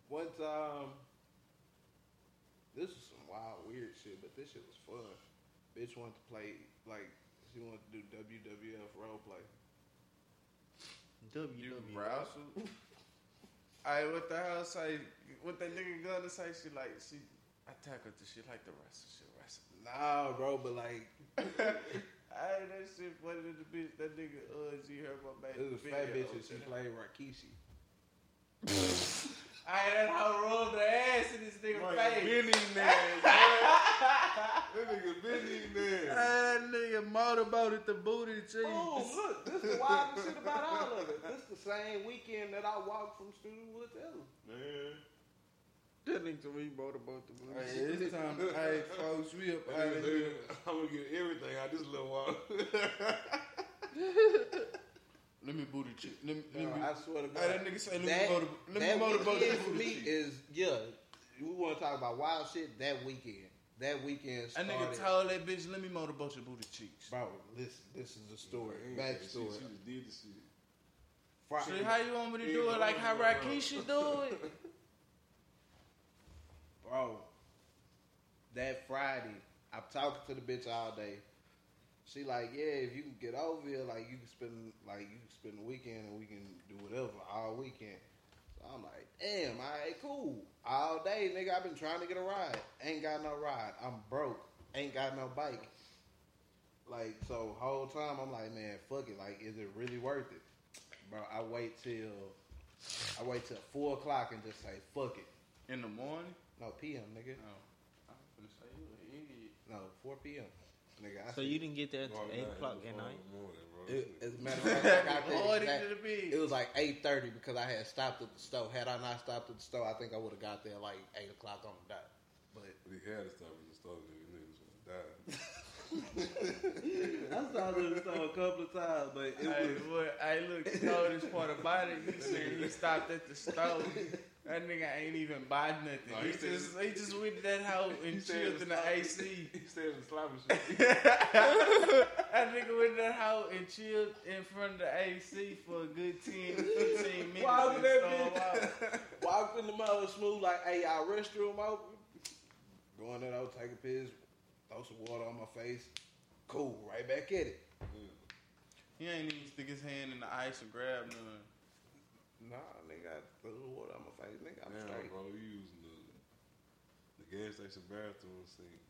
one time this was some wild weird shit, but this shit was fun. Bitch wanted to play like she wanted to do WWF role play. You browser? Hey, what the hell say? What that nigga gonna say? She like she. I tackled the shit like the rest of shit wrestling. Nah, bro, but like Hey, that shit funny to the bitch. That nigga, uh, she heard my baby. this was a fat bitch and she played Rikishi. Hey, that hoe rolled her ass in this nigga Like, face. been eating that, That nigga been eating that. That nigga motorboated the booty cheese. Oh, look, this is the wildest shit about all of it. This the same weekend that I walked from Student Woods Ellen. Man. That nigga told me he bought a boat the booty. Hey, it's time. hey, folks, we up out of here. I'm gonna get everything out this little while. Let me booty cheek. Let me. Let No, me I swear to God. Hey, that nigga say, let that, me motor. Let me that motorboat the for booty me is yeah. We want to talk about wild shit. That weekend. That weekend That nigga told that bitch, let me motorboat your booty cheeks. Bro, listen. This is the story. She, Backstory. she just did the shit. Friday, See how you want me to do it? Like how Rikishi do it? bro. That Friday, I'm talking to the bitch all day. She like, yeah, if you can get over here, like you can spend like you can spend the weekend and we can do whatever all weekend. So I'm like, damn, all right, cool. All day, nigga, I've been trying to get a ride. Ain't got no ride. I'm broke. Ain't got no bike. Like, so whole time I'm like, man, fuck it. Like, is it really worth it? Bro, I wait till I wait till four o'clock and just say, fuck it. In the morning? No, PM, nigga. Oh. I was gonna say you an idiot. No, four PM. Nigga, I So you didn't get there oh, until eight o'clock at night. It, as a matter of fact, I got there. Exact- it it was like eight thirty because I had stopped at the store. Had I not stopped at the store, I think I would have got there like eight o'clock on the dot. But But he had to stop at the store because niggas would have. I stopped at the store a couple of times, but it Hey, was. what, hey, look, the coldest part about it, he said he stopped at the store. That nigga ain't even buy nothing. No, he, he said- just he just went to that house and chilled in the AC. He stayed in sloppy shit. that nigga went to that house and chilled in front of the AC for a good 10 to 15 minutes. In and that out. Walked in the mother smooth like, hey, y'all restroom open. Go in there, though, take a piss, throw some water on my face. Cool, right back at it. He ain't even stick his hand in the ice and grab none. Nah, nigga, I threw the water on my face. Nigga, I'm Damn, straight. bro, you using the, the gas station bathroom scene.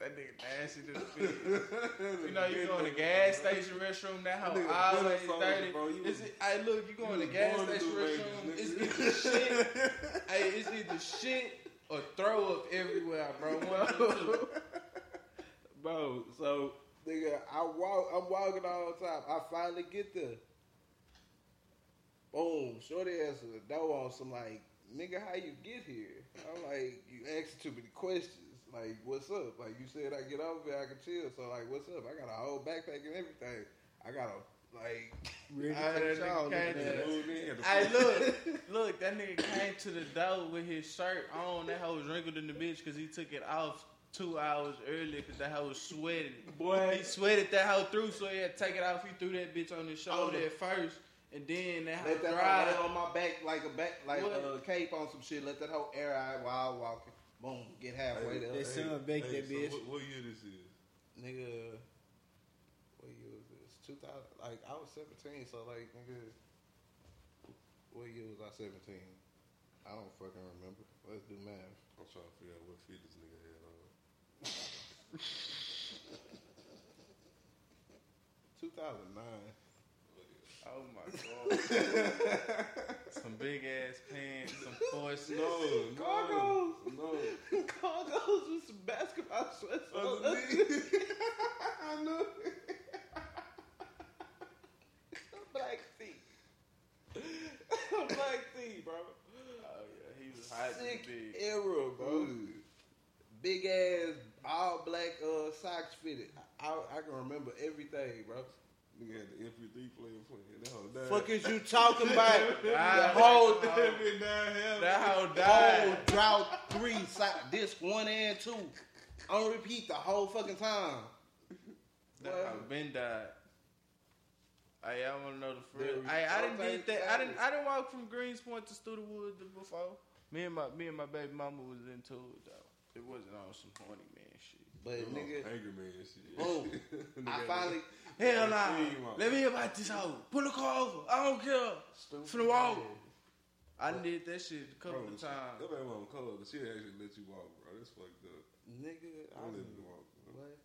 That nigga nasty to the bitch. you know, you go in the gas station restroom, that hoe always a dirty. bro. You Is was- it, hey, look, you go in the gas station restroom, it's either shit, hey, it's either shit or throw up everywhere, bro. One of the two. Bro, so nigga, I walk. I'm walking all the time. I finally get there. Boom, shorty answer the door on some like, nigga, how you get here? I'm like, you asking too many questions. Like, what's up? Like, you said I get over here, I can chill. So like, what's up? I got a whole backpack and everything. I got a like. Ready I take that nigga came came to to the- the- Hey, look, look, that nigga came to the door with his shirt on. That hoe was wrinkled in the bitch because he took it off two hours earlier because that hoe was sweating. Boy. he sweated that hoe through, so he had to take it off. He threw that bitch on his shoulder Oh. at first, and then that hoe Let that hoe dried. lay on my back like a back like What? a cape on some shit. Let that whole air out while walking. Boom, get halfway there. That son baked that so bitch. What, what year this is? Nigga, what year was this? 2000. Like, I was 17, so, like, nigga, what year was I 17? I don't fucking remember. Let's do math. I'm trying to figure out what feet this nigga had on. 2009. Oh my god. some big ass pants, some forces. No, Cargos. no. Cargos with some basketball sweats on. I know. Black tee. Black tee, bro. Oh yeah, he was hiding Sick big. era, bro. Big ass, all black uh, socks fitted. I, I, I can remember everything, bro. Nigga had the MP3 player playing. That whole died. Fuck is you talking about? the whole That That bitch died hell. That whole died. drought three si- disc one and two on repeat the whole fucking time. That Boy. hoe been died. Hey, I want to know the There frill. Hey, I didn't did that. I didn't. I didn't walk from Greenspoint to Studewood before. Me and my me and my baby mama was into it though. It wasn't on some horny man shit. But nigga, Angry man shit. boom. Nigga I finally. Hell nah. team up. Let me hear about this hoe. Pull the car over. I don't care. Finna walk. I did that shit a couple Bro, of times. That man wasn't cold, but she actually let you walk, bro. That's fucked up. Nigga, I Don't let done- me walk. Bro. What?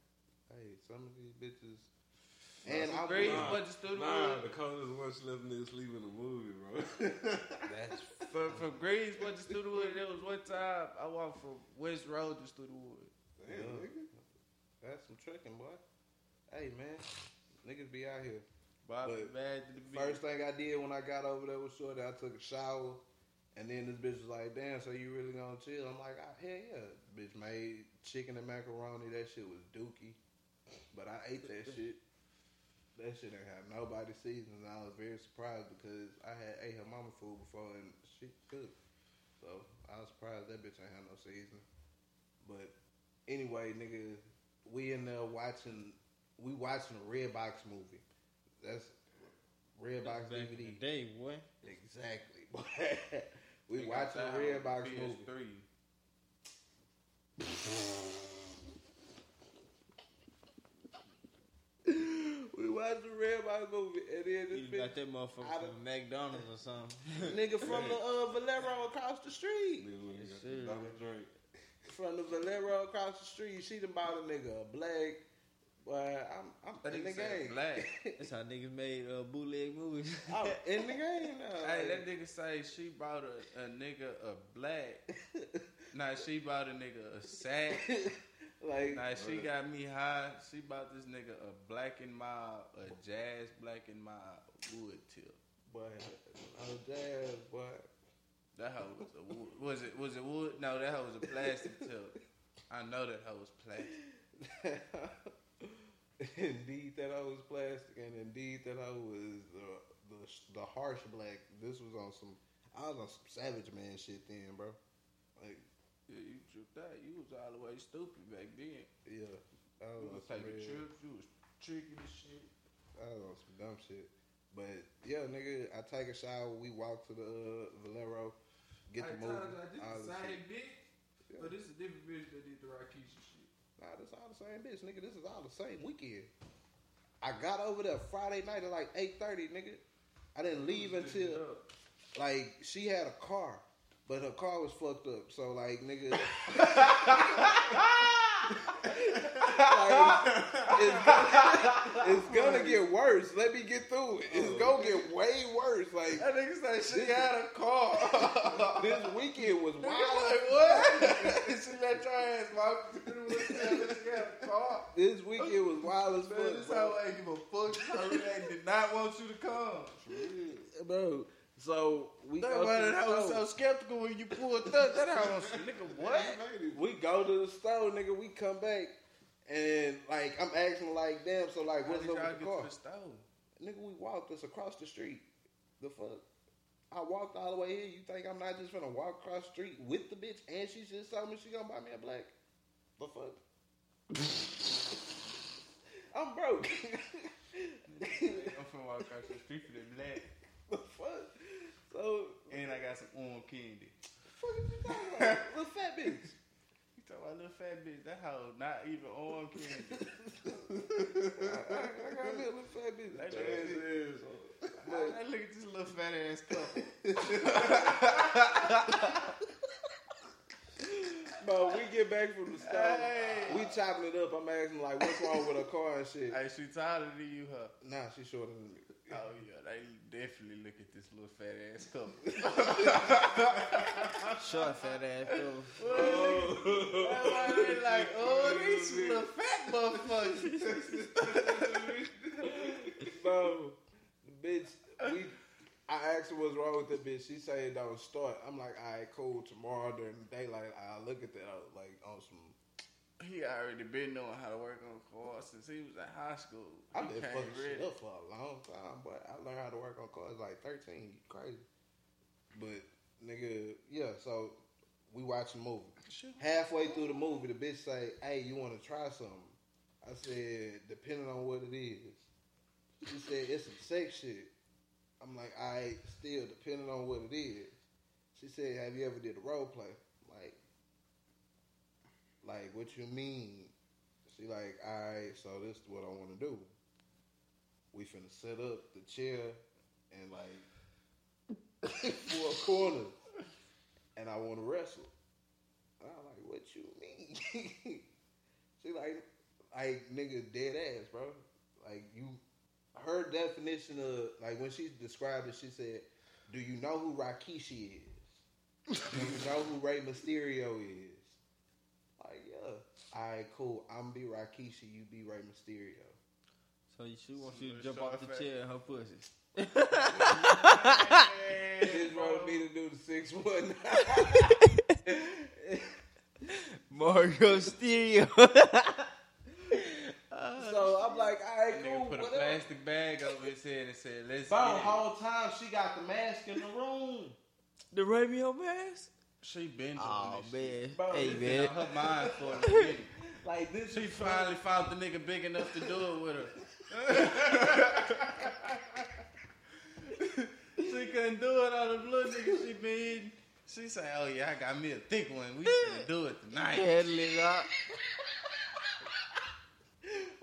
Hey, some of these bitches. And And I'm great nah, bunch of Studewood. Nah, the coldest one she left nigga sleep in the movie, bro. That's From, from Greenspoint to Studewood, there was one time I walked from West Road to Studewood. Damn, Yeah. nigga. That's some tricking, boy. Hey man, niggas be out here. But But bad to the. First thing I did when I got over there with Shorty, I took a shower, and then this bitch was like, "Damn, so you really gonna chill?" I'm like, ah, "Hell yeah." Bitch made chicken and macaroni. That shit was dookie, but I ate that shit. That shit didn't have nobody seasoning. and I was very surprised because I had ate her mama food before and she cooked. So I was surprised that bitch ain't have no seasoning. But anyway, nigga, we in there watching. We watching a Red Box movie. That's Red Box Back in the DVD. day, boy. Exactly. we They watching a Red Box PS3. movie. we watched the Red Box movie, and then this You got that motherfucker from McDonald's or something. nigga from the uh, Valero across the street. Shit. From the Valero across the street, she done bought a nigga a black. But I'm, I'm That in the nigga game. black. That's how niggas made uh, bootleg movies. I'm in the game now. Hey, that nigga say she bought a, a nigga a black. nah, she bought a nigga a sack. like, nah, she got me high. She bought this nigga a black and mild, a jazz black and mild wood tip. Boy, oh jazz, boy. That hoe was a wood. Was it was it wood? No, that hoe was a plastic tip. I know that hoe was plastic. indeed, that hoe was plastic, and indeed, that hoe was the, the the harsh black. This was on some. I was on some Savage Man shit then, bro. Like, Yeah, you tripped that. You was all the way stupid back then. yeah, I You was was on some taking real- trips. You was tricking and shit. I was on some dumb shit. But yeah, nigga, I take a shower. We walk to the uh, Valero, get the movie. all the shit. bitch, but this is a different bitch that did the Rikishi shit. Nah, this all the same bitch, nigga. This is all the same weekend. I got over there Friday night at like eight thirty, nigga. I didn't leave until like she had a car, but her car was fucked up. So like, nigga. like, it's, gonna, it's gonna get worse. Let me get through it. It's gonna oh. get way worse. Like That nigga said she had a car. this weekend was wild. like what? she let your ass walk through the she had a car. This weekend was wild as fuck. this bro. I give a fuck. This really did not want you to come. bro. So we That go to the that hoe was so skeptical when you pulled. That hoe was nigga what? We go to the store, nigga. We come back, and like I'm asking, like, damn. So like, what's up with the car? the? Nigga, we walked us across the street. The fuck. I walked all the way here. You think I'm not just gonna walk across the street with the bitch, and she just told me she gonna buy me a black? The fuck. I'm broke. I'm finna walk across the street for the black. the fuck. So And I got some orange candy. fuck is you talking about? Little fat bitch. You talking about little fat bitch? That hoe not even orange candy. I, I got a little fat bitch. That Fat nigga ass. I, I look at this little fat ass couple. But we get back from the store, Hey. we chopping it up. I'm asking like, what's wrong with her car and shit. Hey, she taller than you, huh? Nah, she shorter than me. Oh yeah, they definitely look at this little fat ass couple. Short fat ass fool. That's why they like, oh, these some little fat motherfuckers. so, the bitch, we, I asked her what's wrong with the bitch. She said it don't start. I'm like, all right, cool. Tomorrow during the daylight, I look at that. I was like, on some. He already been knowing how to work on cars since he was in high school. I've been fucking shit up for a long time, but I learned how to work on cars like 13. You crazy. But, nigga, yeah, so we watch the movie. Halfway through the movie, the bitch say, hey, you want to try something? I said, depending on what it is. She said, it's some sex shit. I'm like, all right, still, depending on what it is. She said, have you ever did a role play? Like, what you mean? She like, all right, so this is what I want to do. We finna set up the chair and like four corners, and I want to wrestle. I'm like, what you mean? she like, like nigga, dead ass, bro. Like you, her definition of like when she described it, she said, "Do you know who Rikishi is? Do you know who Rey Mysterio is?" Like, yeah. All right, cool. I'm be Rikishi, you be Rey Mysterio. So you she wants you to jump off the chair in her pussy. Just wanted me to do the six one. Mario Stereo. so I'm like, all right, That cool. nigga put a whatever. plastic bag over his head and said, "Let's Bro, get it." whole time she got the mask in the room. the Romeo mask? She been doing Oh this man. shit. Bro, hey this Been man. on her mind for a minute. Like this, She is finally found the nigga big enough to do it with her. she couldn't do it on the blue nigga she been. She said, "Oh yeah, I got me a thick one. We finna do it tonight." Handle it.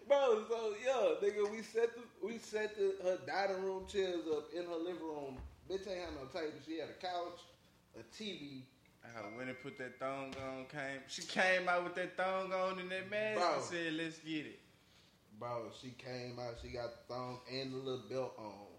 Bro, so yeah, nigga, we set the we set the, her dining room chairs up in her living room. Bitch ain't had no table. She had a couch, a TV. Uh, I went and put that thong on. Came, she came out with that thong on and that mask Bro. and said, "Let's get it." Bro, she came out. She got the thong and the little belt on.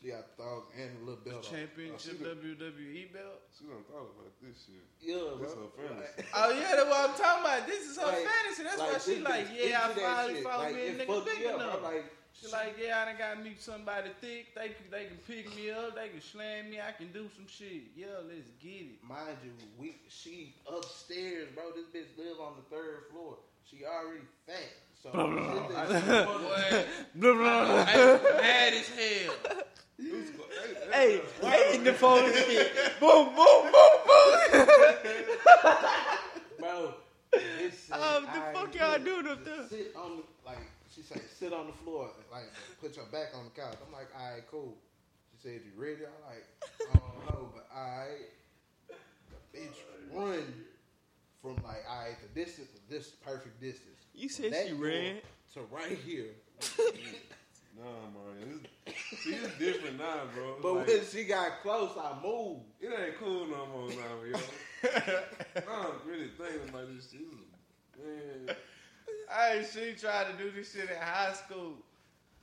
She got the thong and the little The belt on. championship WWE belt. She done thought about this shit. Yeah, This bro. her fantasy. Oh yeah, that's what I'm talking about. This is her Like- fantasy. That's why she like, yeah, I into finally shit. found me a it nigga fucked big me bro. enough. Like, she like, yeah, I done got me somebody thick. They can, they can pick me up. They can slam me. I can do some shit. Yeah, let's get it. Mind you, we she upstairs, bro. This bitch live on the third floor. She already fat. So Blah, blah, shit blah. that- blah, blah, blah. Mad as hell. Hey, hey, in the phone and shit. Boom, boom, boom, boom. bro. Um, it said, Oh, the "Alright, fuck y'all doing up there?" Sit on the like. She said, sit on the floor, like put your back on the couch. I'm like, all right, cool. She said, you ready? I'm like, I don't know, but all right. The bitch run from like, all right, the distance, this perfect distance. You said she ran? to right here. Nah, man. It's, see, it's different now, bro. But Like, when she got close, I moved. it ain't cool no more now, yo. I'm really thinking about this shit. Man, Hey, she tried to do this shit in high school.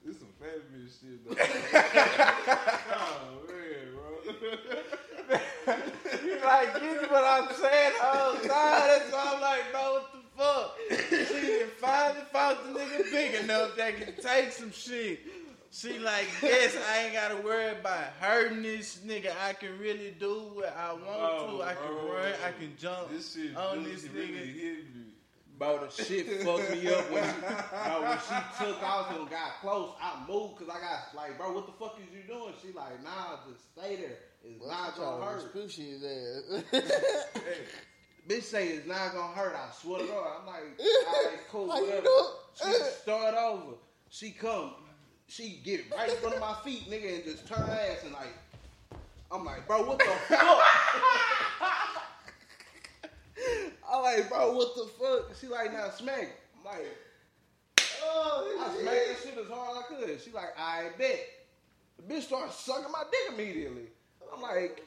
this some fat bitch shit, though. oh, man, bro. You like get what I'm saying the whole time. That's why I'm like, bro, what the fuck? She done finally found the nigga big enough that can take some shit. She like, yes, I ain't gotta worry about hurting this nigga. I can really do what I want Oh, to. I can bro. run. I can jump This shit on really, this really nigga. hit me. Bro, the shit fucked me up when, bro, when she took off and got close. I moved because I got like, bro, what the fuck is you doing? She like, nah, just stay there. It's not gonna hurt. Ass. Bitch say it's not gonna hurt. I swear to God. I'm like, all right, cool, whatever. know? She start over. She come. She get right in front of my feet, nigga, and just turn her ass and like, I'm like, bro, what the fuck? I'm like, bro, what the fuck? She like, now smack. I'm like, oh, I smacked that shit as hard as I could. She like, I bet. The bitch started sucking my dick immediately. I'm like,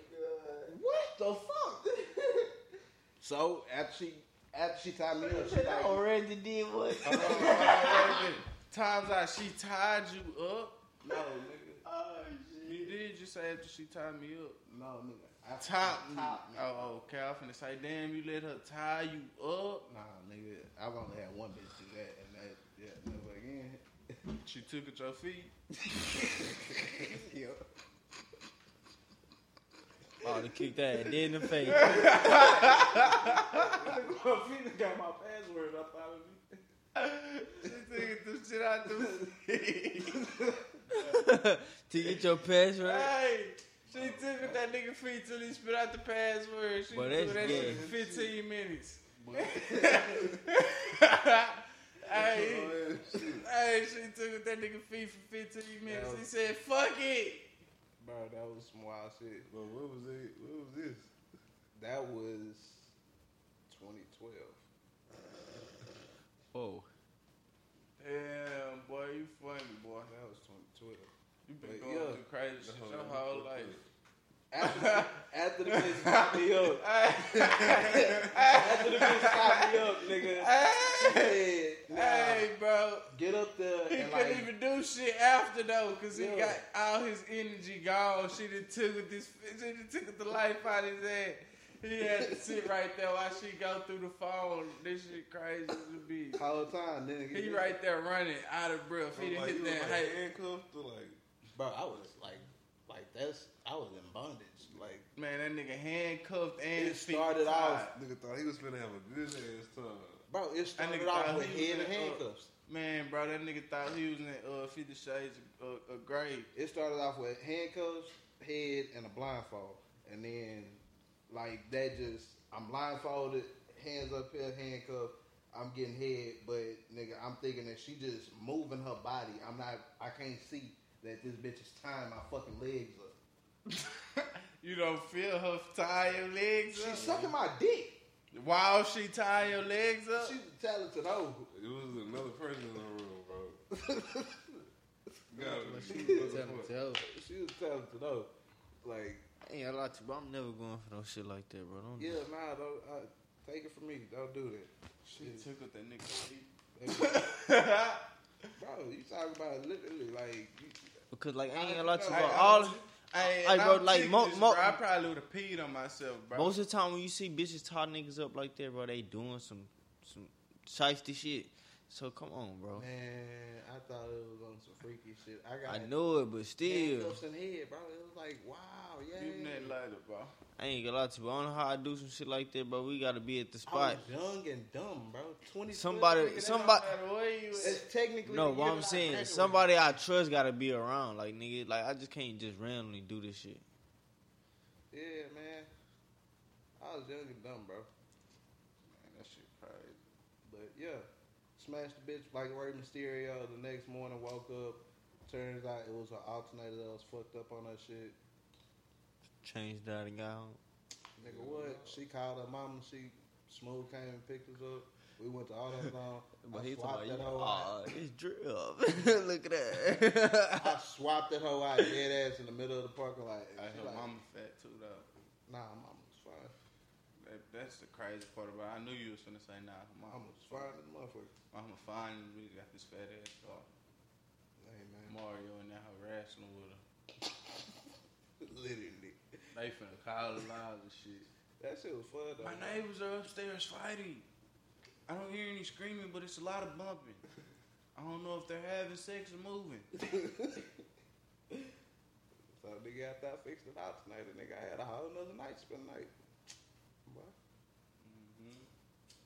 what the fuck? so after she after she tied me up, she like, already did what? Times out, she tied you up. No, nigga. Oh, you did just say after she tied me up. no, nigga. After Top she top me. Oh, okay. I finna say, damn, you let her tie you up. Nah, nigga. I've only had one bitch do that, and that, yeah, never again. She took at your feet. yeah. Oh, to kick that dead in the face. my feet got my password up out of me. She took the shit out the to get your password. Hey, she took at that nigga feet till he spit out the password. She Boy, was that's that shit in gay. 15 minutes. hey, oh, hey, she took at that nigga feet for 15 minutes. He said, fuck it. Bro, that was some wild shit. But what was it? What was this? That was 2012. Oh. Damn, boy, you funny, boy. That was 2012. You been But going yeah. through crazy shit your whole life. After, after the bitch stopped me up, after the bitch stopped me up, nigga, she said, nah, Hey, bro. get up there He and couldn't like, even do shit after though, cause he Yeah. got all his energy gone. She done took it this, she done took the life out of his head. He had to sit right there while she go through the phone. This shit crazy as a bitch. the time, nigga. He right there running out of breath. He done like, hit you was that. like Hey, handcuffed or like Bro, I was like, like that's, I was in bondage. Like, man, that nigga handcuffed and it started off, nigga thought he was finna have a good ass time. bro, it started off with he head in, and uh, handcuffs. Man, bro, that nigga thought he was in uh, Fifty Shades of, of Grey. It started off with handcuffs, head, and a blindfold, and then like that just I'm blindfolded, hands up here, handcuffed. I'm getting head, but nigga, I'm thinking that she just moving her body. I'm not. I can't see that this bitch is tying my fucking legs up. You don't feel her tie your legs She's up? sucking my dick. While she tie your legs up? She's talented. Oh, It was another person in the room, bro. gotta She was telling tell. She was talented though. Like, I ain't gonna lie to you, bro. I'm never going for no shit like that, bro. Don't yeah, nah, don't uh, take it from me. Don't do that. She took with that nigga feet. Bro, you talking about literally like you, Because like I ain't gonna lie to you, bro. All Hey, like, bro, like mo- mo-. I probably would have peed on myself, bro. most of the time when you see bitches tie niggas up like that, bro, they doing some some shiesty shit. So come on, bro. man, I thought it was on some freaky shit. I got I know it, but still, handcuffs in head, bro. It was like, wow, yeah. Give me that lighter, bro. I ain't gonna lie to you. bro. I don't know how I do some shit like that, bro. We gotta be at the I spot. was young and dumb, bro. Twenty. Somebody- nigga, somebody- don't matter where you. It's technically No, the what I'm saying, graduated. somebody I trust gotta be around. Like nigga, like I just can't just randomly do this shit. Yeah, man. I was young and dumb, bro. Man, that shit crazy. But yeah, smashed the bitch like Rey Mysterio. The next morning, woke up. Turns out it was an alternator that was fucked up on that shit. Changed that and got home. Nigga, what? She called her mama. She smooth came and picked us up. We went to AutoZone. But I he swapped talking that about, hoe ah, out. oh, it's drip. Look at that. I swapped that hoe out dead ass in the middle of the parking lot. I She her like, mama fat too, though. Nah, mama was fine. That, that's the crazy part about it. I knew you was gonna say, nah, mama Mama was fine as a motherfucker. Mama fine and we got this fat ass car. Hey, man. Mario and that her wrestling with her. Literally. They finna call the loud and shit. That shit was fun, though. My neighbors are upstairs fighting. I don't hear any screaming, but it's a lot of bumping. I don't know if they're having sex or moving. So nigga after I fixed it out tonight, the nigga I had a whole nother night spend night. Boy.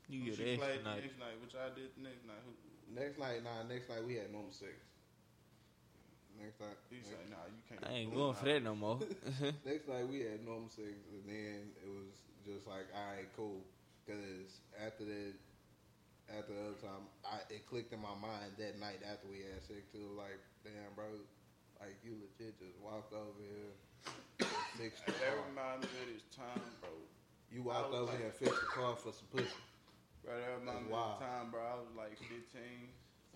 You Who get she played the night. next night, which I did next night. Who, Next night, nah, next night we had normal sex. Next night. he next, said, nah, you can't. I ain't do going for that no more. next night we had normal sex, and then it was just like, all right, cool. Because after that, after the other time, I, it clicked in my mind that night after we had sex too. Like, damn, bro, like you legit just walked over here, fixed the That car. reminds me of this time, bro. You walked over like- here and fixed the car for some pussy. Bro, that That's reminds me the time, bro. I was like 15,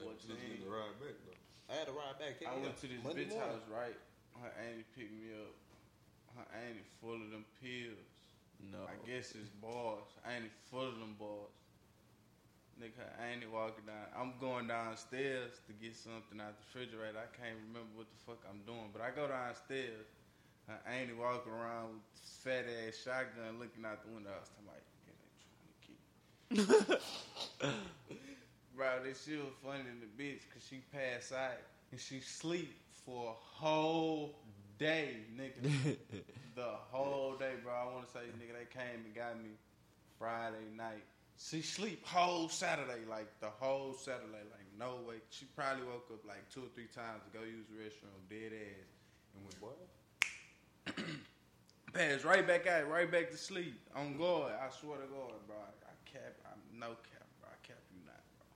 Like, just need 14. to ride back though. I had to ride back. I went to this Monday bitch morning. house, right? Her auntie picked me up. Her auntie full of them pills. no. I guess it's bars. Auntie full of them bars. Nigga, her auntie walking down. I'm going downstairs to get something out the refrigerator. I can't remember what the fuck I'm doing, but I go downstairs. Her auntie walking around with this fat ass shotgun looking out the window. I was talking about, yeah, they trying to keep. Bro, this shit was funny in the bitch because she passed out and she sleep for a whole day, nigga. the whole day, bro. I want to say, nigga, they came and got me Friday night. She sleep whole Saturday, like the whole Saturday, like no way. She probably woke up like two or three times to go use the restroom, dead ass, and went what? Passed right back out, right back to sleep. On guard, I swear to God, bro. I, I cap, I'm no cap, bro. I cap you not, bro.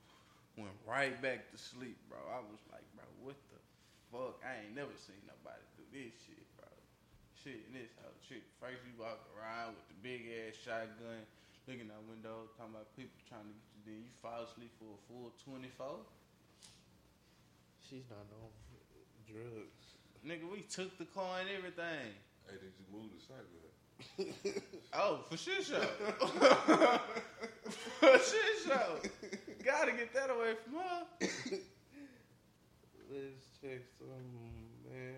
Went right back to sleep, bro. I was like, bro, what the fuck? I ain't never seen nobody do this shit, bro. Shit, and this whole shit. First you walk around with the big ass shotgun, looking out window, talking about people trying to get you. Then you fall asleep for a full 24. She's not on Drugs. Nigga, we took the car and everything. Hey, did you move the shotgun? Oh, for shit show. for shit show. Gotta get that away from her. Let's check some, man.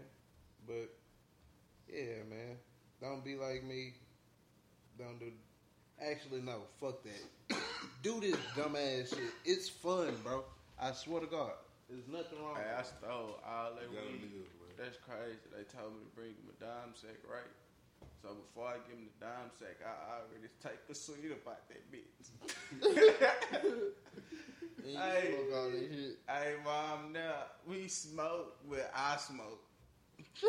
But yeah, man. Don't be like me. Don't do. Actually, no. Fuck that. do this dumbass shit. It's fun, bro. I swear to God. There's nothing wrong. Hey, I with it. stole all that weed. That's crazy. They told me to bring him a dime sack, right? So before I give him the dime sack, I already take a suite about that bitch. hey, hey, mom, now we smoke where I smoke.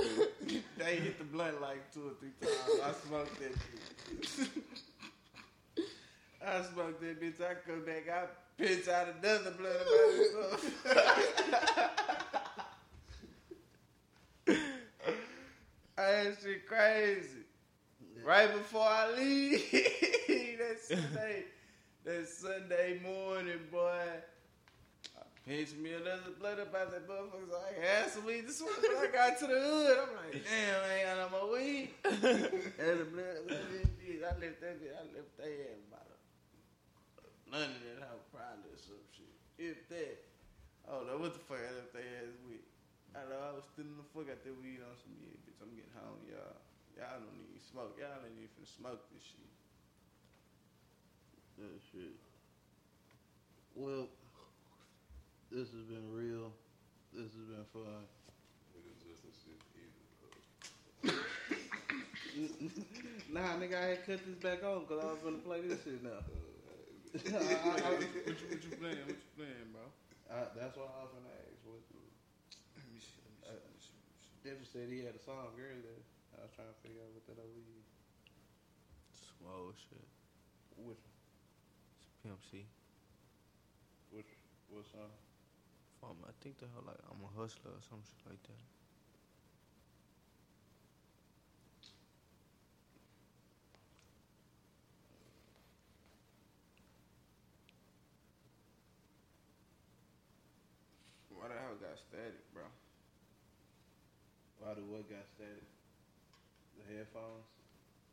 they hit the blunt like two or three times. I smoked that bitch. I smoked that bitch. I come back, I pitch out another blunt about myself. That shit crazy. Right before I leave, that Sunday, that Sunday morning, boy, I Pinch me another blood up out of that motherfucker. So I had some weed. Soon as I got to the hood, I'm like, damn, I ain't got no more weed. and the blood, I left that bitch, I left that ass about a, none of that house probably or some shit. If that, I don't know what the fuck I left that ass with. I know I was stealing the fuck out that weed on some yeah, bitch. I'm getting home, y'all. Y'all don't even smoke. Y'all ain't even smoke this shit. That shit. Well, this has been real. This has been fun. nah, nigga, I had cut this back on because I was gonna play this shit now. I, I, I, what, you, what you playing? What you playing, bro? I, that's what I was gonna ask. What, Let me see. Let me see. Let me see. Devin said he had a song earlier. I was trying to figure out what that over is. Swole shit. Which It's Pimp C. which what song? Um, I think the hell like I'm a hustler or some shit like that. Why the hell got static, bro? Why the what got static? The headphones?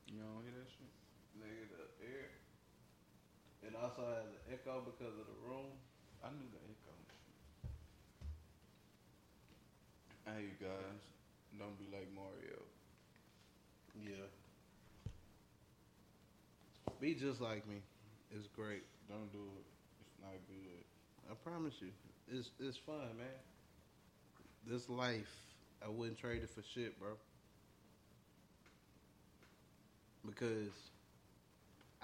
You don't hear that shit? Nigga, the air. It also has an echo because of the room. I knew the echo. Hey, you guys, don't be like Mario. Yeah. Be just like me. It's great. Don't do it. It's not good. I promise you. It's it's fun, man. This life, I wouldn't trade it for shit, bro. Because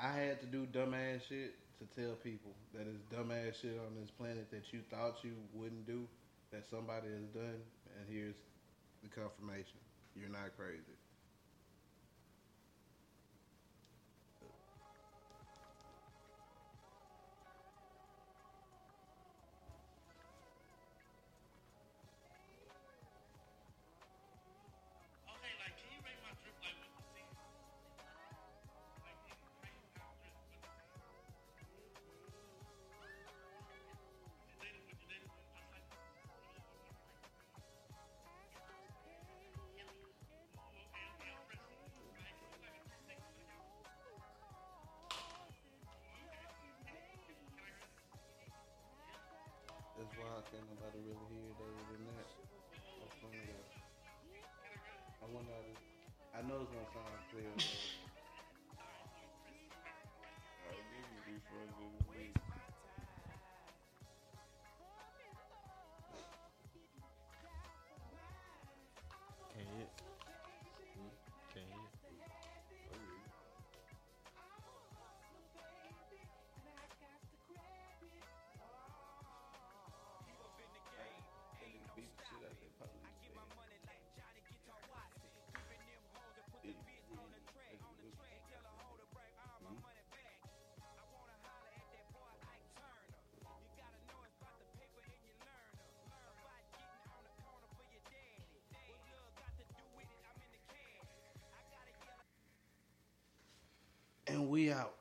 I had to do dumbass shit to tell people that it's dumbass shit on this planet that you thought you wouldn't do, that somebody has done, and here's the confirmation. You're not crazy. Nobody really. That's funny though. I wonder how this, I know it's gonna sound clear. Alright, give me these. we out.